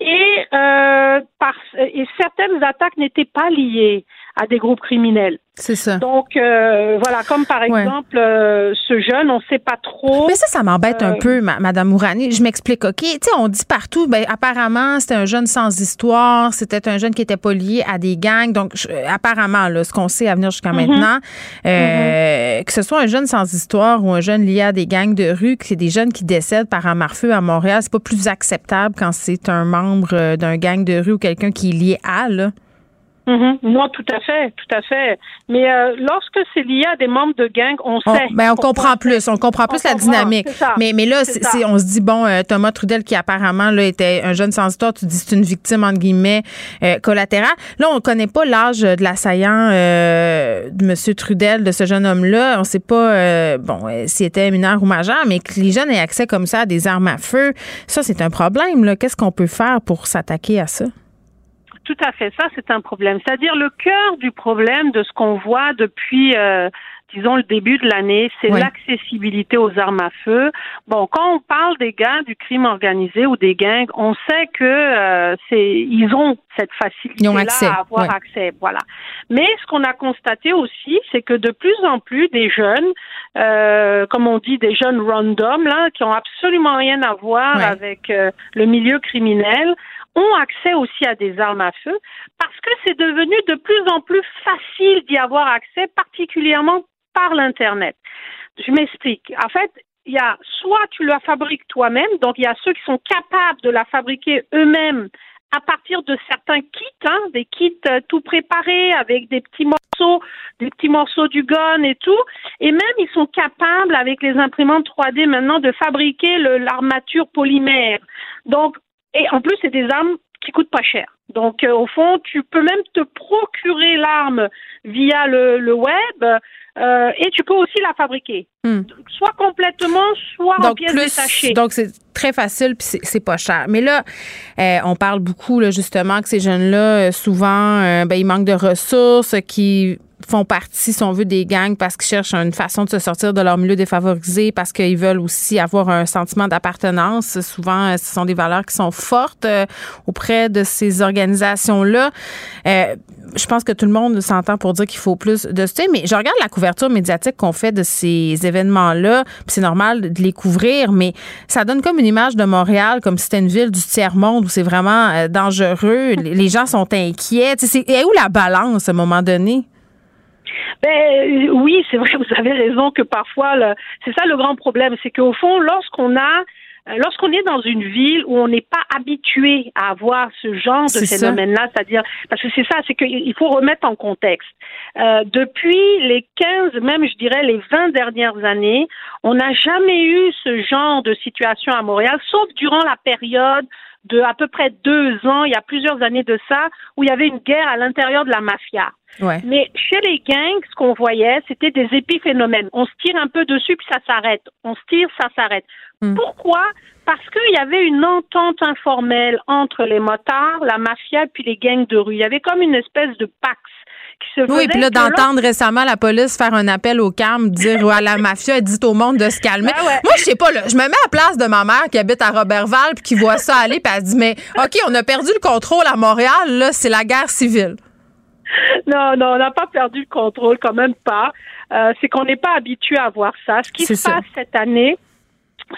et, euh, par, et certaines attaques n'étaient pas liées à des groupes criminels. C'est ça. Donc euh, voilà, comme par exemple euh, ce jeune, on sait pas trop. Mais ça, ça m'embête un Euh, peu, ma- Madame Mourani. Je m'explique, ok? Tu sais, on dit partout, ben apparemment c'était un jeune sans histoire, c'était un jeune qui était pas lié à des gangs. Donc je- apparemment, là, ce qu'on sait à venir jusqu'à Mhm. maintenant, euh, que ce soit un jeune sans histoire ou un jeune lié à des gangs de rue, que c'est des jeunes qui décèdent par arme à feu à Montréal, c'est pas plus acceptable quand c'est un membre euh, d'un gang de rue ou quelqu'un qui est lié à là. Mhm. Non, tout à fait, tout à fait. Mais euh, lorsque c'est lié à des membres de gang, on On, sait. ben, on comprend plus, on comprend plus la comprend, dynamique. Mais, mais là, C'est c'est, on se dit, bon, euh, Thomas Trudel, qui apparemment là, était un jeune sans histoire, tu dis c'est une victime, entre guillemets, euh, collatérale. Là, on ne connaît pas l'âge de l'assaillant euh, de M. Trudel, de ce jeune homme-là. On ne sait pas, euh, bon, euh, s'il était mineur ou majeur, mais que les jeunes aient accès comme ça à des armes à feu, ça, c'est un problème. Là. Qu'est-ce qu'on peut faire pour s'attaquer à ça? Tout à fait, ça c'est un problème. C'est-à-dire le cœur du problème de ce qu'on voit depuis, euh, disons, le début de l'année, c'est l'accessibilité aux armes à feu. Bon, quand on parle des gars du crime organisé ou des gangs, on sait que euh, c'est ils ont cette facilité-là accès, à avoir accès. Voilà. Mais ce qu'on a constaté aussi, c'est que de plus en plus des jeunes, euh, comme on dit, des jeunes random là, qui ont absolument rien à voir avec euh, le milieu criminel, ont accès aussi à des armes à feu parce que c'est devenu de plus en plus facile d'y avoir accès, particulièrement par l'Internet. Je m'explique. En fait, il y a soit tu la fabriques toi-même, donc il y a ceux qui sont capables de la fabriquer eux-mêmes à partir de certains kits, hein, des kits euh, tout préparés avec des petits morceaux, des petits morceaux du gun et tout, et même ils sont capables avec les imprimantes 3D maintenant de fabriquer l'armature polymère. Donc, et en plus c'est des armes qui coûtent pas cher. Donc euh, au fond, tu peux même te procurer l'arme via le, le web euh, et tu peux aussi la fabriquer, Hmm. soit complètement, soit en pièces plus détachées. donc c'est très facile puis c'est, pas cher mais là euh, on parle beaucoup là, justement que ces jeunes là souvent euh, ben, ils manquent de ressources qui font partie, si on veut, des gangs parce qu'ils cherchent une façon de se sortir de leur milieu défavorisé, parce qu'ils veulent aussi avoir un sentiment d'appartenance. Souvent, euh, ce sont des valeurs qui sont fortes euh, auprès de ces organisations-là. Euh, je pense que tout le monde s'entend pour dire qu'il faut plus de soutien, mais je regarde la couverture médiatique qu'on fait de ces événements-là, c'est normal de les couvrir, mais ça donne comme une image de Montréal, comme si c'était une ville du tiers-monde où c'est vraiment dangereux, les gens sont inquiets. Et où la balance à un moment donné? Ben oui, c'est vrai, vous avez raison que parfois, c'est ça le grand problème, c'est qu'au fond, lorsqu'on a euh, Lorsqu'on est dans une ville où on n'est pas habitué à avoir ce genre de phénomène-là, c'est-à-dire parce que c'est ça, c'est qu'il faut remettre en contexte. Euh, depuis les 15, même je dirais les 20 dernières années, on n'a jamais eu ce genre de situation à Montréal, sauf durant la période de à peu près deux ans, il y a plusieurs années de ça, où il y avait une guerre à l'intérieur de la mafia. Ouais. Mais chez les gangs, ce qu'on voyait, c'était des épiphénomènes. On se tire un peu dessus, puis ça s'arrête. On se tire, ça s'arrête. Pourquoi? Parce qu'il y avait une entente informelle entre les motards, la mafia, puis les gangs de rue. Il y avait comme une espèce de pax qui se Oui, puis là, d'entendre récemment la police faire un appel au calme, dire à la mafia, dites au monde de se calmer. Moi, je sais pas, là, je me mets à la place de ma mère qui habite à Robertval puis qui voit ça aller, puis elle se dit, mais OK, on a perdu le contrôle à Montréal, là, c'est la guerre civile. Non, non, on n'a pas perdu le contrôle, quand même pas. Euh, c'est qu'on n'est pas habitué à voir ça. Ce qui se ça. passe cette année,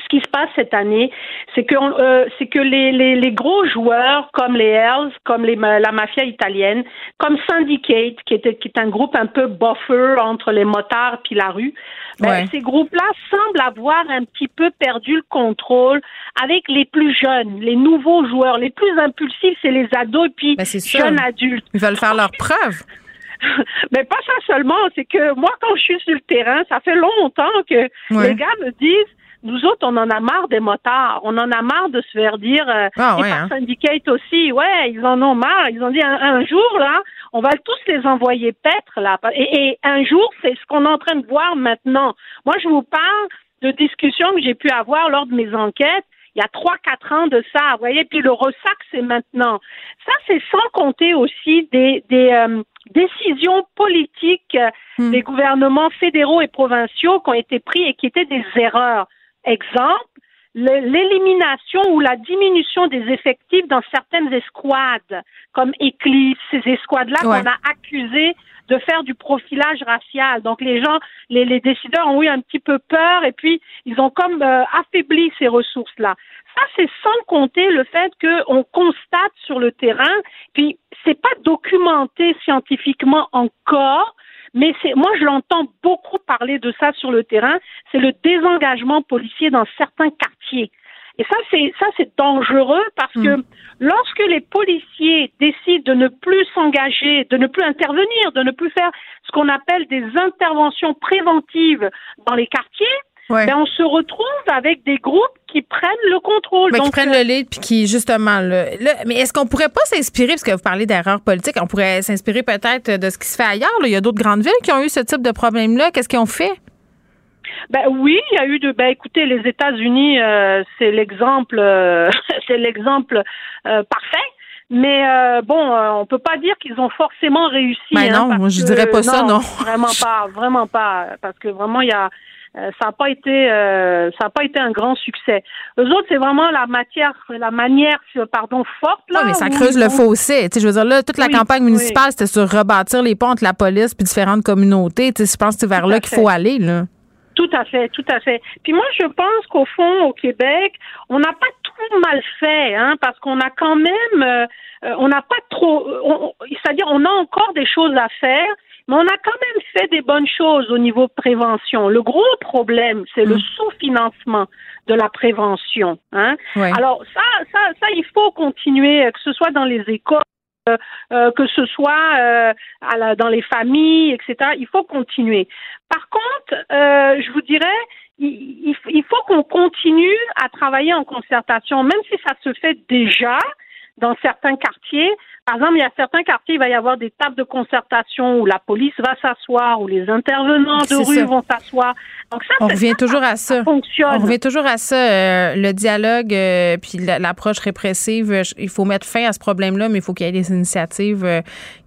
ce qui se passe cette année, c'est que euh, c'est que les, les, les gros joueurs comme les Hells, comme les, la mafia italienne, comme Syndicate, qui est, qui est un groupe un peu buffer entre les motards puis la rue, ben, Ouais. ces groupes-là semblent avoir un petit peu perdu le contrôle avec les plus jeunes, les nouveaux joueurs, les plus impulsifs, c'est les ados et puis Ben, jeunes adultes. Ils veulent faire leurs preuves. Mais pas ça seulement, c'est que moi, quand je suis sur le terrain, ça fait longtemps que Ouais. les gars me disent, nous autres, on en a marre des motards. On en a marre de se faire dire, euh, Ah ouais, hein. Syndicate aussi, ouais, ils en ont marre. Ils ont dit, un, un jour, là, on va tous les envoyer paître, là. Et, et un jour, c'est ce qu'on est en train de voir maintenant. Moi, je vous parle de discussions que j'ai pu avoir lors de mes enquêtes il y a trois, quatre ans de ça, vous voyez, puis le ressac, c'est maintenant. Ça, c'est sans compter aussi des, des euh, décisions politiques euh, des gouvernements fédéraux et provinciaux qui ont été pris et qui étaient des erreurs. Exemple, l'élimination ou la diminution des effectifs dans certaines escouades, comme Eclipse, ces escouades-là qu'on a accusées de faire du profilage racial. Donc les gens, les, décideurs ont eu un petit peu peur et puis ils ont comme euh, affaibli ces ressources-là. Ça, c'est sans compter le fait qu'on constate sur le terrain, puis c'est pas documenté scientifiquement encore, mais c'est moi je l'entends beaucoup parler de ça sur le terrain, c'est le désengagement policier dans certains quartiers. Et ça, c'est ça, c'est dangereux parce que hmm. lorsque les policiers décident de ne plus s'engager, de ne plus intervenir, de ne plus faire ce qu'on appelle des interventions préventives dans les quartiers, ben on se retrouve avec des groupes qui prennent le contrôle. qui prennent le lead, puis qui, justement, le, mais est-ce qu'on pourrait pas s'inspirer, parce que vous parlez d'erreurs politiques, on pourrait s'inspirer peut-être de ce qui se fait ailleurs. Il y a d'autres grandes villes qui ont eu ce type de problème-là. Qu'est-ce qu'ils ont fait? Ben oui, il y a eu de. Ben écoutez, les États-Unis, euh, c'est l'exemple, euh, c'est l'exemple euh, parfait. Mais bon, on peut pas dire qu'ils ont forcément réussi. Ben hein, non, moi je dirais pas ça, non. Vraiment pas, vraiment pas, parce que vraiment il y a, ça n'a pas été, ça a pas été un grand succès. Eux autres, c'est vraiment la matière, la manière, pardon, forte là. Oui, mais ça creuse le fossé. Tu sais, je veux dire là, toute la campagne municipale, c'était sur rebâtir les ponts entre la police puis différentes communautés. Tu sais, je pense que c'est vers là qu'il faut aller là. Tout à fait, tout à fait. Puis moi, je pense qu'au fond, au Québec, on n'a pas tout mal fait, hein, parce qu'on a quand même, euh, euh, on n'a pas trop, c'est-à-dire, on a encore des choses à faire, mais on a quand même fait des bonnes choses au niveau prévention. Le gros problème, c'est le mm. sous-financement de la prévention. Hein. Alors ça, ça, ça, il faut continuer, que ce soit dans les écoles euh, euh, que ce soit euh, dans les familles, etc. Il faut continuer. Par contre, je vous dirais, il, il faut qu'on continue à travailler en concertation, même si ça se fait déjà dans certains quartiers, par exemple, il y a certains quartiers, il va y avoir des tables de concertation où la police va s'asseoir, où les intervenants de rue vont s'asseoir. Donc ça, on revient toujours à ça. fonctionne. On revient toujours à ça. Euh, le dialogue, euh, puis l'approche répressive. Euh, il faut mettre fin à ce problème-là, mais il faut qu'il y ait des initiatives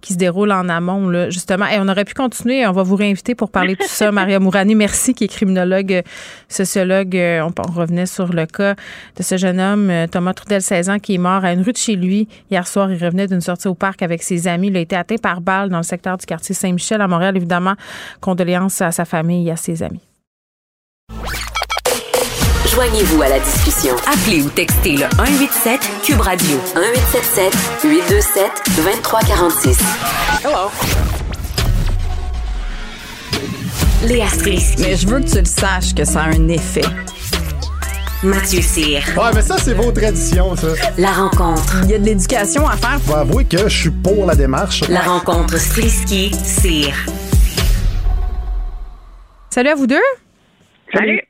qui se déroulent en amont, là, justement. Et on aurait pu continuer. On va vous réinviter pour parler de tout ça. Maria Mourani, merci, qui est criminologue, sociologue. On, on, revenait sur le cas de ce jeune homme, Thomas Trudel, 16 ans, qui est mort à une rue de chez lui. Hier soir, il revenait d'une sorti au parc avec ses amis. Il a été atteint par balle dans le secteur du quartier Saint-Michel à Montréal. Évidemment, condoléances à sa famille et à ses amis. Joignez-vous à la discussion. Appelez ou textez le 187 Cube Radio 1877 827 2346. Hello. Léa Strisky. Mais je veux que tu le saches que ça a un effet. Mathieu Cyr. Ouais, mais ça, c'est vos traditions, ça. La rencontre. Il y a de l'éducation à faire. Faut avouer que je suis pour la démarche. La rencontre Strisky-Cyr. Salut à vous deux. Salut.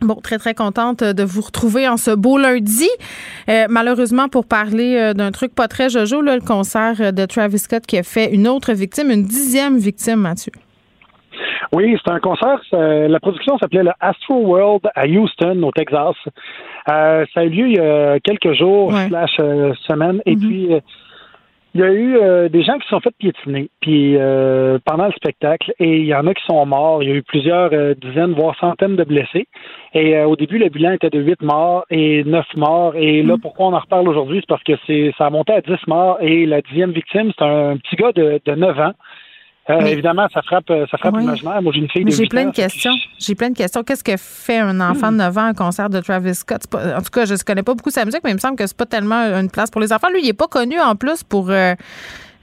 Bon, très, très contente de vous retrouver en ce beau lundi. Euh, malheureusement, pour parler euh, d'un truc pas très jojo, là, le concert de Travis Scott qui a fait une autre victime, une dixième victime, Mathieu. Oui, c'est un concert. La production s'appelait le Astro World à Houston, au Texas. Euh, ça a eu lieu il y a quelques jours, slash euh, semaines. Et mm-hmm. puis, euh, il y a eu des gens qui se sont fait piétiner puis pendant le spectacle et il y en a qui sont morts. Il y a eu plusieurs dizaines, voire centaines de blessés. Et au début, le bilan était de huit morts et neuf morts. Et là, mm-hmm. pourquoi on en reparle aujourd'hui, c'est parce que c'est ça a monté à dix morts et la dixième victime, c'est un petit gars de, de 9 ans euh, évidemment, ça frappe, euh, ça frappe l'imaginaire. Moi, j'ai une fille de J'ai plein de questions. J'ai plein de questions. Qu'est-ce que fait un enfant de 9 ans à un concert de Travis Scott? en tout cas, je ne connais pas beaucoup sa musique, mais il me semble que c'est pas tellement une place pour les enfants. Lui, il n'est pas connu en plus pour euh,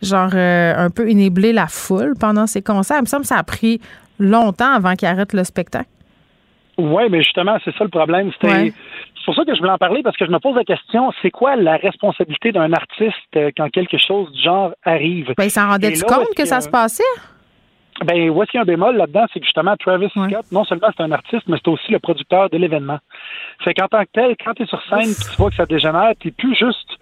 genre un peu inébler la foule pendant ses concerts. Il me semble que ça a pris longtemps avant qu'il arrête le spectacle. Oui, mais justement, c'est ça le problème. C'était c'est pour ça que je voulais en parler parce que je me pose la question, c'est quoi la responsabilité d'un artiste euh, quand quelque chose du genre arrive? Ben, il s'en rendait-tu compte que ça se passait? Ben, voici un bémol là-dedans, c'est que justement, Travis Scott, non seulement c'est un artiste, mais c'est aussi le producteur de l'événement. Fait qu'en tant que tel, quand tu es sur scène tu vois que ça dégénère, tu plus juste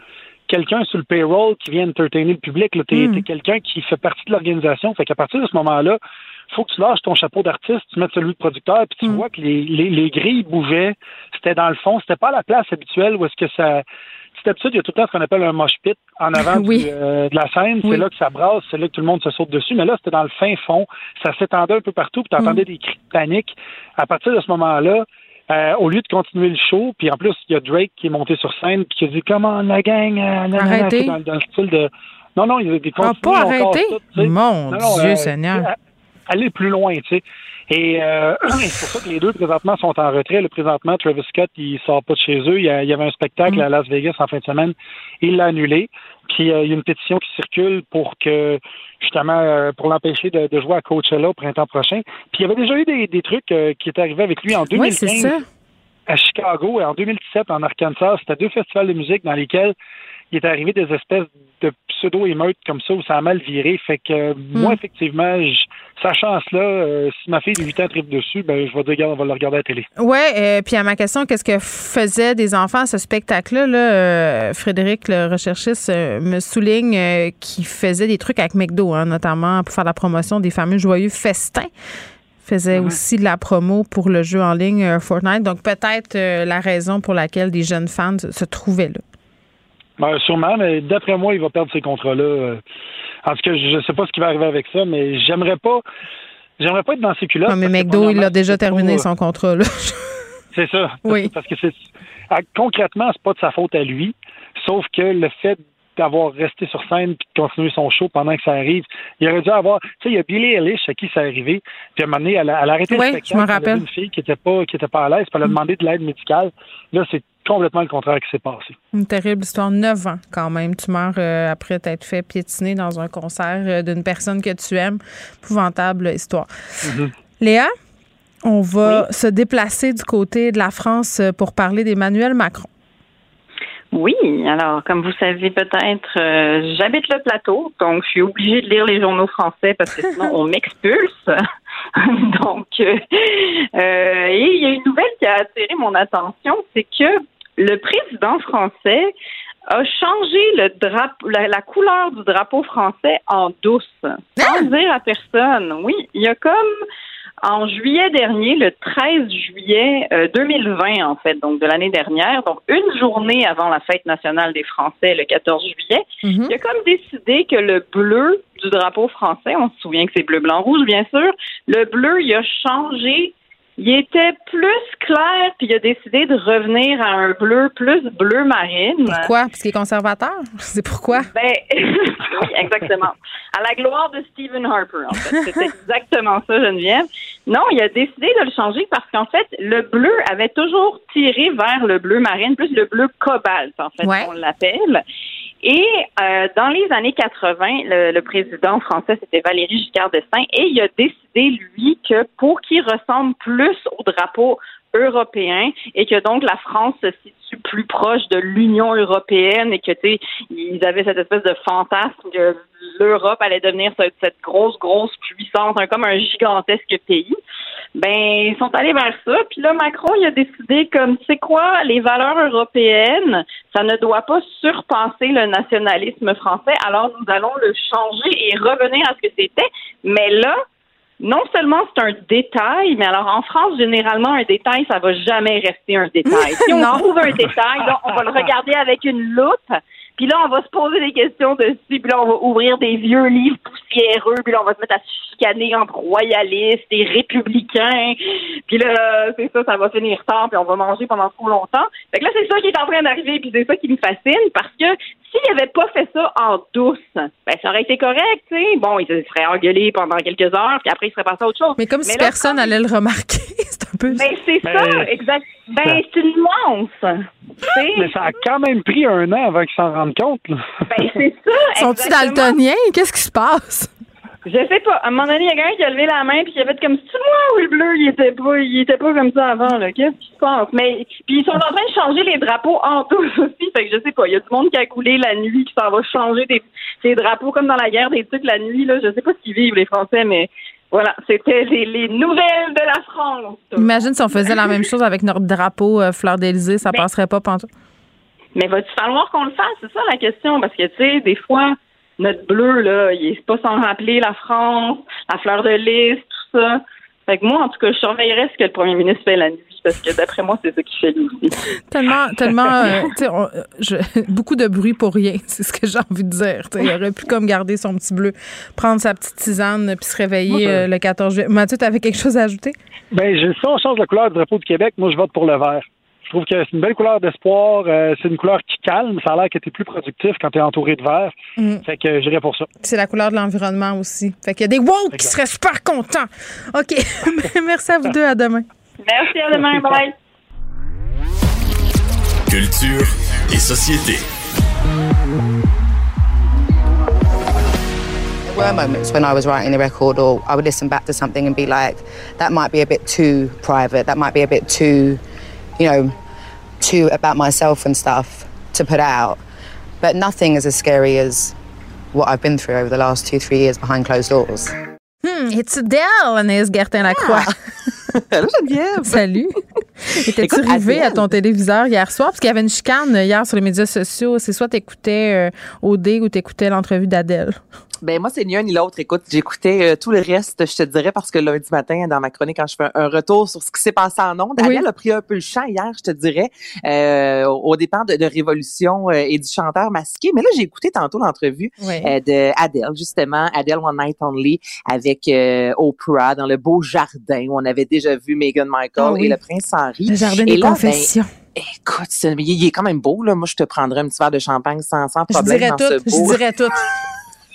quelqu'un sur le payroll qui vient entertainer le public. Tu es, hmm. quelqu'un qui fait partie de l'organisation. Fait qu'à partir de ce moment-là, faut que tu lâches ton chapeau d'artiste, tu mettes celui de producteur, puis tu hmm. vois que les, les, grilles bougeaient. C'était dans le fond, c'était pas la place habituelle où est-ce que ça. C'est d'habitude, il y a tout le temps ce qu'on appelle un mosh pit en avant euh, de la scène. C'est là que ça brasse, c'est là que tout le monde se saute dessus. Mais là, c'était dans le fin fond. Ça s'étendait un peu partout, puis tu entendais hmm. des cris de panique. À partir de ce moment-là, Euh, au lieu de continuer le show, puis en plus, il y a Drake qui est monté sur scène, puis qui a dit Comment la gang, euh, nanana, Arrêtez. dans, dans le style de. Non, non, il a des Ah, pas arrêté? Mon Dieu Seigneur. Aller plus loin, tu sais. Et euh, c'est pour ça que les deux présentement sont en retrait. Le présentement, Travis Scott, il sort pas de chez eux. Il y, avait un spectacle Mm. à Las Vegas en fin de semaine. Il l'a annulé. Puis euh, il y a une pétition qui circule pour que justement euh, pour l'empêcher de, de jouer à Coachella au printemps prochain. Puis il y avait déjà eu des, des trucs euh, qui étaient arrivés avec lui en 2015 Oui, c'est ça. À Chicago et en 2017 en Arkansas. C'était deux festivals de musique dans lesquels il est arrivé des espèces de pseudo-émeutes comme ça où ça a mal viré. Fait que euh, moi, effectivement, sachant cela, euh, si ma fille de 8 ans tripe dessus, ben je vais dire, regarde, on va le regarder à la télé. Ouais, euh, puis à ma question, qu'est-ce que faisaient des enfants à ce spectacle-là? Là, euh, Frédéric, le recherchiste, me souligne qu'il faisait des trucs avec McDo, hein, notamment pour faire la promotion des fameux joyeux festins. Faisait aussi de la promo pour le jeu en ligne euh, Fortnite. Donc peut-être euh, la raison pour laquelle des jeunes fans se- trouvaient là. Ben, sûrement, mais d'après moi, il va perdre ces contrats-là. euh. En tout cas, je ne sais pas ce qui va arriver avec ça, mais j'aimerais pas. J'aimerais pas être dans ces culottes. Non, mais McDo, il a déjà terminé son contrat. Là. C'est ça. Oui. Parce que c'est ah, concrètement, c'est pas de sa faute à lui. Sauf que le fait d'avoir resté sur scène puis de continuer son show pendant que ça arrive, il aurait dû avoir. Tu sais, il y a Billie Eilish à qui ça arrivé. Puis à un moment donné, elle a, elle a arrêté Oui, le je spectacle. me elle a vu rappelle. Une fille qui était pas qui était pas à l'aise, puis elle a demandé de l'aide médicale. Là, c'est complètement le contraire qui s'est passé. Une terrible histoire. Neuf ans, quand même. Tu meurs euh, après t'être fait piétiner dans un concert euh, d'une personne que tu aimes. Épouvantable histoire. Léa, on va se déplacer du côté de la France euh, pour parler d'Emmanuel Macron. Oui, alors comme vous savez peut-être, euh, j'habite le plateau, donc je suis obligée de lire les journaux français parce que sinon on m'expulse. donc, euh, euh, et il y a une nouvelle qui a attiré mon attention, c'est que le président français a changé le drapeau, la, la couleur du drapeau français en douce, sans dire à personne. Oui, il y a comme en juillet dernier, le 13 juillet euh, 2020, en fait, donc de l'année dernière, donc une journée avant la fête nationale des Français, le 14 juillet, il a comme décidé que le bleu du drapeau français, on se souvient que c'est bleu, blanc, rouge, bien sûr, le bleu, il a changé. Il était plus clair, puis il a décidé de revenir à un bleu plus bleu marine. Pourquoi? Parce qu'il est conservateur? C'est pourquoi? Ben, exactement. À la gloire de Stephen Harper, en fait. C'est exactement ça, Geneviève. Non, il a décidé de le changer parce qu'en fait, le bleu avait toujours tiré vers le bleu marine, plus le bleu cobalt, en fait, Ouais. on l'appelle. Et euh, dans les années 80, le, le président français, c'était Valéry Giscard d'Estaing, et il a décidé, lui, que pour qu'il ressemble plus au drapeau européen et que donc la France se situe plus proche de l'Union européenne et que, tu sais, ils avaient cette espèce de fantasme que l'Europe allait devenir cette, grosse, grosse puissance, comme un gigantesque pays. Ben, ils sont allés vers ça. Puis là, Macron, il a décidé comme, sais quoi, les valeurs européennes, ça ne doit pas surpasser le nationalisme français. Alors, nous allons le changer et revenir à ce que c'était. Mais là, non seulement c'est un détail, mais alors en France, généralement, un détail, ça va jamais rester un détail. Si on trouve un détail, là, on va le regarder avec une loupe. Puis là, on va se poser des questions dessus. Puis là, on va ouvrir des vieux livres poussiéreux. Puis là, on va se mettre à chicaner entre royalistes et républicains. Puis là, c'est ça, ça va finir tard. Puis on va manger pendant trop longtemps. Fait que là, c'est ça qui est en train d'arriver. Puis c'est ça qui me fascine. Parce que s'il avait pas fait ça en douce, ben ça aurait été correct, tu sais. Bon, il se serait engueulé pendant quelques heures. Puis après, il serait passé à autre chose. Mais comme si là, personne allait le remarquer. c'est un peu. Ben, c'est Ben, ça, exact. Ben, c'est une nuance. Tu sais. Mais ça a quand même pris un an avant qu'ils s'en rendent compte. là. Ben, c'est ça. Sont-ils daltoniens? Qu'est-ce qui se passe? Je sais pas. À un moment donné, il y a quelqu'un qui a levé la main puis qui a fait comme si moi ou le bleu, il était pas, il était pas comme ça avant, là. Qu'est-ce qui se passe? Mais, puis ils sont en train de changer les drapeaux en douce aussi. Fait que je sais pas. Il y a du monde qui a coulé la nuit qui s'en va changer des, des drapeaux comme dans la guerre des trucs la nuit, là. Je sais pas ce qu'ils vivent, les Français, mais voilà. C'était les, les nouvelles de la France. Imagine si on faisait la même chose avec notre drapeau euh, fleur d'Élysée, ça passerait pas pantoute. Mais va-tu falloir qu'on le fasse? C'est ça la question. Parce que, tu sais, des fois, notre bleu, là, il est pas sans rappeler la France, la fleur de lys, tout ça. Fait que moi, en tout cas, je surveillerais ce que le premier ministre fait la nuit parce que d'après moi, c'est ça qu'il fait lui aussi. Tellement, tellement, euh, tu sais, on- je- beaucoup de bruit pour rien, c'est ce que j'ai envie de dire. Il aurait pu comme garder son petit bleu, prendre sa petite tisane puis se réveiller euh, le 14 juillet. Mathieu, tu avais quelque chose à ajouter? Ben, je- si on change la couleur du drapeau du Québec, moi, je vote pour le vert. Je trouve que c'est une belle couleur d'espoir. euh, c'est une couleur qui calme. Ça a l'air que tu es plus productif quand tu es entouré de vert. Mm. Fait que j'irais pour ça. C'est la couleur de l'environnement aussi. Fait qu'il y a des woke qui seraient super contents. OK. Merci à vous deux. À demain. Merci, à demain. Bye. Culture et société. There were moments when I was writing the record, or I would listen back to something and be like, that might be a bit too private, that might be a bit too, you know, too about myself and stuff to put out. But nothing is as scary as what I've been through over the last two, three years behind closed doors. Hmm, it's Adele, Anaïs Gertin-Lacroix. Geneviève. Salut. Étais-tu arrivé à ton téléviseur hier soir? Parce qu'il y avait une chicane hier sur les médias sociaux. C'est soit t'écoutais euh, OD ou t'écoutais l'entrevue d'Adèle. Ben moi, c'est ni un ni l'autre. Écoute, j'écoutais euh, tout le reste, je te dirais, parce que lundi matin, dans ma chronique, quand je fais un, retour sur ce qui s'est passé en ondes, Oui. A pris un peu le champ hier, je te dirais, euh, au dépend de, de Révolution euh, et du chanteur masqué. Mais là, j'ai écouté tantôt l'entrevue Oui. euh, de Adèle, justement, Adèle One Night Only, avec euh, Oprah dans le beau jardin où on avait déjà vu Meghan Markle Ah oui. et le prince Henri. Le jardin Et des là, ben, confessions. Écoute, il est quand même beau, là. Moi, je te prendrais un petit verre de champagne sans, sans je problème dirais dans tout. ce Je beau. dirais tout.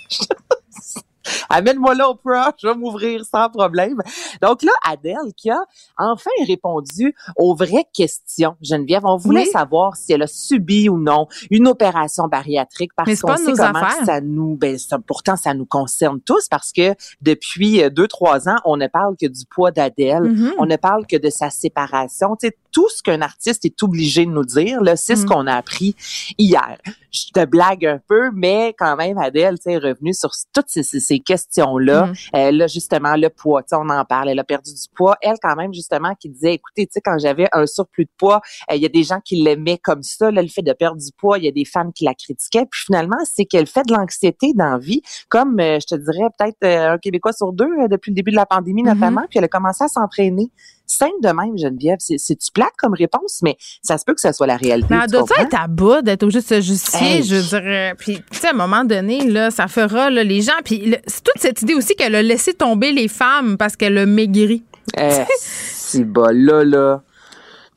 questions. Amène-moi là, Oprah, je vais m'ouvrir sans problème. Donc là, Adèle qui a enfin répondu aux vraies questions. Geneviève, on voulait Oui. savoir si elle a subi ou non une opération bariatrique parce qu'on sait comment ça nous, ben, ça- pourtant ça nous concerne tous parce que depuis euh, deux, trois ans, on ne parle que du poids d'Adèle. Mhm. On ne parle que de sa séparation. Tu sais, tout ce qu'un artiste est obligé de nous dire, là, c'est ce Mhm. qu'on a appris hier. Je te blague un peu, mais quand même, Adèle, tu sais, est revenue sur toutes ces, ces- ces questions-là. Mhm. Euh, là, justement, le poids, tu sais, on en parle. Elle a perdu du poids. Elle, quand même, justement, qui disait, écoutez, tu sais, quand j'avais un surplus de poids, euh, il y a des gens qui l'aimaient comme ça. Là, le fait de perdre du poids, il y a des femmes qui la critiquaient. Puis finalement, c'est qu'elle fait de l'anxiété dans la vie, comme, euh, je te dirais, peut-être un Québécois sur deux depuis le début de la pandémie, Mhm. notamment. Puis elle a commencé à s'entraîner. Simple de même, Geneviève. C'est- C'est-tu plate comme réponse, mais ça se peut que ce soit la réalité. Mais doit être à bout d'être obligée de se justifier, Hey. je dirais. Puis, tu sais, à un moment donné, là, ça fera là, les gens. Puis, le- c'est toute cette idée aussi qu'elle a laissé tomber les femmes parce qu'elle a maigri. Eh, si bas là là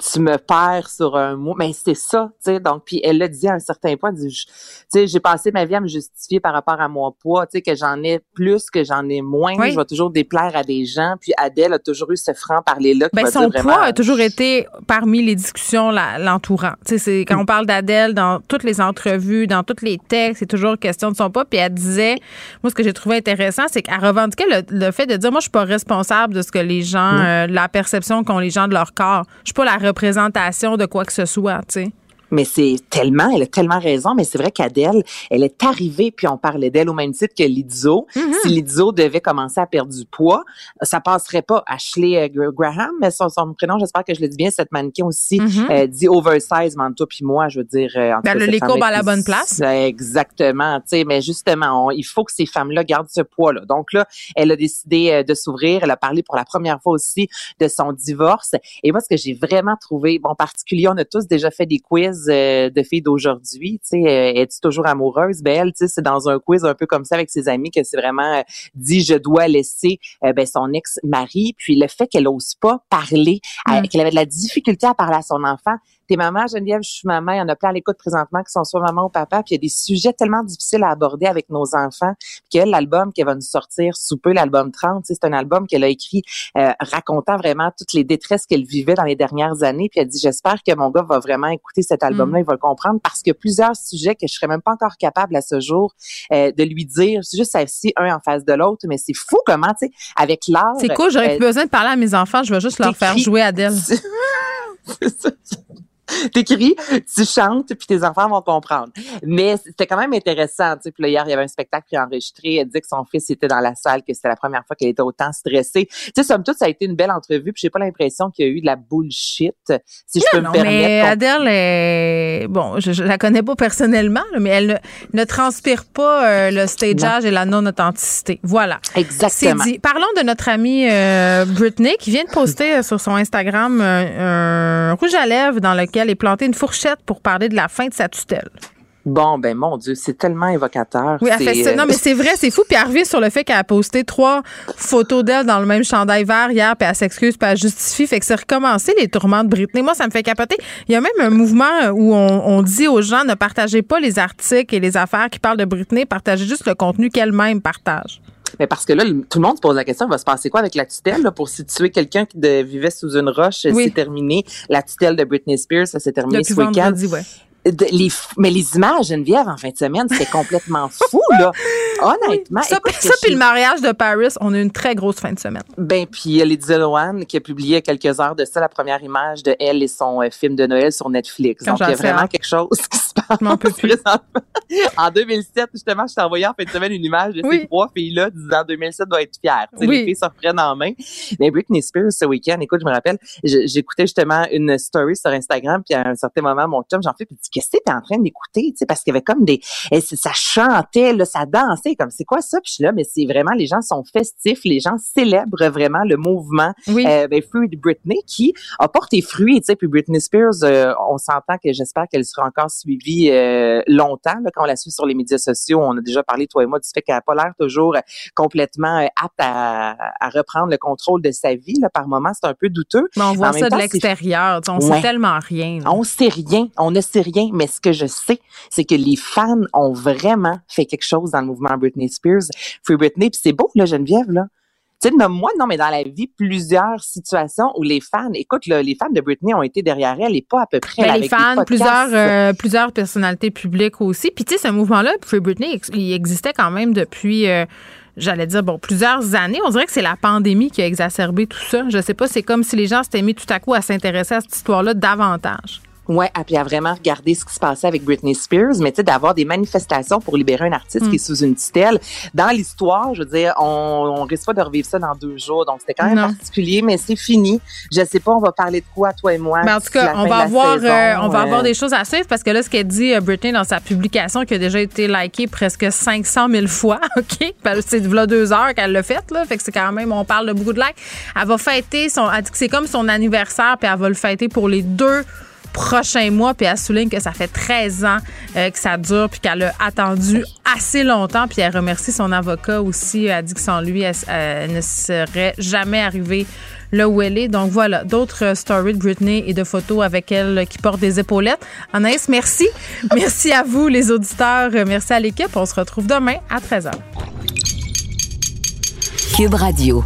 tu me perds sur un mot mais c'est ça tu sais donc puis elle l'a dit à un certain point tu sais j'ai passé ma vie à me justifier par rapport à mon poids tu sais que j'en ai plus que j'en ai moins Oui. je vais toujours déplaire à des gens puis Adèle a toujours eu ce franc parler là Ben, son poids a toujours été parmi les discussions l'entourant. Tu sais, c'est quand on parle d'Adèle dans toutes les entrevues, dans tous les textes, c'est toujours question de son poids. Puis elle disait, moi, ce que j'ai trouvé intéressant, c'est qu'elle revendiquait le, le fait de dire, moi, je suis pas responsable de ce que les gens, Non. euh, la perception qu'ont les gens de leur corps. Je suis pas la représentation de quoi que ce soit, tu sais. Mais c'est tellement, elle a tellement raison, mais c'est vrai qu'Adèle, elle est arrivée, puis on parlait d'elle au même titre que Lizzo. Mm-hmm. Si Lizzo devait commencer à perdre du poids, ça passerait pas. Ashley euh, Gra- Graham, mais son, son prénom, j'espère que je le dis bien, cette mannequin aussi, Mhm. euh, dit oversize, Manto, puis moi, je veux dire... euh, en Ben, cas, courbes à la bonne place. Exactement, tu sais, mais justement, on- il faut que ces femmes-là gardent ce poids-là. Donc là, elle a décidé euh, de s'ouvrir. Elle a parlé pour la première fois aussi de son divorce. Et moi, ce que j'ai vraiment trouvé, bon, en particulier, on a tous déjà fait des quiz euh, de filles d'aujourd'hui. Tu sais, euh, es-tu toujours amoureuse? Ben, elle, tu sais, c'est dans un quiz un peu comme ça avec ses amis que c'est vraiment euh, dit, je dois laisser ben, son ex-mari. Puis le fait qu'elle ose pas parler, Mm. qu'elle avait de la difficulté à parler à son enfant. T'es maman, Geneviève, je suis maman. Il y en a plein à l'écoute présentement qui sont soit maman ou papa. Puis il y a des sujets tellement difficiles à aborder avec nos enfants. Puis qu'elle, l'album qu'elle va nous sortir sous peu, l'album 30, tu sais, c'est un album qu'elle a écrit euh, racontant vraiment toutes les détresses qu'elle vivait dans les dernières années. Puis elle dit, j'espère que mon gars va vraiment écouter cet album-là, il va le comprendre parce qu'il y a plusieurs sujets que je serais même pas encore capable à ce jour euh, de lui dire. C'est juste assis un en face de l'autre, mais c'est fou comment, tu sais, avec l'art. C'est cool, j'aurais euh, plus besoin de parler à mes enfants, je vais juste leur faire jouer Adèle. t'écris, tu chantes, puis tes enfants vont comprendre. Mais c'était quand même intéressant, tu sais. Puis là, hier, il y avait un spectacle qui a enregistré. Elle disait que son fils était dans la salle, que c'était la première fois qu'elle était autant stressée. Tu sais, somme toute, ça a été une belle entrevue. Puis j'ai pas l'impression qu'il y a eu de la bullshit, si je peux me permettre. Mais Adèle, est... bon, je, je, la connais pas personnellement, mais elle ne, ne transpire pas euh, le stageage et la non-authenticité. Voilà. Exactement. Dit. Parlons de notre amie euh, Britney qui vient de poster euh, sur son Instagram un rouge à lèvres dans lequel est plantée une fourchette pour parler de la fin de sa tutelle. Bon, ben mon Dieu, c'est tellement évocateur. Oui, elle fait ça. Non, mais c'est vrai, c'est fou. Puis elle revient sur le fait qu'elle a posté trois photos d'elle dans le même chandail vert hier, puis elle s'excuse, puis elle justifie. Fait que c'est recommencé les tourments de Britney. Moi, ça me fait capoter. Il y a même un mouvement où on, on dit aux gens ne partagez pas les articles et les affaires qui parlent de Britney, partagez juste le contenu qu'elle-même partage. Mais parce que là, tout le monde se pose la question, il va se passer quoi avec la tutelle là, pour situer quelqu'un qui de, vivait sous une roche? Oui. C'est terminé. La tutelle de Britney Spears, ça s'est terminé Depuis ce week-end. ouais. De- les, mais les images, Geneviève, en fin de semaine, c'était complètement fou, là. Honnêtement. Ça, écoute, ça puis le mariage de Paris, on a eu une très grosse fin de semaine. Ben, puis il y a Lindsay Lohan qui a publié il y a quelques heures de ça la première image de elle et son euh, film de Noël sur Netflix. Donc, il y a vraiment quelque chose qui se passe présentement. En 2007, justement, je t'ai envoyé en fin de semaine une image de Oui. ces trois filles-là disant 2007 doit être fière. Oui. Les filles se reprennent en main. Mais Britney Spears, ce week-end, écoute, je me rappelle, j'écoutais justement une story sur Instagram, puis à un certain moment, mon chum, j'en fais, puis qu'est-ce que t'es en train d'écouter? Tu sais, parce qu'il y avait comme des, ça chantait, là, ça dansait, comme, c'est quoi ça? Puis je suis là, mais c'est vraiment, les gens sont festifs, les gens célèbrent vraiment le mouvement, Oui. euh, ben, Free Britney, qui a porté fruit, tu sais, puis Britney Spears, euh, on s'entend que j'espère qu'elle sera encore suivie euh, longtemps, là, quand on la suit sur les médias sociaux. On a déjà parlé, toi et moi, du fait qu'elle n'a pas l'air toujours euh, complètement apte à, à reprendre le contrôle de sa vie. Là, par moment, c'est un peu douteux. Mais on voit ça de temps, l'extérieur. On Ouais. sait tellement rien. là. On sait rien, on ne sait rien, mais ce que je sais, c'est que les fans ont vraiment fait quelque chose dans le mouvement Britney Spears, Free Britney, puis c'est beau, là, Geneviève, là. Tu sais, moi, non, mais dans la vie, plusieurs situations où les fans, écoute, là, les fans de Britney ont été derrière elle et pas à peu près. Ben, là, les fans, plusieurs, euh, plusieurs personnalités publiques aussi. Puis tu sais, ce mouvement-là, Free Britney, il existait quand même depuis, euh, j'allais dire, bon, plusieurs années. On dirait que c'est la pandémie qui a exacerbé tout ça. Je sais pas, c'est comme si les gens s'étaient mis tout à coup à s'intéresser à cette histoire-là davantage. Ouais, et puis à vraiment regarder ce qui se passait avec Britney Spears, mais tu sais, d'avoir des manifestations pour libérer un artiste Mm. qui est sous une tutelle. Dans l'histoire, je veux dire, on, on risque pas de revivre ça dans deux jours, donc c'était quand même Non. particulier, mais c'est fini. Je sais pas, on va parler de quoi, toi et moi. Mais en tout cas, on fin va avoir, saison, euh, on va euh, avoir des choses à suivre parce que là, ce qu'elle dit, euh, Britney, dans sa publication, qui a déjà été likée presque 500 000 fois, OK? Que C'est voilà deux heures qu'elle l'a faite, là. Fait que c'est quand même, on parle de beaucoup de likes. Elle va fêter son, elle dit que c'est comme son anniversaire, puis elle va le fêter pour les deux prochains mois, puis elle souligne que ça fait 13 ans euh, que ça dure, puis qu'elle a attendu assez longtemps, puis elle remercie son avocat aussi. Elle dit que sans lui, elle, ne serait jamais arrivée là où elle est. Donc voilà, d'autres euh, stories de Britney et de photos avec elle euh, qui portent des épaulettes. Anaïs, merci. merci à vous, les auditeurs. Euh, Merci à l'équipe. On se retrouve demain à 13h. Cube Radio.